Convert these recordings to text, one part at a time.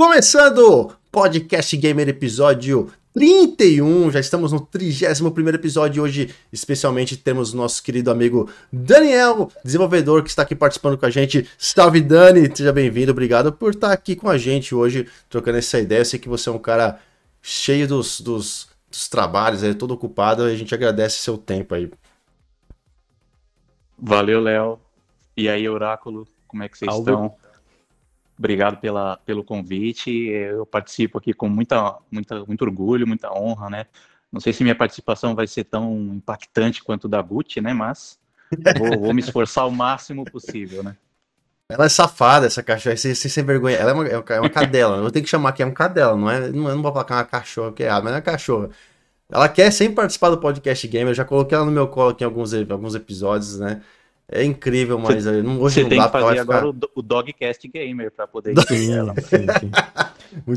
Começando Podcast Gamer episódio 31, já estamos no 31 episódio e hoje, especialmente, temos nosso querido amigo Daniel, desenvolvedor que está aqui participando com a gente. Salve Dani, seja bem-vindo, obrigado por estar aqui com a gente hoje, trocando essa ideia. Eu sei que você é um cara cheio dos, dos, dos trabalhos, é todo ocupado, e a gente agradece seu tempo aí. Valeu, Léo. E aí, Oráculo, como é que vocês estão? Obrigado pela, pelo convite. Eu participo aqui com muita, muita, muito orgulho, muita honra, né? Não sei se minha participação vai ser tão impactante quanto da Gucci, né? Mas vou, vou me esforçar o máximo possível, né? Ela é safada, essa cachorra, sem, vergonha. Ela é uma, é uma é cadela. Eu tenho que chamar que é um cadela, não é? Não, eu não vou falar que é uma cachorra, que é errado, mas é uma cachorra. Ela quer sempre participar do podcast game. Eu já coloquei ela no meu colo aqui em alguns, alguns episódios, né? É incrível, mas você, não, hoje você não tem que fazer agora ficar... o Dogcast Gamer para poder sim, ela. Sim, sim.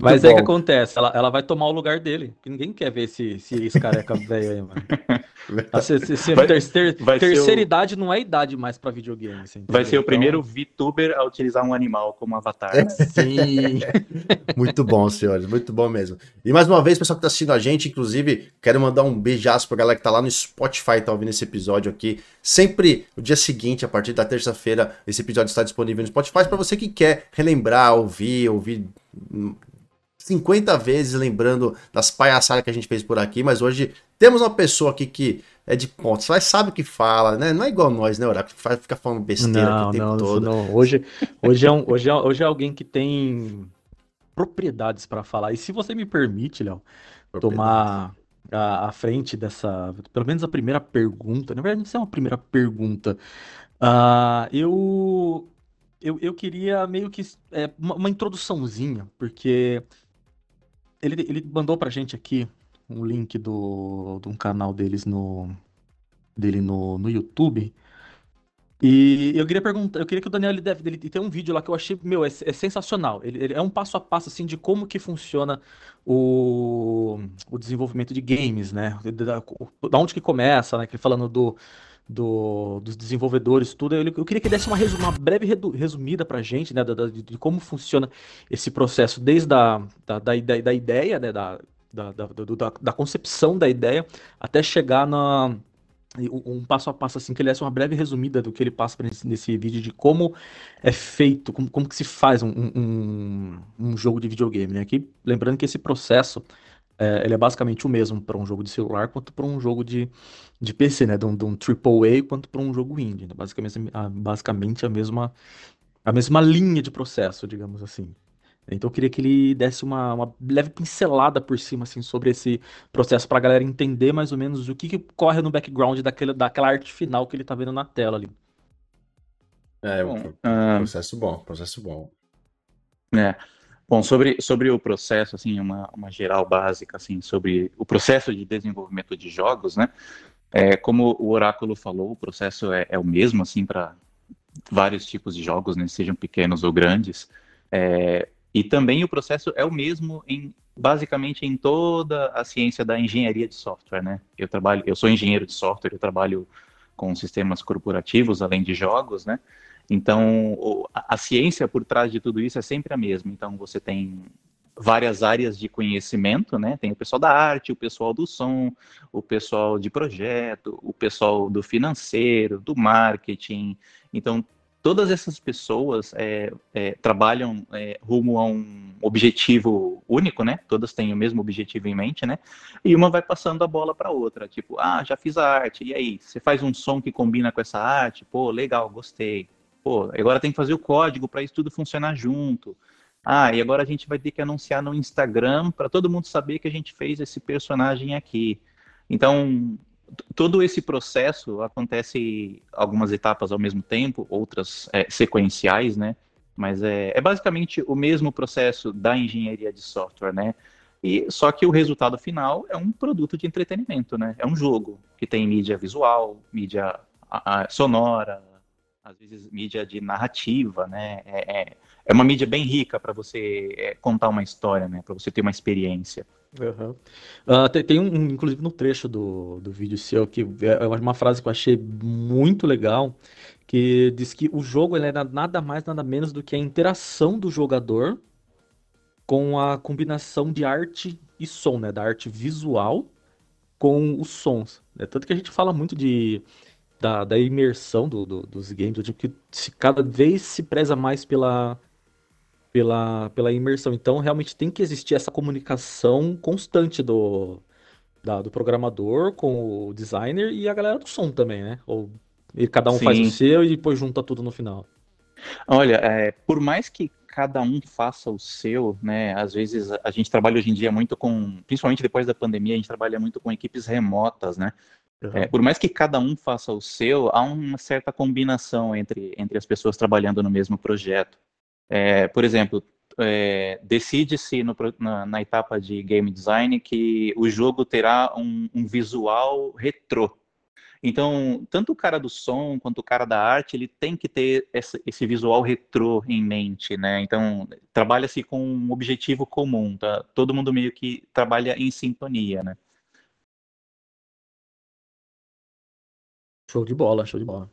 Mas aí que acontece, ela, ela vai tomar o lugar dele. Ninguém quer ver esse, esse, esse careca velho aí, mano. Se, se, se vai, ter, ter, vai terceira o... idade não é idade mais para videogame. Vai ser o então... primeiro VTuber a utilizar um animal como avatar. É, sim. muito bom, senhores, muito bom mesmo. E mais uma vez, pessoal que está assistindo a gente, inclusive, quero mandar um beijaço pra galera que tá lá no Spotify, tá ouvindo esse episódio aqui. Sempre o dia seguinte, a partir da terça-feira, esse episódio está disponível no Spotify para você que quer relembrar, ouvir, ouvir 50 vezes lembrando das palhaçadas que a gente fez por aqui, mas hoje temos uma pessoa aqui que é de pontos, mas sabe o que fala, né? Não é igual nós, né, Oráculo? Que fica falando besteira não, o tempo não, todo. Não. Hoje, hoje, é um, hoje, é, hoje é alguém que tem propriedades para falar. E se você me permite, Léo, tomar a, a, frente dessa, pelo menos a primeira pergunta, na verdade, não é uma primeira pergunta. Uh, eu, eu, eu queria meio que é, uma, uma introduçãozinha, porque ele, ele mandou pra gente aqui um link do, de um canal deles no, dele no, no YouTube. E eu queria perguntar, eu queria que o Daniel ele deve, ele tem um vídeo lá que eu achei, meu, é, é sensacional. Ele, ele, é um passo a passo assim de como que funciona o, o desenvolvimento de games, né? Da, da onde que começa, né? Que falando do do, dos desenvolvedores, tudo. Eu, eu, queria que desse uma, uma breve resumida para a gente, né, da, da, de, como funciona esse processo, desde a, da, da, da ideia, né, da, da, da, da, concepção da ideia, até chegar na um passo a passo assim que ele desse uma breve resumida do que ele passa nesse, nesse vídeo de como é feito, como, como que se faz um, um, um jogo de videogame, né? Aqui, lembrando que esse processo é, ele é basicamente o mesmo para um jogo de celular quanto para um jogo de, de PC, né? De um, de um AAA quanto para um jogo indie. Né? Basicamente, a, basicamente a mesma, a mesma linha de processo, digamos assim. Então eu queria que ele desse uma, uma leve pincelada por cima assim, sobre esse processo para a galera entender mais ou menos o que, que corre no background daquele, daquela arte final que ele está vendo na tela ali. É, bom, um processo bom, processo bom. É. Bom, sobre, sobre o processo, assim, uma, uma geral básica, assim, sobre o processo de desenvolvimento de jogos, né? É, como o Oráculo falou, o processo é, é o mesmo, assim, para vários tipos de jogos, né, sejam pequenos ou grandes. É, e também o processo é o mesmo em basicamente em toda a ciência da engenharia de software, né? Eu trabalho, eu sou engenheiro de software, eu trabalho com sistemas corporativos além de jogos, né? Então, a, ciência por trás de tudo isso é sempre a mesma. Então, você tem várias áreas de conhecimento, né? Tem o pessoal da arte, o pessoal do som, o pessoal de projeto, o pessoal do financeiro, do marketing. Então, todas essas pessoas é, é, trabalham é, rumo a um objetivo único, né? Todas têm o mesmo objetivo em mente, né? E uma vai passando a bola para outra, tipo, ah, já fiz a arte, e aí? Você faz um som que combina com essa arte? Pô, legal, gostei. Pô, agora tem que fazer o código para isso tudo funcionar junto. Ah, e agora a gente vai ter que anunciar no Instagram para todo mundo saber que a gente fez esse personagem aqui. Então, todo esse processo acontece algumas etapas ao mesmo tempo, outras é, sequenciais, né? Mas é, é, basicamente o mesmo processo da engenharia de software, né? E só que o resultado final é um produto de entretenimento, né? É um jogo que tem mídia visual, mídia a, a, sonora, às vezes mídia de narrativa, né? É, é, é uma mídia bem rica para você é, contar uma história, né? Para você ter uma experiência. Uhum. Uh, tem, tem, um, inclusive no trecho do, do vídeo seu, que é, é uma frase que eu achei muito legal, que diz que o jogo ele é nada mais, nada menos do que a interação do jogador com a combinação de arte e som, né? Da arte visual com os sons. Né? Tanto que a gente fala muito de, da, da imersão do, do, dos games, de que se, cada vez se preza mais pela, pela, pela imersão. Então, realmente tem que existir essa comunicação constante do, da, do programador com o designer e a galera do som também, né? Ou e cada um Sim. faz o seu e depois junta tudo no final. Olha, é, por mais que cada um faça o seu, né? Às vezes a gente trabalha hoje em dia muito com, principalmente depois da pandemia, a gente trabalha muito com equipes remotas, né? É, por mais que cada um faça o seu, há uma certa combinação entre, entre as pessoas trabalhando no mesmo projeto. É, por exemplo, é, decide-se na, na, etapa de game design que o jogo terá um, um visual retrô. Então, tanto o cara do som quanto o cara da arte, ele tem que ter esse, esse visual retrô em mente, né? Então, trabalha-se com um objetivo comum, tá? Todo mundo meio que trabalha em sintonia, né? Show de bola, show de bola.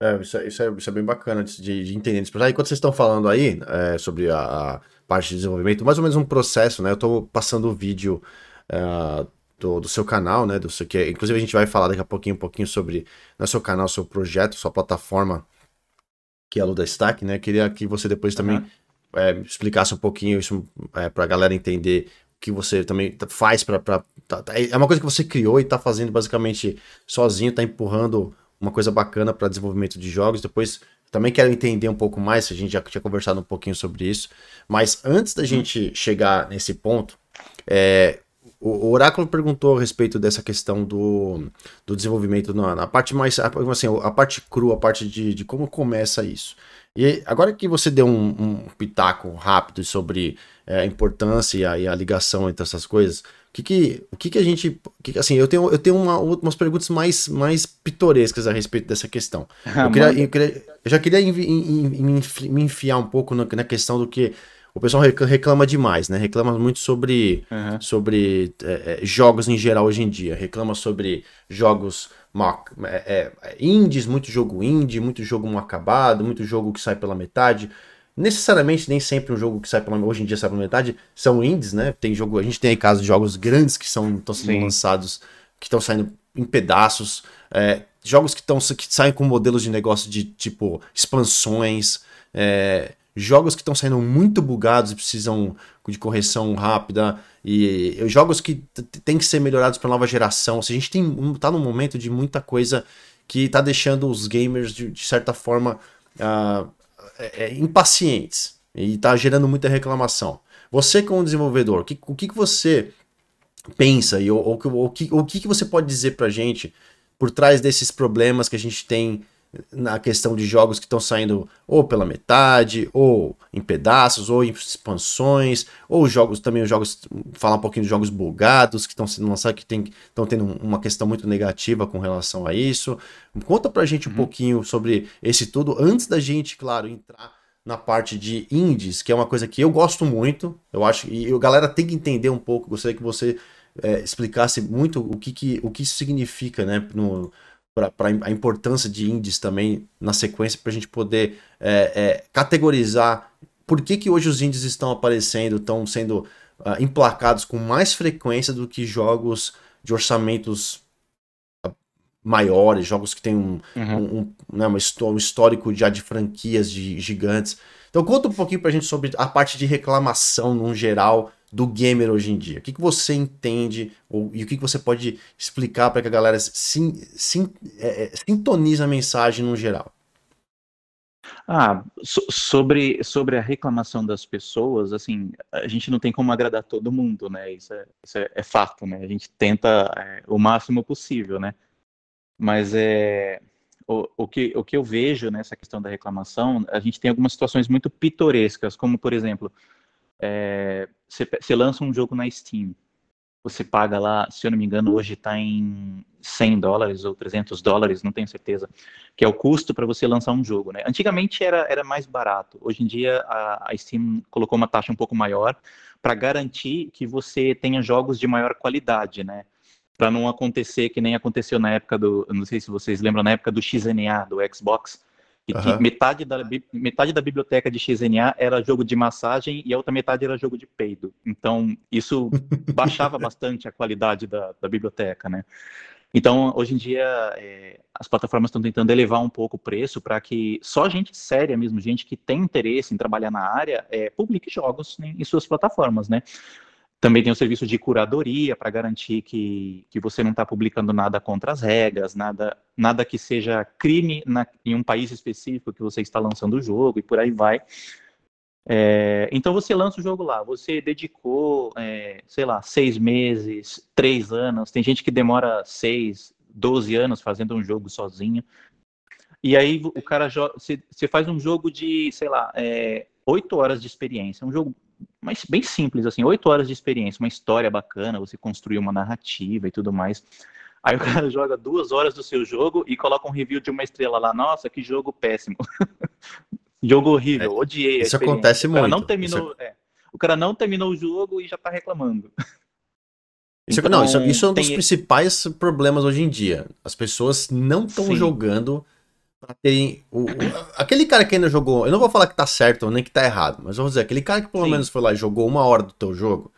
É, isso, é, isso, é, isso é bem bacana de, de entender. Aí, enquanto vocês estão falando aí é, sobre a, a, parte de desenvolvimento, mais ou menos um processo, né? Eu estou passando o vídeo uh, do, do, seu canal, né? Do seu, que, inclusive a gente vai falar daqui a pouquinho um pouquinho sobre no seu canal, seu projeto, sua plataforma, que é a Luda Stack, né? Queria que você depois também uhum. é, explicasse um pouquinho isso é, para a galera entender o que você também faz para. Tá, tá, é uma coisa que você criou e está fazendo basicamente sozinho, está empurrando uma coisa bacana para desenvolvimento de jogos. Depois também quero entender um pouco mais, a gente já tinha conversado um pouquinho sobre isso. Mas antes da gente chegar nesse ponto, é, o, Oráculo perguntou a respeito dessa questão do, do desenvolvimento na, na parte mais. Assim, a parte crua, a parte de, de como começa isso. E agora que você deu um, um pitaco rápido sobre é, a importância e a, e a, ligação entre essas coisas, o que, que, o que, que a gente. Que, assim, eu tenho, eu tenho uma, umas perguntas mais, mais pitorescas a respeito dessa questão. Ah, eu, queria, eu, queria, eu, já queria me enfiar um pouco na, na questão do que o pessoal reclama demais, né? Reclama muito sobre, uhum. sobre é, é, jogos em geral hoje em dia. Reclama sobre jogos é, é, indies, muito jogo indie, muito jogo mal acabado, muito jogo que sai pela metade. Necessariamente, nem sempre um jogo que sai pela hoje em dia sai pela metade são indies, né? Tem jogo, a gente tem aí casos de jogos grandes que são estão sendo Sim. lançados, que estão saindo em pedaços, é, jogos que, estão que saem com modelos de negócio de tipo expansões, é, jogos que estão saindo muito bugados e precisam de correção rápida, e jogos que têm que ser melhorados para nova geração. Se a gente tem, tá num momento de muita coisa que está deixando os gamers, de, de certa forma, uh, é, impacientes e está gerando muita reclamação. Você, como desenvolvedor, o que, o que, que você pensa e ou, ou, ou, o, que, que, que você pode dizer para gente por trás desses problemas que a gente tem na questão de jogos que estão saindo ou pela metade, ou em pedaços, ou em expansões, ou jogos também os jogos falar um pouquinho de jogos bugados que estão sendo lançados que estão tendo uma questão muito negativa com relação a isso. Conta pra gente um uhum. pouquinho sobre esse tudo antes da gente, claro, entrar na parte de indies, que é uma coisa que eu gosto muito. Eu acho e a galera tem que entender um pouco. Gostaria que você é, explicasse muito o que, que o que isso significa, né, no para a importância de indies também na sequência para a gente poder é, é, categorizar por que, que hoje os indies estão aparecendo, estão sendo uh, emplacados com mais frequência do que jogos de orçamentos ah, maiores, jogos que têm um, uhum. um, um, né, um histórico já de franquias de gigantes. Então conta um pouquinho para a gente sobre a parte de reclamação no geral do gamer hoje em dia? O que, que você entende ou, e o que, que você pode explicar para que a galera é, é, sintonize a mensagem no geral? Ah, so, sobre, sobre a reclamação das pessoas, assim, a gente não tem como agradar todo mundo, né? Isso é, isso é, é fato, né? A gente tenta é, o máximo possível, né? Mas é, o, o, que, o que eu vejo nessa questão da reclamação, a gente tem algumas situações muito pitorescas, como, por exemplo, é, você, você, lança um jogo na Steam, você paga lá, se eu não me engano, hoje está em 100 dólares ou 300 dólares, não tenho certeza, que é o custo para você lançar um jogo, né? Antigamente era, era mais barato, hoje em dia a, a Steam colocou uma taxa um pouco maior para garantir que você tenha jogos de maior qualidade, né? Para não acontecer que nem aconteceu na época do, não sei se vocês lembram, na época do XNA, do Xbox, E uhum. metade, da, metade da biblioteca de XNA era jogo de massagem e a outra metade era jogo de peido. Então, isso baixava bastante a qualidade da, da biblioteca, né? Então, hoje em dia, é, as plataformas estão tentando elevar um pouco o preço para que só gente séria mesmo, gente que tem interesse em trabalhar na área, é, publique jogos em, em suas plataformas, né? Também tem o serviço de curadoria para garantir que, que você não está publicando nada contra as regras, nada, nada que seja crime na, em um país específico que você está lançando o jogo e por aí vai. É, então você lança o jogo lá, você dedicou, é, sei lá, seis meses, três anos, tem gente que demora seis, doze anos fazendo um jogo sozinho. E aí o cara você faz um jogo de, sei lá, é, oito horas de experiência, um jogo mas bem simples, assim, oito horas de experiência, uma história bacana, você construir uma narrativa e tudo mais. Aí o cara joga duas horas do seu jogo e coloca um review de uma estrela lá. Nossa, que jogo péssimo. jogo horrível, é, odiei. Isso acontece o muito. Não terminou, é... É. o cara não terminou o jogo e já tá reclamando. Isso, então, não, isso, isso, é um dos tem... principais problemas hoje em dia. As pessoas não estão jogando pra terem. O, o, aquele cara que ainda jogou. Eu não vou falar que tá certo ou nem que tá errado, mas vou dizer, aquele cara que pelo Sim. menos foi lá e jogou uma hora do teu jogo,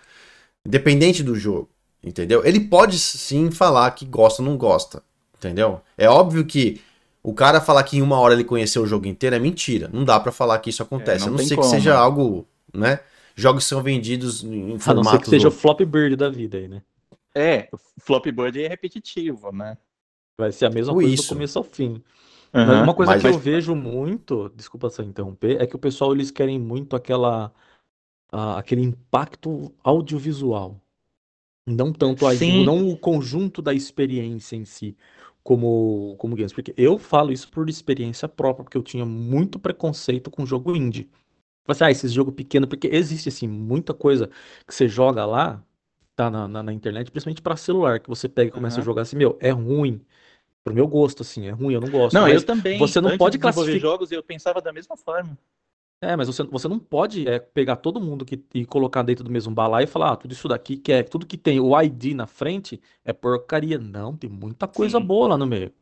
independente do jogo, entendeu? Ele pode sim falar que gosta ou não gosta, entendeu? É óbvio que o cara falar que em uma hora ele conheceu o jogo inteiro é mentira. Não dá para falar que isso acontece. É, não a não ser como. que seja algo, né? Jogos são vendidos em formato. A não ser que seja o Flop Bird da vida aí, né? É, o Flop Bird é repetitivo, né? Vai ser a mesma Ou coisa isso. do começo ao fim. Uhum, mas uma coisa mas... que eu vejo muito, desculpa só interromper, é que o pessoal eles querem muito aquela uh, aquele impacto audiovisual. Não tanto a, não o conjunto da experiência em si, como, como games. Porque eu falo isso por experiência própria, porque eu tinha muito preconceito com jogo indie. Assim, ah, esse jogo pequeno, porque existe assim, muita coisa que você joga lá, tá na, na, na internet, principalmente para celular, que você pega e começa uhum. a jogar assim, meu, é ruim pro meu gosto, assim, é ruim, eu não gosto. Não, eu também. Você não pode classificar jogos eu pensava da mesma forma. É, mas você, você não pode é, pegar todo mundo que, e colocar dentro do mesmo balaio e falar, ah, tudo isso daqui que é, tudo que tem o ID na frente é porcaria. Não, tem muita coisa Sim. boa lá no meio.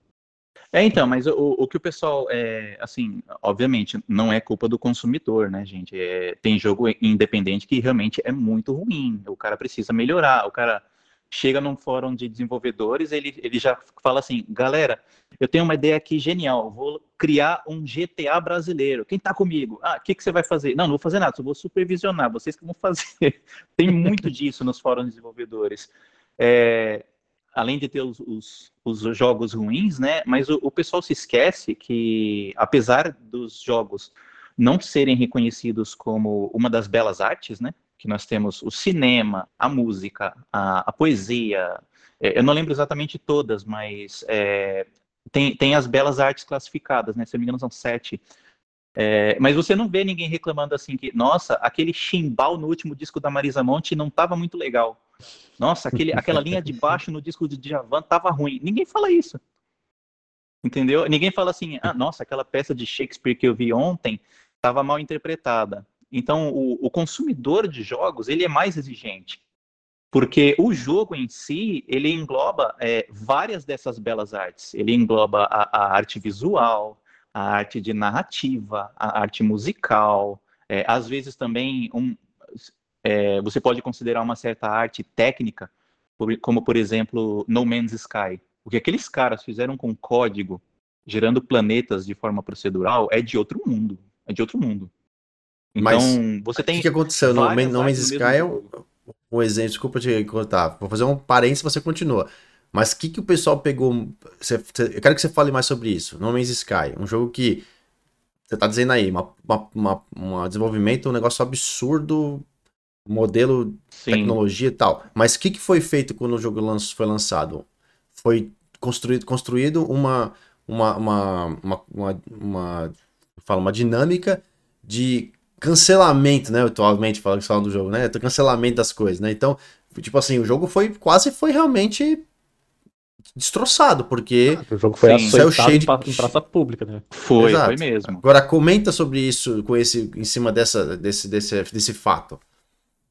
É, então, mas o, o que o pessoal, é, assim, obviamente, não é culpa do consumidor, né, gente? É, tem jogo independente que realmente é muito ruim. O cara precisa melhorar. O cara chega num fórum de desenvolvedores, ele, ele já fala assim, galera, eu tenho uma ideia aqui genial, vou criar um GTA brasileiro. Quem tá comigo? Ah, o que, que você vai fazer? Não, não vou fazer nada, só vou supervisionar, vocês que vão fazer. Tem muito disso nos fóruns de desenvolvedores. É, além de ter os, os, os, jogos ruins, né? Mas o, o pessoal se esquece que, apesar dos jogos não serem reconhecidos como uma das belas artes, né? Que nós temos o cinema, a música, a, a poesia, é, eu não lembro exatamente todas, mas é, tem, tem as belas artes classificadas, né? Se eu não me engano, são sete. É, mas você não vê ninguém reclamando assim que, nossa, aquele chimbal no último disco da Marisa Monte não estava muito legal. Nossa, aquele, aquela linha de baixo no disco de Djavan estava ruim. Ninguém fala isso. Entendeu? Ninguém fala assim, ah, nossa, aquela peça de Shakespeare que eu vi ontem estava mal interpretada. Então, o, o consumidor de jogos ele é mais exigente, porque o jogo em si ele engloba é, várias dessas belas artes. Ele engloba a, a, arte visual, a arte de narrativa, a arte musical, é, às vezes também um, é, você pode considerar uma certa arte técnica, como por exemplo No Man's Sky. O que aqueles caras fizeram com código, gerando planetas de forma procedural, é de outro mundo. É de outro mundo. Então, Mas, você tem. O que aconteceu? No, no Man's Sky é um, um exemplo. Desculpa te cortar. Vou fazer um parênteses você continua. Mas o que, que o pessoal pegou? Você, eu quero que você fale mais sobre isso. No Man's Sky, um jogo que. Você tá dizendo aí, uma, uma, uma, um desenvolvimento, um negócio absurdo, modelo, Sim. tecnologia e tal. Mas o que, que foi feito quando o jogo foi lançado? Foi construído, construído uma, uma, uma, uma, uma, uma, fala, uma dinâmica de cancelamento, né? Atualmente falando que falam do jogo, né? Cancelamento das coisas, né? Então, tipo assim, o jogo foi quase foi realmente destroçado, porque ah, o jogo foi sim, saiu cheio de em praça pública, né? Foi, Exato. foi mesmo. Agora comenta sobre isso com esse em cima dessa desse desse, desse fato.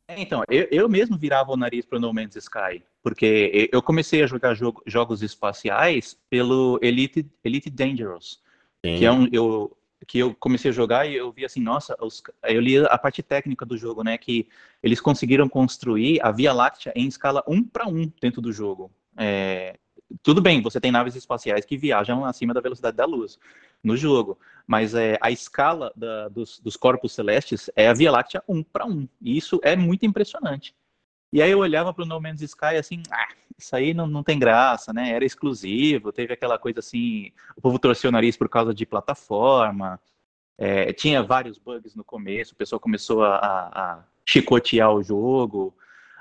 É, então, eu, eu mesmo virava o nariz para No Man's Sky, porque eu comecei a jogar jogo, jogos espaciais pelo Elite Elite Dangerous, sim. que é um eu que eu comecei a jogar e eu vi assim, nossa, os, eu li a parte técnica do jogo, né, que eles conseguiram construir a Via Láctea em escala 1 para 1 dentro do jogo. É, tudo bem, você tem naves espaciais que viajam acima da velocidade da luz no jogo, mas é, a escala da, dos, dos, corpos celestes é a Via Láctea 1 para 1, e isso é muito impressionante. E aí eu olhava para o No Man's Sky assim, ah, isso aí não, não tem graça, né? Era exclusivo, teve aquela coisa assim, o povo torceu o nariz por causa de plataforma, é, tinha vários bugs no começo, o pessoal começou a, a, chicotear o jogo.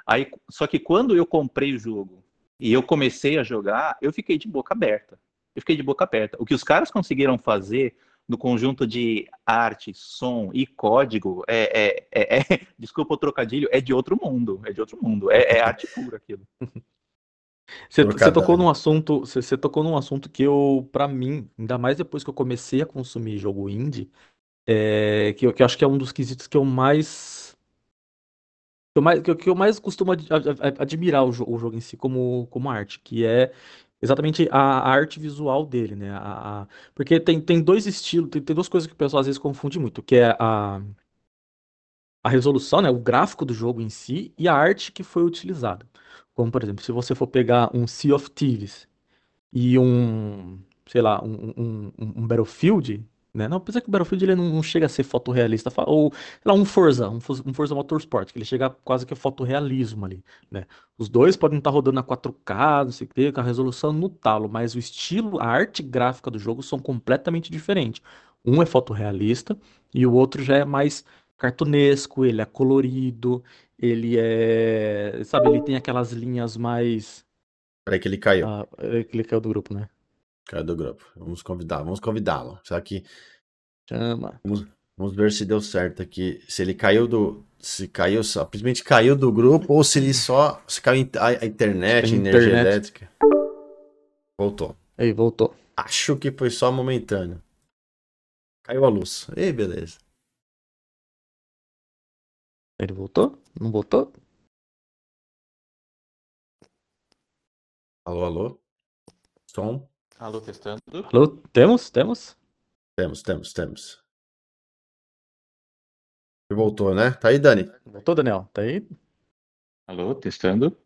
Aí, só que quando eu comprei o jogo e eu comecei a jogar, eu fiquei de boca aberta. Eu fiquei de boca aberta. O que os caras conseguiram fazer no conjunto de arte, som e código é, é, é, é desculpa o trocadilho, é de outro mundo, é de outro mundo, é, é arte pura aquilo. Você, você tocou num assunto, você, você, tocou num assunto que eu, para mim, ainda mais depois que eu comecei a consumir jogo indie, é, que, eu, que eu acho que é um dos quesitos que eu mais que eu mais, que eu, que eu mais costumo ad, ad, admirar o, o, jogo em si como, como arte, que é exatamente a, a arte visual dele, né? A, a, porque tem, tem dois estilos, tem, tem duas coisas que o pessoal às vezes confunde muito, que é a, a resolução, né? O gráfico do jogo em si e a arte que foi utilizada. Como, por exemplo, se você for pegar um Sea of Thieves e um, sei lá, um, um, um Battlefield, né? Não, apesar que o Battlefield ele não, chega a ser fotorrealista, ou, sei lá, um Forza, um, Forza Motorsport, que ele chega quase que a fotorrealismo ali, né? Os dois podem estar rodando a 4K, não sei o que, com a resolução no talo, mas o estilo, a arte gráfica do jogo são completamente diferentes. Um é fotorrealista e o outro já é mais cartunesco, ele é colorido, ele é. Sabe, ele tem aquelas linhas mais. Peraí que ele caiu. Ah, ele caiu do grupo, né? Caiu do grupo. Vamos convidar, vamos convidá-lo. Só que. Chama. Vamos, vamos ver se deu certo aqui. Se ele caiu do. Se caiu só. Simplesmente caiu do grupo ou se ele só. Se caiu a, internet, a energia internet. elétrica. Voltou. Aí, voltou. Acho que foi só momentâneo. Caiu a luz. Ei, beleza. Ele voltou? Não voltou? Alô, alô? Som? Alô, testando. Alô, temos? Temos? Temos, temos, temos. Ele voltou, né? Tá aí, Dani? Voltou, Daniel? Tá aí? Alô, testando.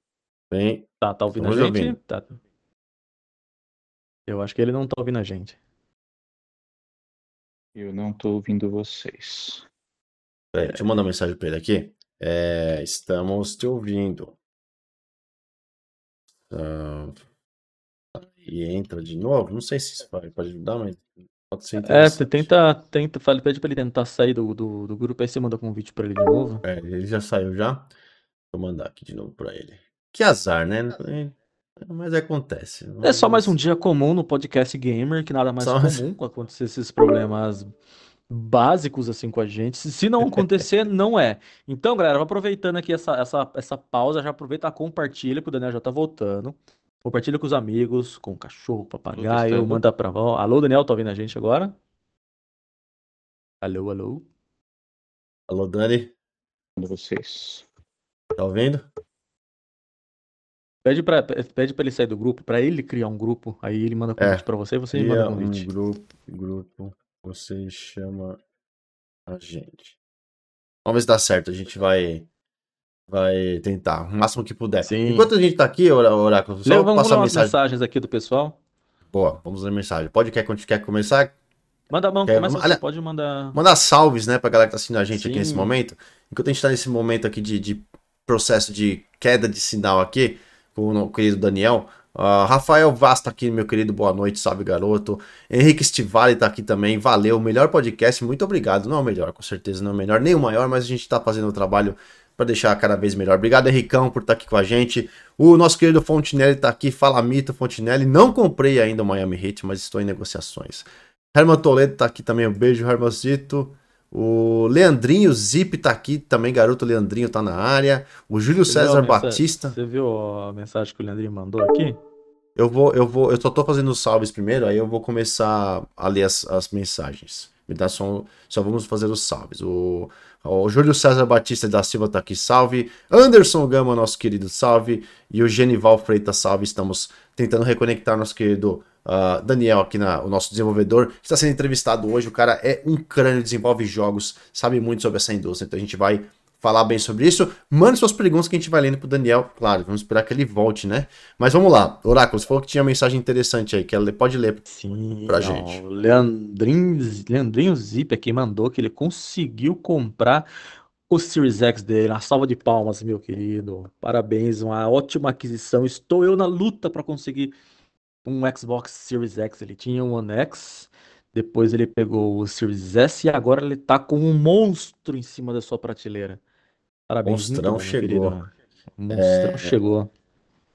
Bem. Tá, tá ouvindo a gente? Ouvindo. Tá. Eu acho que ele não tá ouvindo a gente. Eu não tô ouvindo vocês. Peraí, deixa eu mandar uma mensagem pra ele aqui. É, estamos te ouvindo. Uh, e entra de novo. Não sei se isso vai, pode ajudar, mas pode ser É, você tenta, tenta, fala, pede pra ele tentar sair do, do, do grupo, aí você manda convite pra ele de novo. É, ele já saiu já. Vou mandar aqui de novo pra ele. Que azar, né? Mas acontece. É só mais um dia comum no podcast gamer, que nada mais só comum acontecer esses problemas básicos assim com a gente. Se não acontecer, não é. Então, galera, aproveitando aqui essa, essa, essa pausa, já aproveita, compartilha, que o Daniel já tá voltando. Compartilha com os amigos, com o cachorro, papagaio, manda pra vó. Alô, Daniel, tá ouvindo a gente agora? Alô, alô. Alô, Dani. vocês. Tá ouvindo? Pede pra, pede pra ele sair do grupo, pra ele criar um grupo, aí ele manda convite é, pra você e você manda convite. Um grupo, grupo você chama a gente. Vamos ver se dá certo. A gente vai vai tentar o máximo que puder. Sim. Enquanto a gente tá aqui, Oráculo, só Leu, vamos passar mensagem. mensagens aqui do pessoal. Boa, vamos ler mensagem. Pode quer quando quer começar? Manda mão, quer, começa você, pode mandar. Mandar salves, né, pra galera que tá assistindo a gente Sim. aqui nesse momento. Enquanto a gente tá nesse momento aqui de, de processo de queda de sinal aqui, com o querido Daniel, Uh, Rafael Vaz tá aqui, meu querido, boa noite, salve garoto. Henrique Stivali tá aqui também, valeu, melhor podcast, muito obrigado. Não é o melhor, com certeza não é o melhor, nem o maior, mas a gente tá fazendo o trabalho para deixar cada vez melhor. Obrigado, Henricão, por estar tá aqui com a gente. O nosso querido Fontinelli tá aqui, fala mito, Fontinelli. Não comprei ainda o Miami Heat, mas estou em negociações. Herman Toledo tá aqui também, um beijo, Hermancito. O Leandrinho Zip tá aqui também, garoto Leandrinho tá na área. O Júlio você César Batista. Você viu a mensagem que o Leandrinho mandou aqui? Eu vou, eu vou, eu só tô fazendo os salves primeiro, aí eu vou começar a ler as, as mensagens. Me dá só, só vamos fazer os salves. O, o Júlio César Batista da Silva tá aqui, salve. Anderson Gama, nosso querido, salve. E o Genival Freitas, salve. Estamos tentando reconectar nosso querido uh, Daniel, aqui na, o nosso desenvolvedor, está sendo entrevistado hoje. O cara é um crânio, desenvolve jogos, sabe muito sobre essa indústria. Então a gente vai falar bem sobre isso. Mande suas perguntas que a gente vai lendo pro Daniel. Claro, vamos esperar que ele volte, né? Mas vamos lá. Oráculo, você falou que tinha uma mensagem interessante aí, que ela pode ler Sim, pra não, gente. O Leandrinho, Leandrinho Zip aqui mandou que ele conseguiu comprar o Series X dele. Uma salva de palmas, meu querido. Parabéns, uma ótima aquisição. Estou eu na luta para conseguir um Xbox Series X. Ele tinha um One X, depois ele pegou o Series S e agora ele tá com um monstro em cima da sua prateleira. Parabéns. Monstrão chegou. Querido. Monstrão é... chegou.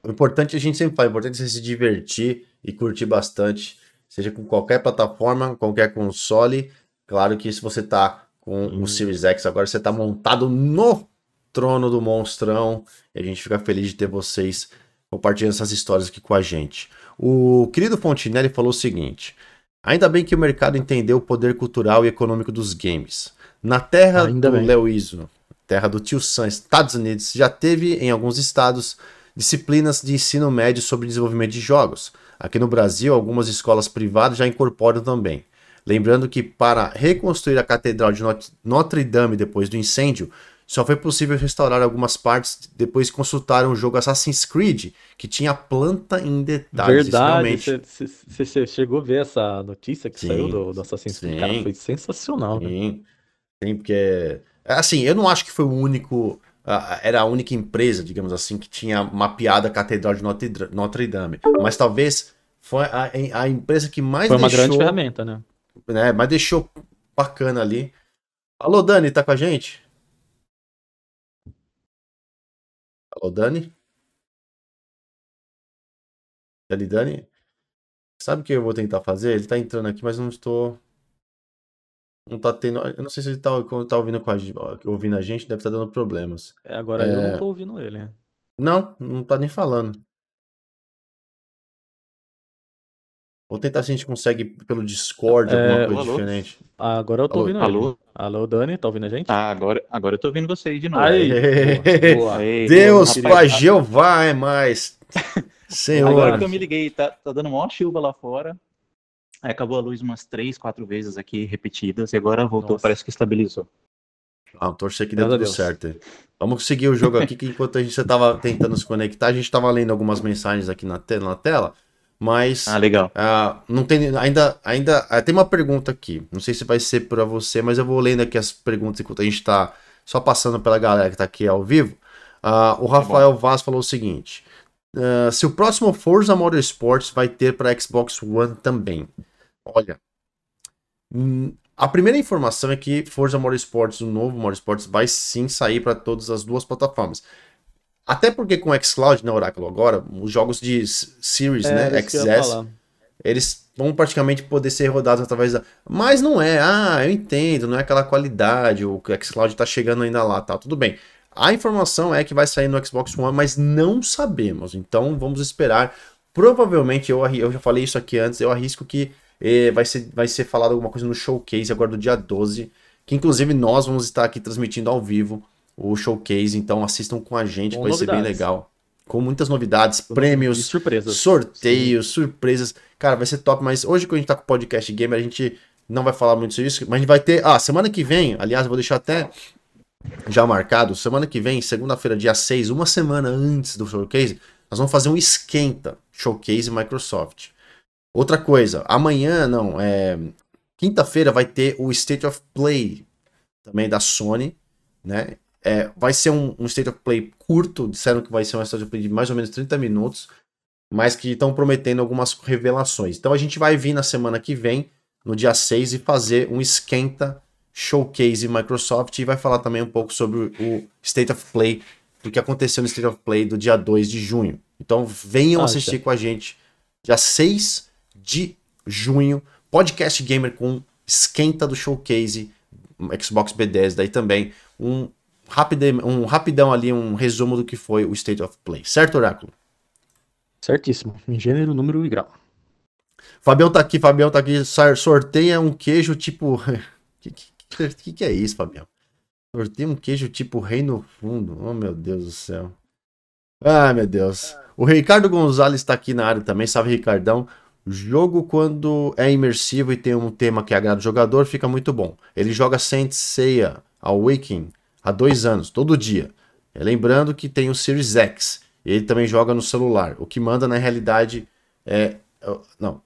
O importante a gente sempre fala, o importante é você se divertir e curtir bastante, seja com qualquer plataforma, qualquer console. Claro que se você tá com o Series X agora, você tá montado no trono do monstrão. E a gente fica feliz de ter vocês compartilhando essas histórias aqui com a gente. O querido Fontinelli falou o seguinte: Ainda bem que o mercado entendeu o poder cultural e econômico dos games. Na terra Ainda do Iso, terra do tio Sam, Estados Unidos, já teve em alguns estados disciplinas de ensino médio sobre desenvolvimento de jogos. Aqui no Brasil, algumas escolas privadas já incorporam também. Lembrando que para reconstruir a Catedral de Notre Dame depois do incêndio, só foi possível restaurar algumas partes depois que consultaram o jogo Assassin's Creed, que tinha planta em detalhes. Verdade, você chegou a ver essa notícia que sim, saiu do, do Assassin's Creed? Cara, foi sensacional. Sim, né? sim porque Assim, eu não acho que foi o único. Uh, era a única empresa, digamos assim, que tinha mapeado a Catedral de Notre Dame. Mas talvez foi a, a empresa que mais foi deixou. Uma grande ferramenta, né? né? Mas deixou bacana ali. Alô, Dani, tá com a gente? Alô, Dani? Dani, Dani? Sabe o que eu vou tentar fazer? Ele tá entrando aqui, mas não estou. Não tá tendo. Eu não sei se ele tá, tá ouvindo, com a, ouvindo a gente, deve estar tá dando problemas. É, agora é... eu não tô ouvindo ele. Né? Não, não tá nem falando. Vou tentar se a gente consegue pelo Discord, alguma é, coisa alô? diferente. Agora eu tô alô, ouvindo alô? ele. Alô, Dani, tá ouvindo a gente? Ah, agora, agora eu tô ouvindo vocês de novo. Aí, boa, boa. Aí, Deus, boa, Pai Jeová é mais. Senhor. Agora que eu me liguei, tá, tá dando maior chuva lá fora. Aí acabou a luz umas três, quatro vezes aqui, repetidas, e agora voltou, Nossa. parece que estabilizou. Ah, torcer que deu tudo certo. Vamos seguir o jogo aqui, que enquanto a gente estava tentando se conectar, a gente estava lendo algumas mensagens aqui na, te na tela, mas... Ah, legal. Uh, não tem, ainda, ainda uh, tem uma pergunta aqui, não sei se vai ser para você, mas eu vou lendo aqui as perguntas enquanto a gente está só passando pela galera que está aqui ao vivo. Uh, o tá Rafael Vaz falou o seguinte... Uh, se o próximo Forza Motorsports vai ter para Xbox One também. Olha, hum, a primeira informação é que Forza Motorsports, o novo Motorsports, vai sim sair para todas as duas plataformas. Até porque com o xCloud na né, Oracle agora, os jogos de Series, é, né, XS, eles vão praticamente poder ser rodados através da... Mas não é, ah, eu entendo, não é aquela qualidade, o xCloud está chegando ainda lá, tá, tudo bem. A informação é que vai sair no Xbox One, mas não sabemos, então vamos esperar. Provavelmente, eu, eu já falei isso aqui antes, eu arrisco que e vai, ser, vai ser falado alguma coisa no showcase agora do dia 12, que inclusive nós vamos estar aqui transmitindo ao vivo o showcase, então assistam com a gente, com vai novidades. ser bem legal. Com muitas novidades, com prêmios, surpresas. sorteios, Sim. surpresas. Cara, vai ser top, mas hoje que a gente tá com o podcast gamer, a gente não vai falar muito sobre isso, mas a gente vai ter. Ah, semana que vem, aliás, eu vou deixar até já marcado, semana que vem, segunda-feira, dia 6, uma semana antes do showcase, nós vamos fazer um esquenta showcase Microsoft. Outra coisa, amanhã, não, é. Quinta-feira vai ter o State of Play também da Sony, né? É, vai ser um, um, State of Play curto, disseram que vai ser um State of Play de mais ou menos 30 minutos, mas que estão prometendo algumas revelações. Então a gente vai vir na semana que vem, no dia 6, e fazer um esquenta showcase Microsoft e vai falar também um pouco sobre o State of Play, do que aconteceu no State of Play do dia 2 de junho. Então venham ah, assistir com a gente dia 6 de junho. Podcast Gamer com esquenta do showcase Xbox B10. Daí também um, rapidão, um rapidão ali, um resumo do que foi o State of Play. Certo, Oráculo? Certíssimo. Em gênero, número e grau. Fabião tá aqui, Fabião tá aqui. Sorteia um queijo tipo. que, que, que, que é isso, Fabião? Sorteia um queijo tipo Reino Fundo. Oh, meu Deus do céu. Ah, meu Deus. O Ricardo Gonzalez está aqui na área também. Salve, Ricardão. Jogo quando é imersivo e tem um tema que agrada o jogador, fica muito bom. Ele joga Saint Seiya Awakening há dois anos, todo dia. É, lembrando que tem o Series X. Ele também joga no celular. O que manda na realidade é. Não.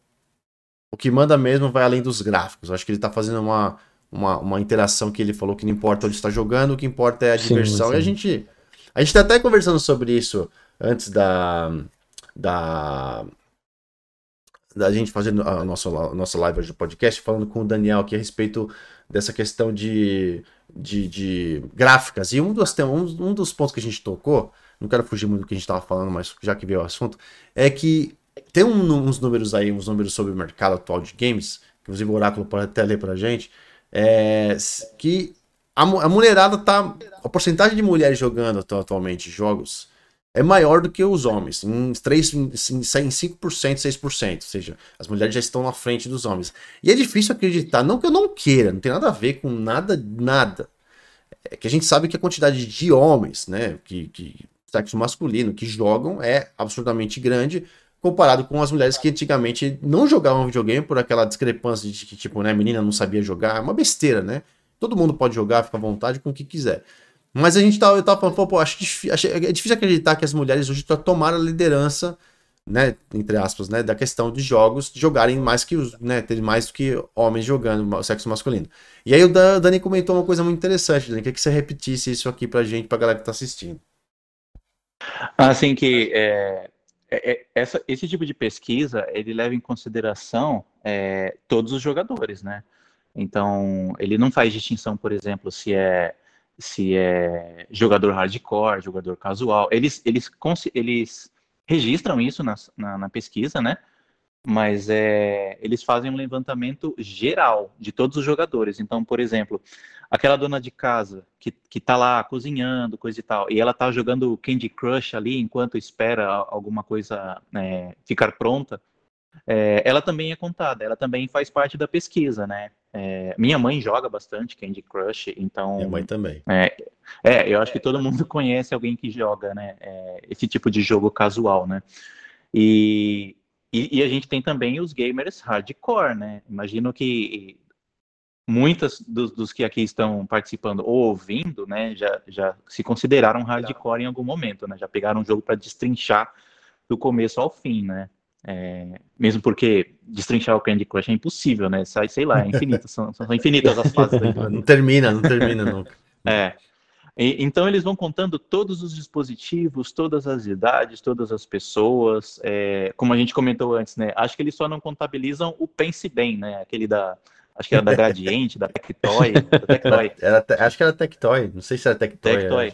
O que manda mesmo vai além dos gráficos. acho que ele está fazendo uma, uma, uma, interação que ele falou que não importa onde está jogando, o que importa é a diversão. Sim, sim. E a gente. A gente está até conversando sobre isso antes da. Da da gente fazendo a nossa, a nossa live de podcast, falando com o Daniel aqui a respeito dessa questão de, de, de gráficas. E um dos, um, um dos pontos que a gente tocou, não quero fugir muito do que a gente estava falando, mas já que veio o assunto, é que tem um, uns números aí, uns números sobre o mercado atual de games, inclusive o Oráculo pode até ler pra gente, é, que a, a mulherada tá. A porcentagem de mulheres jogando atualmente jogos é maior do que os homens, em, 3, em 5%, 6%, ou seja, as mulheres já estão na frente dos homens. E é difícil acreditar, não que eu não queira, não tem nada a ver com nada, nada. É que a gente sabe que a quantidade de homens, né, que, que sexo masculino, que jogam é absurdamente grande, comparado com as mulheres que antigamente não jogavam videogame por aquela discrepância de que, tipo, né, menina não sabia jogar, é uma besteira, né? Todo mundo pode jogar, fica à vontade com o que quiser. Mas a gente tava, eu tava falando, pô, acho difícil, é difícil acreditar que as mulheres hoje tomaram a liderança, né, entre aspas, né, da questão de jogos, de jogarem mais que os, né, ter mais do que homens jogando o sexo masculino. E aí o Dani comentou uma coisa muito interessante, Dani, queria que você repetisse isso aqui pra gente, pra galera que tá assistindo. Assim que é, é, é, essa, esse tipo de pesquisa, ele leva em consideração é, todos os jogadores, né? Então, ele não faz distinção, por exemplo, se é se é jogador hardcore, jogador casual. Eles, eles, eles registram isso na, na, na pesquisa, né? Mas é, eles fazem um levantamento geral de todos os jogadores. Então, por exemplo, aquela dona de casa que, que tá lá cozinhando, coisa e tal, e ela tá jogando Candy Crush ali enquanto espera alguma coisa é, ficar pronta, é, ela também é contada, ela também faz parte da pesquisa, né? É, minha mãe joga bastante Candy Crush, então. Minha mãe também. É, é eu acho que todo mundo conhece alguém que joga, né? É, esse tipo de jogo casual, né? E, e, e, a gente tem também os gamers hardcore, né? Imagino que muitas dos, dos, que aqui estão participando ou ouvindo, né, já, já se consideraram hardcore em algum momento, né? Já pegaram um jogo para destrinchar do começo ao fim, né? É, mesmo porque destrinchar o Candy Crush é impossível, né? Sai, sei lá, é infinito, são, são infinitas as fases. Não termina, não termina nunca. É. E, então eles vão contando todos os dispositivos, todas as idades, todas as pessoas. É, como a gente comentou antes, né? Acho que eles só não contabilizam o Pense Bem, né? Aquele da. Acho que era da Gradiente, da Tectoy. Da Tectoy. Era, era, acho que era Tectoy, não sei se era Tectoy. Tectoy.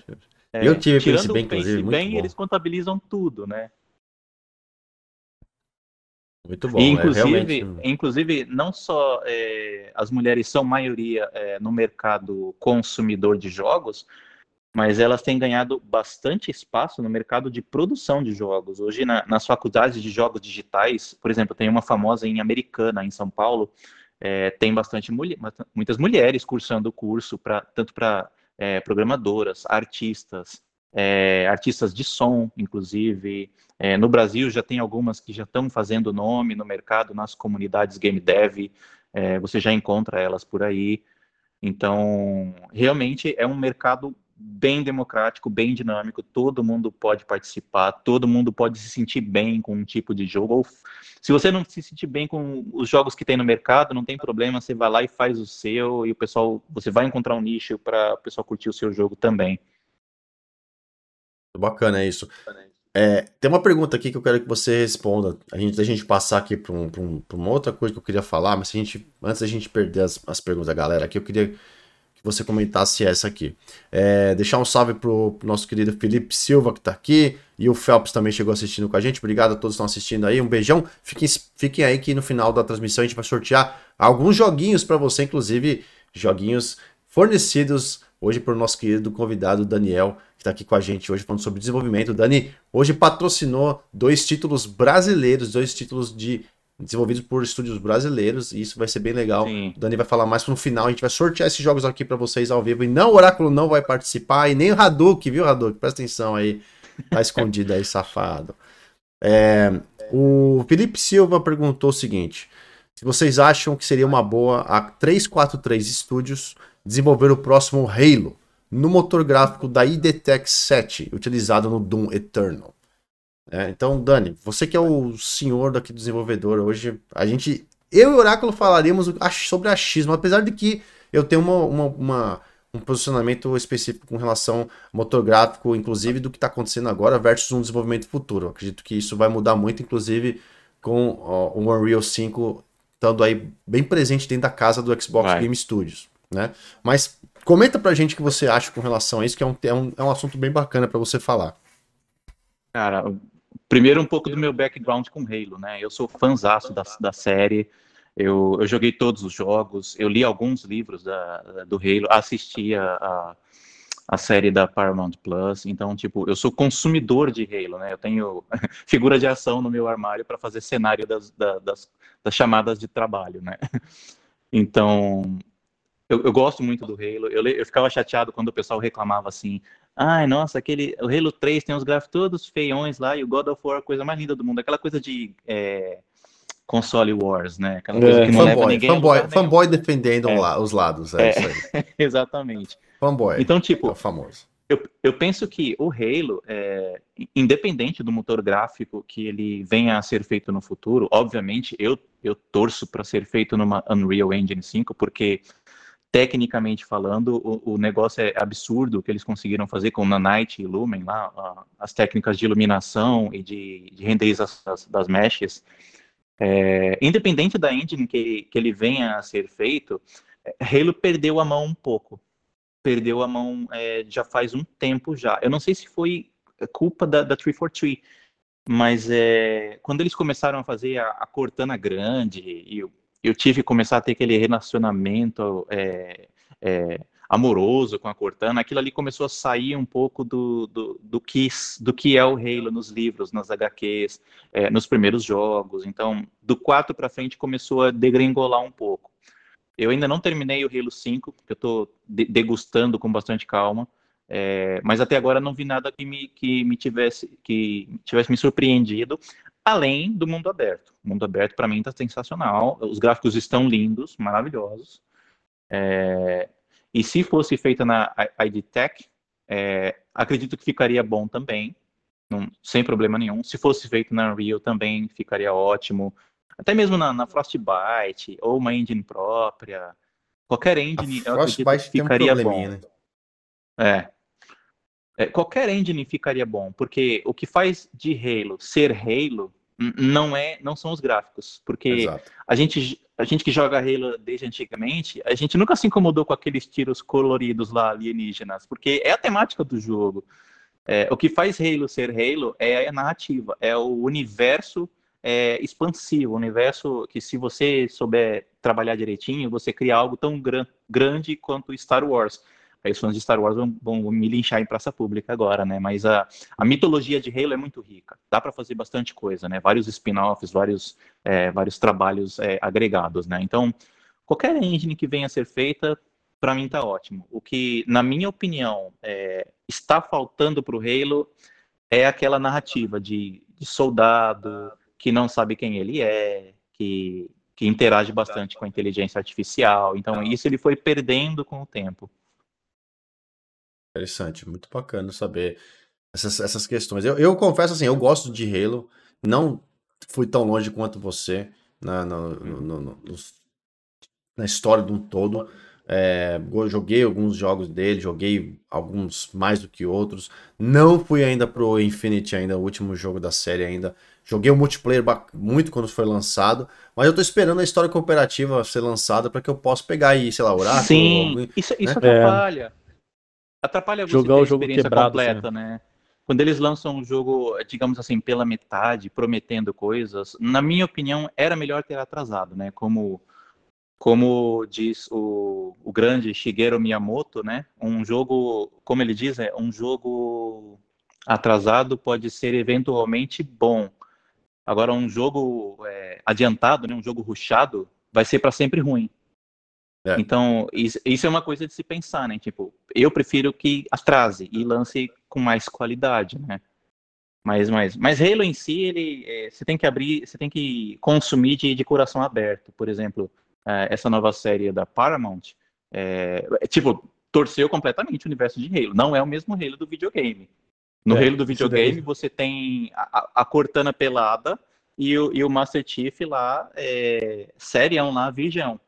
É, eu tive Pense Bem, inclusive. Pense Bem, eles contabilizam tudo, né? Muito bom. E, é inclusive, é inclusive, não só é, as mulheres são maioria é, no mercado consumidor de jogos, mas elas têm ganhado bastante espaço no mercado de produção de jogos. Hoje, na, nas faculdades de jogos digitais, por exemplo, tem uma famosa em Americana, em São Paulo, é, tem bastante mulher, muitas mulheres cursando o curso, pra, tanto para é, programadoras, artistas, é, artistas de som, inclusive. É, no Brasil já tem algumas que já estão fazendo nome no mercado, nas comunidades game dev, é, você já encontra elas por aí. Então, realmente é um mercado bem democrático, bem dinâmico, todo mundo pode participar, todo mundo pode se sentir bem com um tipo de jogo. Ou, se você não se sentir bem com os jogos que tem no mercado, não tem problema, você vai lá e faz o seu e o pessoal, você vai encontrar um nicho para o pessoal curtir o seu jogo também. Bacana isso. É, tem uma pergunta aqui que eu quero que você responda. A gente, a gente passar aqui para um, um, uma outra coisa que eu queria falar, mas a gente, antes da gente perder as, as perguntas da galera aqui, eu queria que você comentasse essa aqui. É, deixar um salve pro, pro nosso querido Felipe Silva, que está aqui, e o Phelps também chegou assistindo com a gente. Obrigado a todos que estão assistindo aí. Um beijão. Fiquem, fiquem aí que no final da transmissão a gente vai sortear alguns joguinhos para você, inclusive joguinhos fornecidos hoje por nosso querido convidado Daniel que está aqui com a gente hoje falando sobre desenvolvimento. Dani hoje patrocinou dois títulos brasileiros, dois títulos de desenvolvidos por estúdios brasileiros, e isso vai ser bem legal. Sim. O Dani vai falar mais no final, a gente vai sortear esses jogos aqui para vocês ao vivo, e não, o Oráculo não vai participar, e nem o Hadouken, viu, Hadouken? Presta atenção aí, tá escondido aí, safado. É, O Felipe Silva perguntou o seguinte: se vocês acham que seria uma boa a 343 Studios desenvolver o próximo Halo no motor gráfico da ID Tech 7, utilizado no Doom Eternal. É, então, Dani, você que é o senhor daqui do desenvolvedor, hoje a gente, eu e o Oráculo falaríamos sobre achismo, apesar de que eu tenho uma, uma, uma um posicionamento específico com relação ao motor gráfico, inclusive do que está acontecendo agora versus um desenvolvimento futuro. Eu acredito que isso vai mudar muito, inclusive com ó, o Unreal 5 estando aí bem presente dentro da casa do Xbox vai. Game Studios, né? Mas comenta pra gente o que você acha com relação a isso, que é um, é um, é um assunto bem bacana para você falar. Cara, primeiro um pouco do meu background com Halo, né? Eu sou fãzaço da, da série, eu, eu joguei todos os jogos, eu li alguns livros da, do Halo, assisti a, a, a, série da Paramount Plus, então, tipo, eu sou consumidor de Halo, né? Eu tenho figura de ação no meu armário para fazer cenário das, das, das chamadas de trabalho, né? Então, eu, eu, gosto muito do Halo. Eu, eu, ficava chateado quando o pessoal reclamava assim: ai, nossa, aquele. O Halo 3 tem os gráficos todos feiões lá e o God of War, a coisa mais linda do mundo. Aquela coisa de é, console wars, né? Aquela coisa é, que não fanboy, leva ninguém. Fanboy, fanboy defendendo é. os lados, é, isso aí. Exatamente. Fanboy. Então, tipo. É famoso. Eu, eu, penso que o Halo, é, independente do motor gráfico que ele venha a ser feito no futuro, obviamente eu, eu torço para ser feito numa Unreal Engine 5, porque tecnicamente falando, o, o, negócio é absurdo que eles conseguiram fazer com Nanite e Lumen, lá, as técnicas de iluminação e de, de renderização das, das meshes. É, independente da engine que, que ele venha a ser feito, é, Halo perdeu a mão um pouco. Perdeu a mão é, já faz um tempo já. Eu não sei se foi culpa da, da 343, mas é, quando eles começaram a fazer a, a Cortana grande e o eu tive que começar a ter aquele relacionamento é, é, amoroso com a Cortana, aquilo ali começou a sair um pouco do, do, do, que, do que é o Halo nos livros, nas HQs, é, nos primeiros jogos. Então, do 4 para frente começou a degringolar um pouco. Eu ainda não terminei o Halo 5, que eu estou degustando com bastante calma. É, mas até agora não vi nada que me, que me tivesse que tivesse me surpreendido além do mundo aberto. O mundo aberto, para mim, está sensacional. Os gráficos estão lindos, maravilhosos. É... E se fosse feita na ID Tech, é... acredito que ficaria bom também, não, sem problema nenhum. Se fosse feito na Unreal, também ficaria ótimo. Até mesmo na, na Frostbite, ou uma engine própria. Qualquer engine, eu acredito que ficaria um bom. Né? É, é, qualquer engine ficaria bom, porque o que faz de Halo ser Halo não é, não são os gráficos, porque a gente, a gente que joga Halo desde antigamente, a gente nunca se incomodou com aqueles tiros coloridos lá alienígenas, porque é a temática do jogo. É, o que faz Halo ser Halo é a narrativa, é o universo é, expansivo, o universo que se você souber trabalhar direitinho, você cria algo tão gran grande quanto Star Wars. Aí os fãs de Star Wars vão, vão, me linchar em praça pública agora, né? Mas a, a mitologia de Halo é muito rica. Dá para fazer bastante coisa, né? Vários spin-offs, vários, é, vários trabalhos é, agregados, né? Então, qualquer engine que venha a ser feita, para mim tá ótimo. O que, na minha opinião, é, está faltando para o Halo é aquela narrativa de, de soldado que não sabe quem ele é, que, que interage bastante com a inteligência artificial. Então, isso ele foi perdendo com o tempo. Interessante, muito bacana saber essas, essas questões. Eu, eu confesso assim, eu gosto de Halo, não fui tão longe quanto você na, no, no, no, na história de um todo. É, joguei alguns jogos dele, joguei alguns mais do que outros. Não fui ainda pro Infinity ainda, o último jogo da série ainda. Joguei o multiplayer muito quando foi lançado, mas eu tô esperando a história cooperativa ser lançada para que eu possa pegar aí, sei lá, Oráculo. Sim, algum, isso, isso né? atrapalha. É atrapalha você Jogar a experiência quebrado, completa, né? Quando eles lançam um jogo, digamos assim, pela metade, prometendo coisas, na minha opinião, era melhor ter atrasado, né? Como, como diz o, o grande Shigeru Miyamoto, né? Um jogo, como ele diz, é um jogo atrasado pode ser eventualmente bom. Agora, um jogo é, adiantado, né? um jogo ruchado, vai ser para sempre ruim. É. Então, isso, isso, é uma coisa de se pensar, né? Tipo, eu prefiro que atrase e lance com mais qualidade, né? Mas, mas, mas Halo em si, ele, é, você tem que abrir, você tem que consumir de, de coração aberto. Por exemplo, é, essa nova série da Paramount, é, é, tipo, torceu completamente o universo de Halo. Não é o mesmo Halo do videogame. No é, Halo do videogame, você tem a, a, Cortana pelada e o, e o Master Chief lá, é, serião lá, virgão.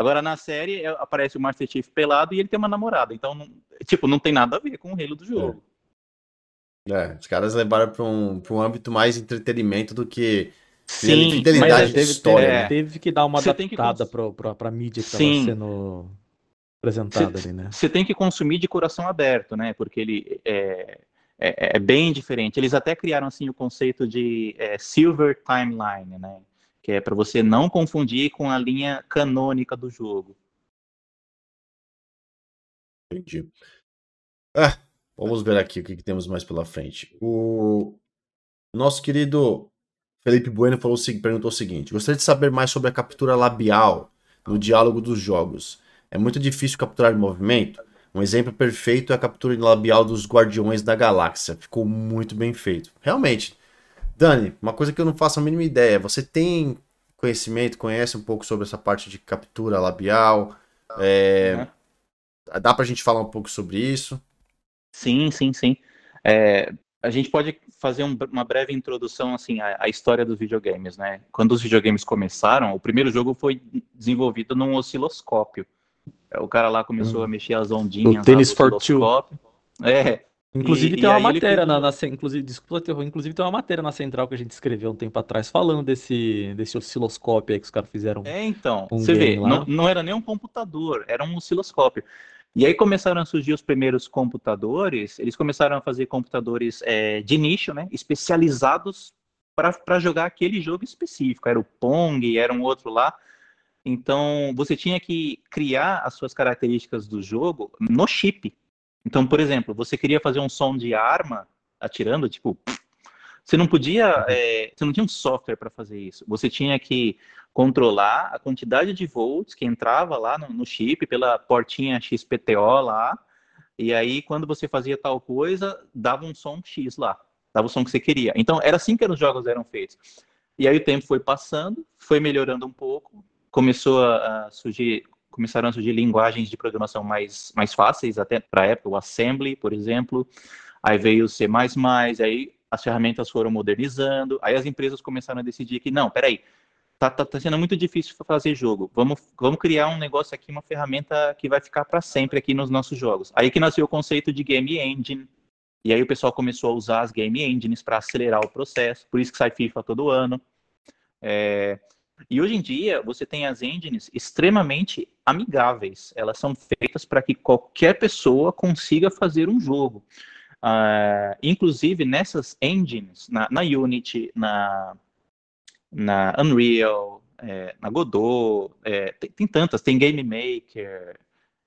Agora, na série, é, aparece o Master Chief pelado e ele tem uma namorada. Então, não, tipo, não tem nada a ver com o Halo do jogo. É, os caras levaram para um, um âmbito mais entretenimento do que Sim, fidelidade teve, história. Teve, né? teve que dar uma Você adaptada cons... para a mídia que estava sendo apresentada ali, né? Você tem que consumir de coração aberto, né? Porque ele é, é, é bem diferente. Eles até criaram assim o conceito de é, silver timeline, né? Que é para você não confundir com a linha canônica do jogo. Entendi. Ah, Vamos ver aqui o que, que temos mais pela frente. O nosso querido Felipe Bueno falou, perguntou o seguinte: Gostaria de saber mais sobre a captura labial no diálogo dos jogos. É muito difícil capturar movimento? Um exemplo perfeito é a captura labial dos Guardiões da Galáxia. Ficou muito bem feito. Realmente. Dani, uma coisa que eu não faço a mínima ideia. Você tem conhecimento, conhece um pouco sobre essa parte de captura labial? É... Uhum. Dá pra gente falar um pouco sobre isso? Sim, sim, sim. É, a gente pode fazer um, uma breve introdução assim à, à, história dos videogames, né? Quando os videogames começaram, o primeiro jogo foi desenvolvido num osciloscópio. É, o cara lá começou hum. a mexer as ondinhas. O Tennis for Two. É. Inclusive e, tem e uma matéria na, na, inclusive, desculpa, inclusive tem uma matéria na central que a gente escreveu um tempo atrás falando desse, desse osciloscópio aí que os caras fizeram. É, então, um você vê, não, não, era nem um computador, era um osciloscópio. E aí começaram a surgir os primeiros computadores, eles começaram a fazer computadores é, de nicho, né, especializados para jogar aquele jogo específico. Era o Pong, era um outro lá. Então, você tinha que criar as suas características do jogo no chip. Então, por exemplo, você queria fazer um som de arma atirando, tipo, você não podia, é, você não tinha um software para fazer isso. Você tinha que controlar a quantidade de volts que entrava lá no, no, chip pela portinha XPTO lá. E aí, quando você fazia tal coisa, dava um som X lá, dava o som que você queria. Então, era assim que os jogos eram feitos. E aí o tempo foi passando, foi melhorando um pouco, começou a, a surgir, começaram a surgir linguagens de programação mais, mais fáceis, até para a época, o Assembly, por exemplo. Aí veio o C++, aí as ferramentas foram modernizando, aí as empresas começaram a decidir que, não, peraí, tá, tá, tá sendo muito difícil fazer jogo, vamos, vamos criar um negócio aqui, uma ferramenta que vai ficar para sempre aqui nos nossos jogos. Aí que nasceu o conceito de Game Engine, e aí o pessoal começou a usar as Game Engines para acelerar o processo, por isso que sai FIFA todo ano. É... E hoje em dia, você tem as engines extremamente amigáveis. Elas são feitas para que qualquer pessoa consiga fazer um jogo. Uh, inclusive nessas engines, na, na Unity, na, na Unreal, é, na Godot, é, tem, tem, tantas, tem Game Maker,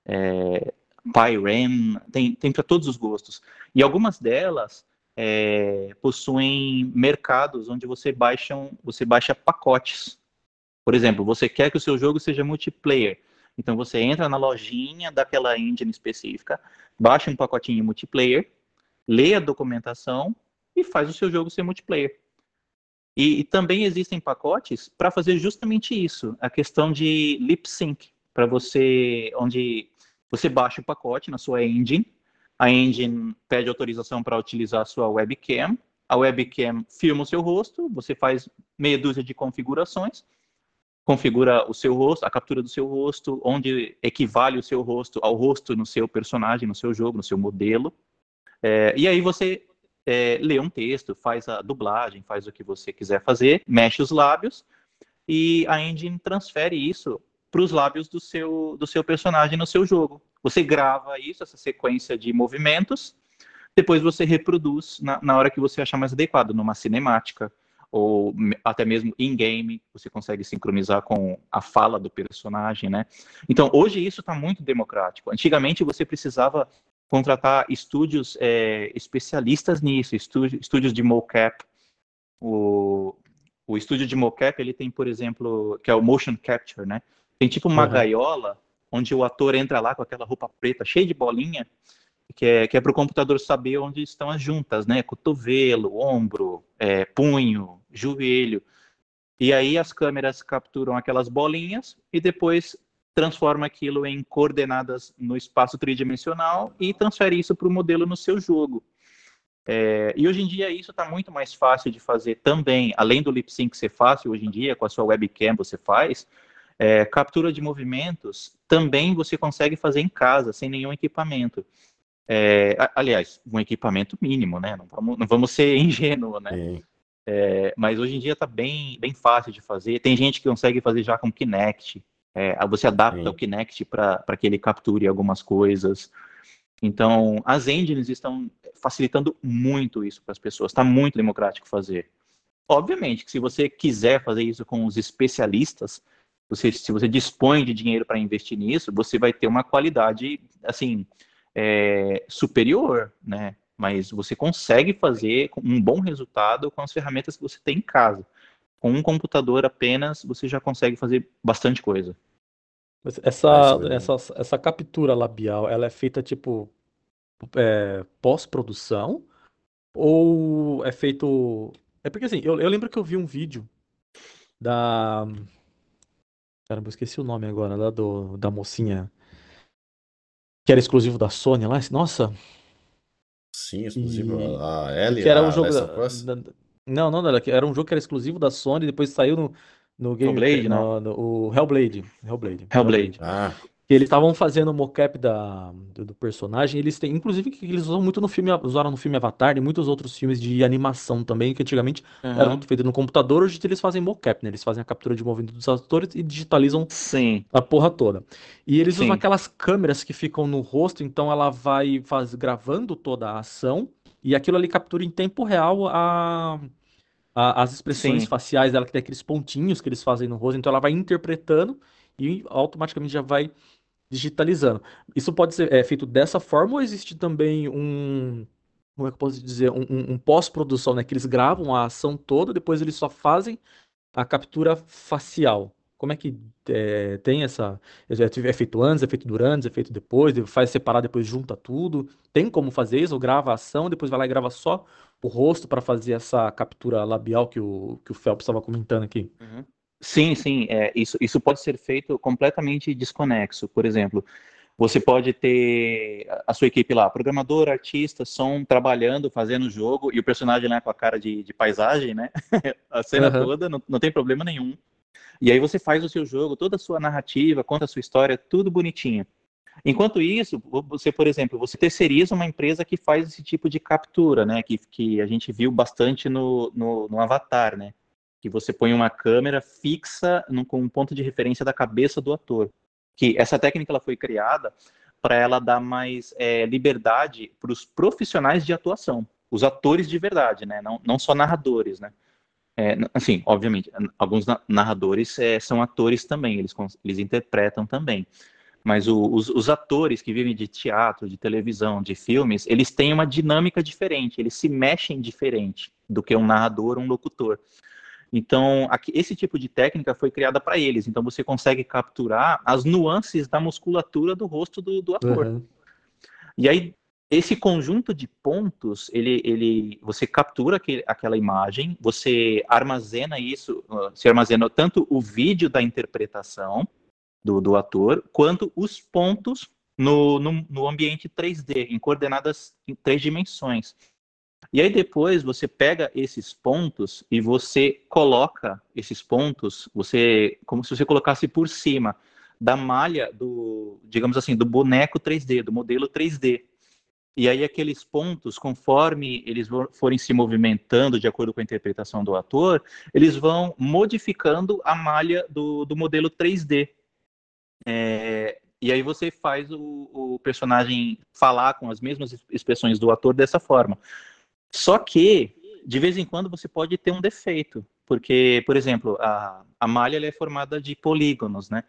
é, Pyram, tem, tem para todos os gostos. E algumas delas é, possuem mercados onde você baixa, você baixa pacotes. Por exemplo, você quer que o seu jogo seja multiplayer. Então você entra na lojinha daquela engine específica, baixa um pacotinho multiplayer, lê a documentação e faz o seu jogo ser multiplayer. E, e também existem pacotes para fazer justamente isso, a questão de lip sync, para você, onde você baixa o pacote na sua engine, a engine pede autorização para utilizar a sua webcam, a webcam filma o seu rosto, você faz meia dúzia de configurações, configura o seu rosto, a captura do seu rosto, onde equivale o seu rosto ao rosto no seu personagem, no seu jogo, no seu modelo. É, e aí você é, lê um texto, faz a dublagem, faz o que você quiser fazer, mexe os lábios e a engine transfere isso para os lábios do seu, do seu personagem no seu jogo. Você grava isso, essa sequência de movimentos, depois você reproduz na, na hora que você achar mais adequado, numa cinemática, ou até mesmo in-game, você consegue sincronizar com a fala do personagem, né? Então, hoje isso está muito democrático. Antigamente você precisava contratar estúdios é, especialistas nisso, estúdio, estúdios de mocap. O, o estúdio de mocap, ele tem, por exemplo, que é o motion capture, né? Tem tipo uma uhum. gaiola onde o ator entra lá com aquela roupa preta cheia de bolinha que é, que é para o computador saber onde estão as juntas, né? Cotovelo, ombro, é, punho, joelho. E aí as câmeras capturam aquelas bolinhas e depois transforma aquilo em coordenadas no espaço tridimensional e transfere isso para o modelo no seu jogo. É, e hoje em dia isso está muito mais fácil de fazer também, além do lip sync ser fácil hoje em dia, com a sua webcam você faz, é, captura de movimentos também você consegue fazer em casa, sem nenhum equipamento. É, aliás, um equipamento mínimo, né? Não vamos, não vamos ser ingênuo, né? É, mas hoje em dia está bem, bem fácil de fazer. Tem gente que consegue fazer já com Kinect. É, você adapta Sim. o Kinect para que ele capture algumas coisas. Então, as engines estão facilitando muito isso para as pessoas. Está muito democrático fazer. Obviamente que se você quiser fazer isso com os especialistas, você, se você dispõe de dinheiro para investir nisso, você vai ter uma qualidade assim é, superior, né? Mas você consegue fazer um bom resultado com as ferramentas que você tem em casa. Com um computador apenas, você já consegue fazer bastante coisa. Essa, essa, essa captura labial, ela é feita tipo é, pós-produção? Ou é feito. É porque assim, eu, eu lembro que eu vi um vídeo da. Caramba, eu esqueci o nome agora, da, do, da mocinha que era exclusivo da Sony lá. Nossa. Sim, exclusivo. E... A Ellie, que era um jogo da... Da... Não, não, não, era um jogo que era exclusivo da Sony, depois saiu no, no Game Hellblade, no, no, o Hellblade. Hellblade. Hellblade. Ah eles estavam fazendo o mocap da, do, do, personagem, eles têm, inclusive, que eles usam muito no filme, usaram no filme Avatar e muitos outros filmes de animação também, que antigamente uhum. eram feitos no computador, hoje eles fazem mocap, né? Eles fazem a captura de movimento dos atores e digitalizam Sim. a porra toda. E eles Sim. usam aquelas câmeras que ficam no rosto, então ela vai faz, gravando toda a ação e aquilo ali captura em tempo real a, a as expressões Sim. faciais dela, que tem aqueles pontinhos que eles fazem no rosto, então ela vai interpretando e automaticamente já vai digitalizando. Isso pode ser é, feito dessa forma ou existe também um, como é que eu posso dizer, um, um, um pós-produção, né? Que eles gravam a ação toda, depois eles só fazem a captura facial. Como é que é, tem essa. É feito antes, é feito durante, é feito depois, faz separar, depois junta tudo. Tem como fazer isso? Ou grava a ação, depois vai lá e grava só o rosto para fazer essa captura labial que o, que o Phelps estava comentando aqui? Uhum. Sim, sim, é, isso, isso pode ser feito completamente desconexo. Por exemplo, você pode ter a sua equipe lá, programador, artista, som, trabalhando, fazendo o jogo, e o personagem lá com a cara de, de paisagem, né? a cena uhum. toda, não, não tem problema nenhum. E aí você faz o seu jogo, toda a sua narrativa, conta a sua história, tudo bonitinho. Enquanto isso, você, por exemplo, você terceiriza uma empresa que faz esse tipo de captura, né? Que, que a gente viu bastante no, no, no Avatar, né? Que você põe uma câmera fixa no, com um ponto de referência da cabeça do ator. Que essa técnica ela foi criada para ela dar mais é, liberdade para os profissionais de atuação, os atores de verdade, né? Não, não só narradores, né? É, assim, obviamente, alguns narradores é, são atores também, eles, eles interpretam também. Mas o, os, os, atores que vivem de teatro, de televisão, de filmes, eles têm uma dinâmica diferente, eles se mexem diferente do que um narrador um locutor. Então, aqui, esse tipo de técnica foi criada para eles. Então, você consegue capturar as nuances da musculatura do rosto do, do ator. Uhum. E aí, esse conjunto de pontos, ele, ele, você captura aquele, aquela imagem, você armazena isso, se armazena tanto o vídeo da interpretação do, do ator, quanto os pontos no, no, no ambiente 3D, em coordenadas em três dimensões. E aí depois você pega esses pontos e você coloca esses pontos, você como se você colocasse por cima da malha do, digamos assim, do boneco 3D, do modelo 3D. E aí aqueles pontos, conforme eles forem se movimentando de acordo com a interpretação do ator, eles vão modificando a malha do, do modelo 3D. É, e aí você faz o, o personagem falar com as mesmas expressões do ator dessa forma. Só que, de vez em quando, você pode ter um defeito, porque, por exemplo, a, a malha é formada de polígonos, né?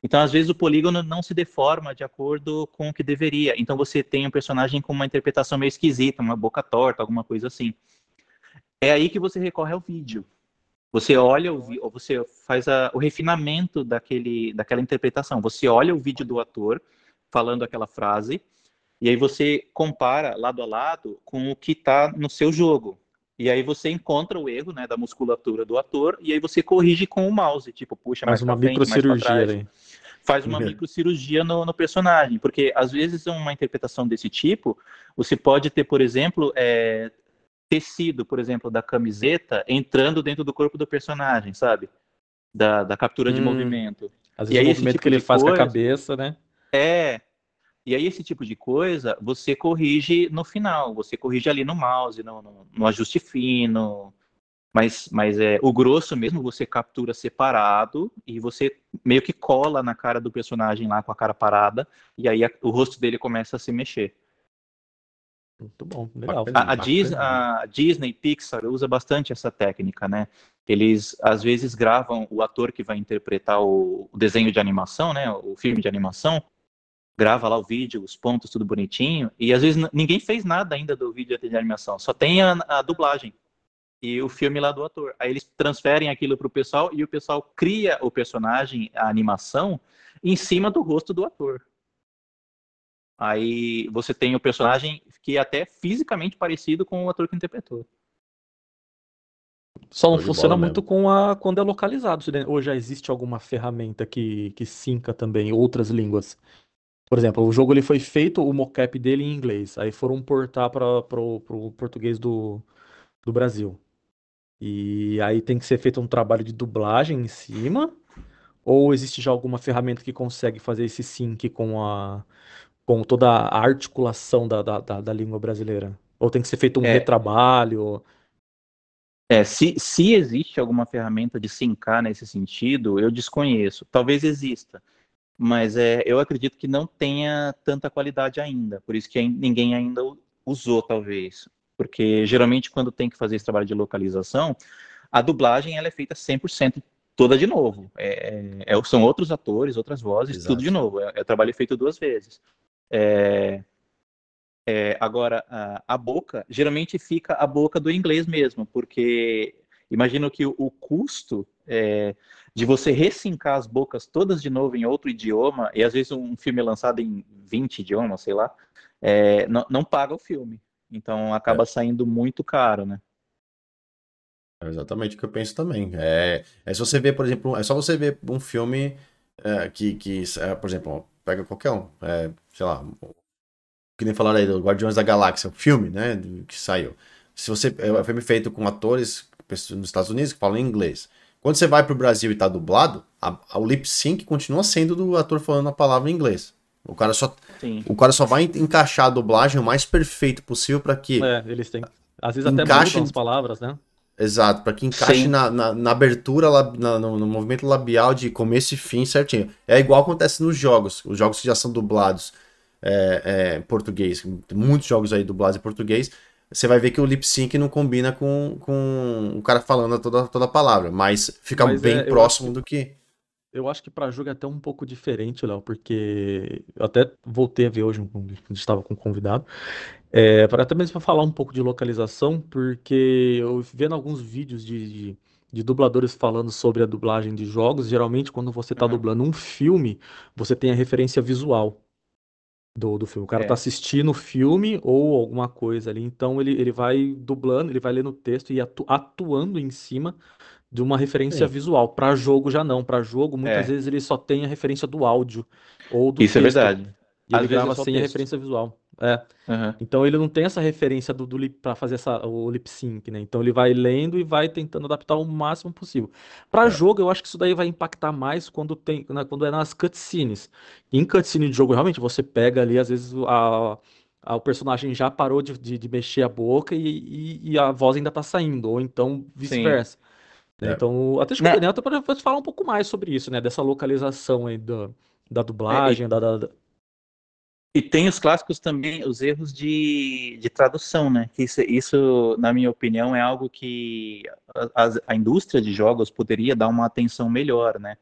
Então, às vezes, o polígono não se deforma de acordo com o que deveria. Então, você tem um personagem com uma interpretação meio esquisita, uma boca torta, alguma coisa assim. É aí que você recorre ao vídeo. Você olha o você faz a, o refinamento daquele, daquela interpretação. Você olha o vídeo do ator falando aquela frase E aí você compara lado a lado com o que está no seu jogo. E aí você encontra o erro, né, da musculatura do ator, e aí você corrige com o mouse, tipo, puxa mais uma microcirurgia Faz uma microcirurgia no, no, personagem, porque às vezes uma interpretação desse tipo, você pode ter, por exemplo, é, tecido, por exemplo, da camiseta entrando dentro do corpo do personagem, sabe? Da, da captura hum, de movimento. Às vezes e aí, o movimento tipo que ele faz coisa, com a cabeça, né? É, e aí, esse tipo de coisa, você corrige no final, você corrige ali no mouse, no, no, no ajuste fino. Mas, mas é, o grosso mesmo você captura separado e você meio que cola na cara do personagem lá com a cara parada, e aí a, o rosto dele começa a se mexer. Muito bom, legal. A, a, Disney, a Disney Pixar usa bastante essa técnica, né? Eles às vezes gravam o ator que vai interpretar o, o desenho de animação, né? O filme de animação grava lá o vídeo, os pontos, tudo bonitinho, e às vezes ninguém fez nada ainda do vídeo de animação, só tem a, a dublagem e o filme lá do ator. Aí eles transferem aquilo para o pessoal e o pessoal cria o personagem, a animação, em cima do rosto do ator. Aí você tem o personagem que é até fisicamente parecido com o ator que interpretou. Só não funciona muito com a quando é localizado. Ou já existe alguma ferramenta que, que sinca também outras línguas? Por exemplo, o jogo ele foi feito, o mocap dele em inglês. Aí foram portar para o português do, do Brasil. E aí tem que ser feito um trabalho de dublagem em cima? Ou existe já alguma ferramenta que consegue fazer esse sync com a com toda a articulação da, da, da, da língua brasileira? Ou tem que ser feito um é, retrabalho? É, se, se existe alguma ferramenta de sincar nesse sentido, eu desconheço. Talvez exista mas é, eu acredito que não tenha tanta qualidade ainda, por isso que ninguém ainda usou, talvez. Porque geralmente quando tem que fazer esse trabalho de localização, a dublagem ela é feita 100% toda de novo. É, é, são outros atores, outras vozes, Exato. tudo de novo. É, é trabalho feito duas vezes. É, é, agora, a, a, boca, geralmente fica a boca do inglês mesmo, porque imagino que o, o custo é, de você ressincar as bocas todas de novo em outro idioma, e às vezes um filme é lançado em 20 idiomas, sei lá, é, não, não, paga o filme. Então acaba é. saindo muito caro, né? Exatamente o que eu penso também. É, é se você ver, por exemplo, é só você ver um filme é, que, que é, por exemplo, pega qualquer um, sei lá, que nem falaram aí do Guardiões da Galáxia, o filme, né, que saiu. Se você é um filme feito com atores nos Estados Unidos que falam inglês. Quando você vai pro Brasil e tá dublado, a, a, o lip sync continua sendo do ator falando a palavra em inglês. O cara só, o cara só vai encaixar a dublagem o mais perfeito possível para que. É, eles têm. Às vezes até encaixe... mudam as palavras, né? Exato, para que encaixe na, na, na, abertura, na, no, no, movimento labial de começo e fim certinho. É igual acontece nos jogos. Os jogos que já são dublados é, é, português. Muitos jogos aí dublados em português você vai ver que o lip sync não combina com, com o cara falando toda, toda a palavra, mas fica mas bem é, próximo do que. Eu acho que para jogo é até um pouco diferente, Léo, porque eu até voltei a ver hoje, quando estava com um convidado, é, para até mesmo para falar um pouco de localização, porque eu vendo alguns vídeos de, de, de, dubladores falando sobre a dublagem de jogos, geralmente quando você está uhum. dublando um filme, você tem a referência visual do, do filme. O cara tá é. tá assistindo o filme ou alguma coisa ali, então ele, ele vai dublando, ele vai lendo o texto e atu, atuando em cima de uma referência Sim. visual. Para jogo já não. Para jogo, muitas é. vezes ele só tem a referência do áudio ou do Isso é texto. é verdade. E Às ele grava sem a referência visual. É. Uhum. Então ele não tem essa referência do, do para fazer essa, o lip sync, né? Então ele vai lendo e vai tentando adaptar o máximo possível. Para é. jogo, eu acho que isso daí vai impactar mais quando tem, né, quando é nas cutscenes. Em cutscene de jogo, realmente, você pega ali, às vezes, a, a o personagem já parou de, de, de mexer a boca e, e, e, a voz ainda tá saindo, ou então vice-versa. Né? É. Então, até acho que o Daniel pode falar um pouco mais sobre isso, né? Dessa localização aí do, da dublagem, é, da, da, e tem os clássicos também, os erros de, de tradução, né? Isso, isso, na minha opinião, é algo que a, a, indústria de jogos poderia dar uma atenção melhor, né?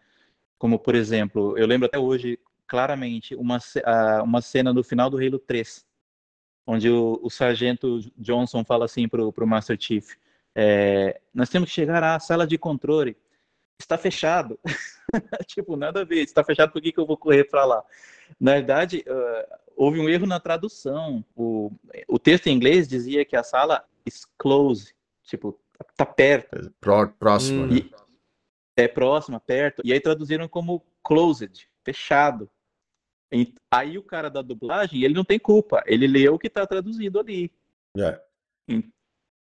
Como, por exemplo, eu lembro até hoje, claramente, uma, uma cena no final do Halo 3, onde o, o sargento Johnson fala assim pro, pro Master Chief, é, nós temos que chegar à sala de controle, está fechado. tipo, nada a ver, está fechado, por que, que eu vou correr para lá? Na verdade, houve um erro na tradução. O, o texto em inglês dizia que a sala is close, tipo, tá perto. Pró, próximo, hum. né? É próxima, perto. E aí traduziram como closed, fechado. E, aí o cara da dublagem, ele não tem culpa. Ele leu o que está traduzido ali. Yeah.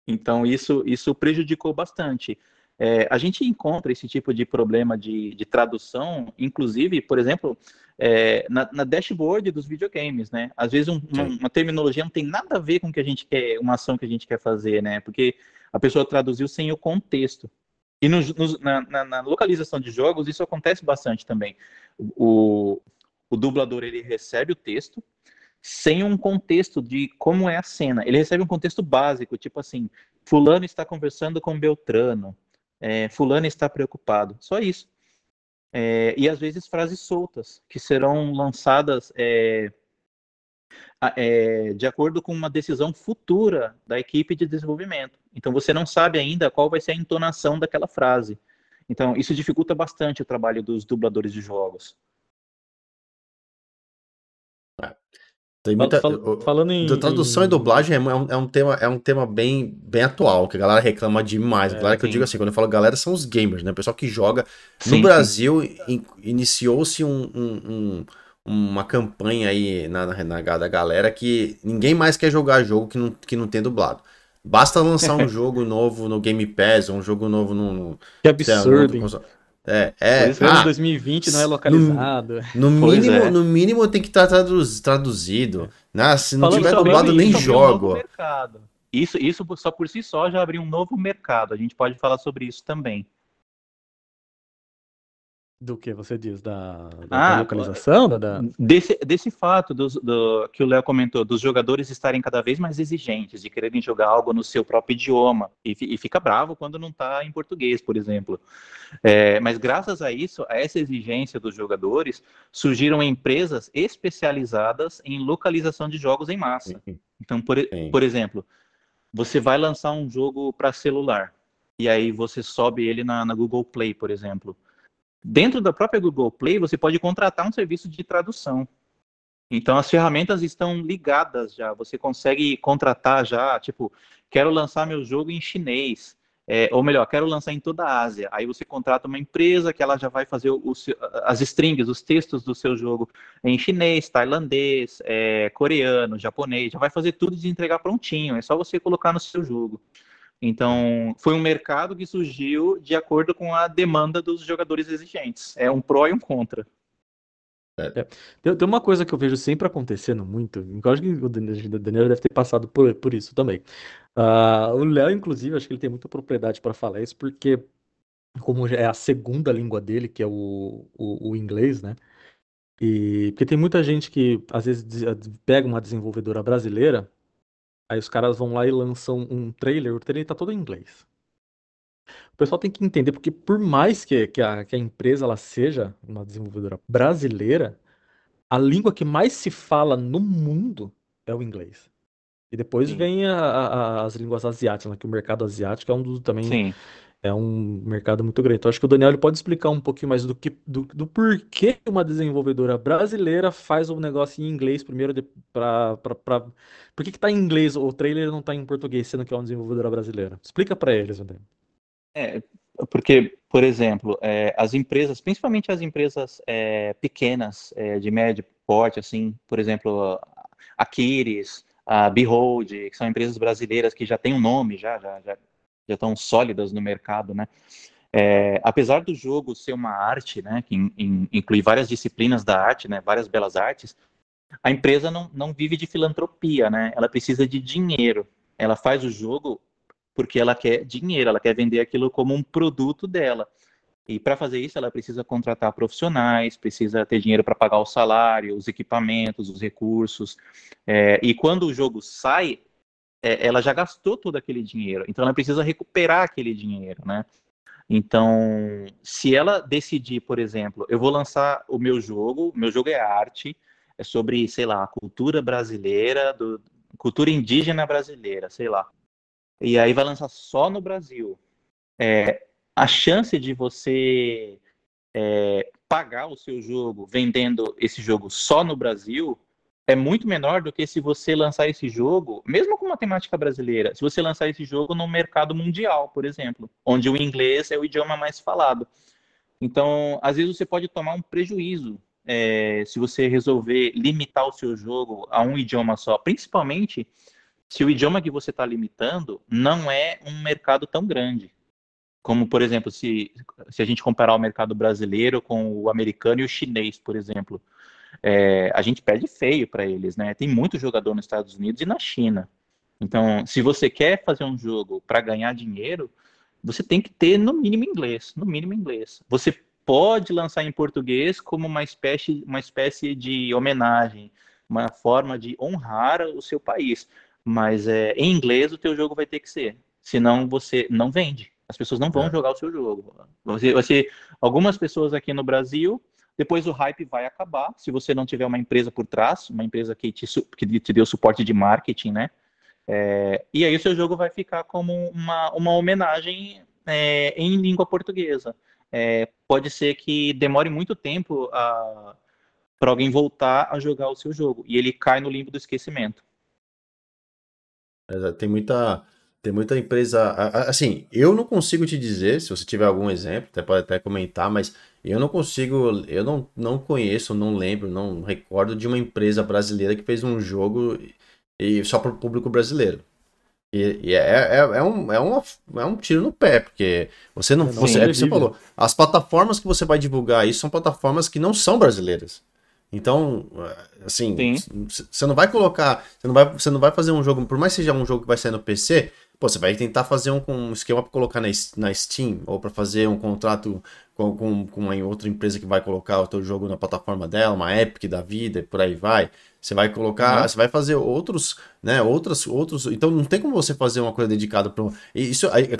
Então isso, isso prejudicou bastante. É, a gente encontra esse tipo de problema de, de tradução, inclusive, por exemplo, é, na, na, dashboard dos videogames, né? Às vezes um, uma, uma, terminologia não tem nada a ver com o que a gente quer, uma ação que a gente quer fazer, né? Porque a pessoa traduziu sem o contexto. E no, no, na, na, localização de jogos isso acontece bastante também. O, o dublador ele recebe o texto sem um contexto de como é a cena. Ele recebe um contexto básico, tipo assim, fulano está conversando com Beltrano, é, fulano está preocupado. Só isso. É, e às vezes frases soltas, que serão lançadas é, é, de acordo com uma decisão futura da equipe de desenvolvimento. Então você não sabe ainda qual vai ser a entonação daquela frase. Então isso dificulta bastante o trabalho dos dubladores de jogos. Tem muita, falando em tradução em... e dublagem é um, é um, tema, é um tema bem, bem atual, que a galera reclama demais. É, galera que eu digo assim, quando eu falo galera, são os gamers, né? O pessoal que joga. Sim, no Brasil, in, iniciou-se um, um, uma campanha aí na, na, da galera que ninguém mais quer jogar jogo que não, que não tem dublado. Basta lançar um jogo novo no Game Pass, um jogo novo no. Que absurdo. É, é. Por isso ah, 2020 não é localizado. No, no mínimo, é. no mínimo tem que estar traduz, traduzido. Né? Se não Falando tiver dublado, nem jogo. Um isso, isso só por si só já abriu um novo mercado. A gente pode falar sobre isso também. Do que você diz? Da, da, ah, localização? Da, Desse, desse fato do, do, que o Léo comentou, dos jogadores estarem cada vez mais exigentes, de quererem jogar algo no seu próprio idioma, e, e fica bravo quando não está em português, por exemplo. É, mas graças a isso, a essa exigência dos jogadores, surgiram empresas especializadas em localização de jogos em massa. Então, por, por exemplo, você vai lançar um jogo para celular, e aí você sobe ele na, na Google Play, por exemplo. Dentro da própria Google Play, você pode contratar um serviço de tradução. Então, as ferramentas estão ligadas já. Você consegue contratar já, tipo, quero lançar meu jogo em chinês. É, ou melhor, quero lançar em toda a Ásia. Aí você contrata uma empresa que ela já vai fazer o, as strings, os textos do seu jogo em chinês, tailandês, é, coreano, japonês, já vai fazer tudo de entregar prontinho. É só você colocar no seu jogo. Então, foi um mercado que surgiu de acordo com a demanda dos jogadores exigentes. É um pró e um contra. É. Tem, tem, uma coisa que eu vejo sempre acontecendo muito, eu acho que o Daniel deve ter passado por, por isso também. Uh, o Léo, inclusive, acho que ele tem muita propriedade para falar isso, porque como é a segunda língua dele, que é o, o, o inglês, né? E porque tem muita gente que às vezes pega uma desenvolvedora brasileira Aí os caras vão lá e lançam um trailer, o trailer tá todo em inglês. O pessoal tem que entender, porque por mais que, que, a, que a empresa ela seja uma desenvolvedora brasileira, a língua que mais se fala no mundo é o inglês. E depois Sim. vem a, a, as línguas asiáticas, né, que o mercado asiático é um dos também Sim é um mercado muito grande. Então, acho que o Daniel pode explicar um pouquinho mais do que do, do porquê uma desenvolvedora brasileira faz o negócio em inglês primeiro para por que que tá em inglês o trailer não está em português sendo que é uma desenvolvedora brasileira? Explica para eles, Daniel. É, porque, por exemplo, é, as empresas, principalmente as empresas é, pequenas, é, de médio porte, assim, por exemplo, a Kiris, a Behold, que são empresas brasileiras que já têm um nome, já, já, já já estão sólidas no mercado, né? É, apesar do jogo ser uma arte, né, que in, in, inclui várias disciplinas da arte, né, várias belas artes, a empresa não, não vive de filantropia, né? Ela precisa de dinheiro. Ela faz o jogo porque ela quer dinheiro, ela quer vender aquilo como um produto dela. E para fazer isso, ela precisa contratar profissionais, precisa ter dinheiro para pagar o salário, os equipamentos, os recursos. É, e quando o jogo sai, é, ela já gastou todo aquele dinheiro, então ela precisa recuperar aquele dinheiro, né? Então, se ela decidir, por exemplo, eu vou lançar o meu jogo, meu jogo é arte, é sobre, sei lá, cultura brasileira, do, cultura indígena brasileira, sei lá. E aí vai lançar só no Brasil. É, a chance de você é, pagar o seu jogo vendendo esse jogo só no Brasil é muito menor do que se você lançar esse jogo, mesmo com uma temática brasileira, se você lançar esse jogo no mercado mundial, por exemplo, onde o inglês é o idioma mais falado. Então, às vezes você pode tomar um prejuízo é, se você resolver limitar o seu jogo a um idioma só, principalmente se o idioma que você está limitando não é um mercado tão grande. Como, por exemplo, se, se a gente comparar o mercado brasileiro com o americano e o chinês, por exemplo é, a gente perde feio para eles, né? Tem muito jogador nos Estados Unidos e na China. Então, se você quer fazer um jogo para ganhar dinheiro, você tem que ter no mínimo inglês, no mínimo inglês. Você pode lançar em português como uma espécie, uma espécie de homenagem, uma forma de honrar o seu país. Mas é, em inglês o teu jogo vai ter que ser, senão você não vende. As pessoas não vão é. jogar o seu jogo. Você, você, algumas pessoas aqui no Brasil depois o hype vai acabar, se você não tiver uma empresa por trás, uma empresa que te, que te deu suporte de marketing, né? É, e aí o seu jogo vai ficar como uma, uma homenagem é, em língua portuguesa. É, pode ser que demore muito tempo para alguém voltar a jogar o seu jogo e ele cai no limbo do esquecimento. Tem muita, tem muita empresa. Assim, eu não consigo te dizer, se você tiver algum exemplo, até pode até comentar, mas eu não consigo, eu não, não conheço, não lembro, não recordo de uma empresa brasileira que fez um jogo e só para o público brasileiro. E, e é, é, é, um, é, uma, é um tiro no pé, porque você não. Você, é o que você falou. As plataformas que você vai divulgar isso são plataformas que não são brasileiras. Então, assim, você não vai colocar. Você não vai, você não vai fazer um jogo, por mais que seja um jogo que vai sair no PC, pô, você vai tentar fazer um, um esquema para colocar na, na Steam, ou para fazer um contrato com, com, com uma outra empresa que vai colocar o teu jogo na plataforma dela, uma Epic da vida e por aí vai. Você vai colocar, uhum. você vai fazer outros, né, outros, outros, então não tem como você fazer uma coisa dedicada para isso é, é,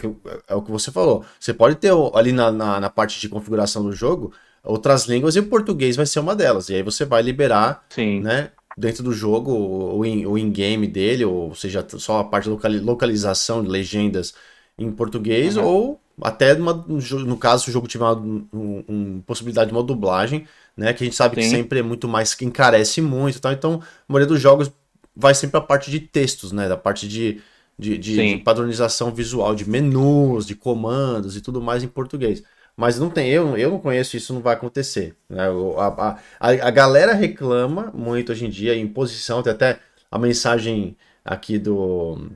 é, o que você falou. Você pode ter ali na, na, na, parte de configuração do jogo outras línguas e o português vai ser uma delas. E aí você vai liberar, Sim. né, dentro do jogo o in-game dele, ou seja, só a parte de localização de legendas em português uhum. ou até numa, no caso se o jogo tiver uma, um, um, possibilidade de uma dublagem, né, que a gente sabe Sim. que sempre é muito mais que encarece muito, tá? Então, a maioria dos jogos vai sempre a parte de textos, né, da parte de, de, de, de padronização visual, de menus, de comandos e tudo mais em português. Mas não tem, eu, eu não conheço isso, não vai acontecer. Né? A, a, a galera reclama muito hoje em dia, em posição, tem até a mensagem aqui do,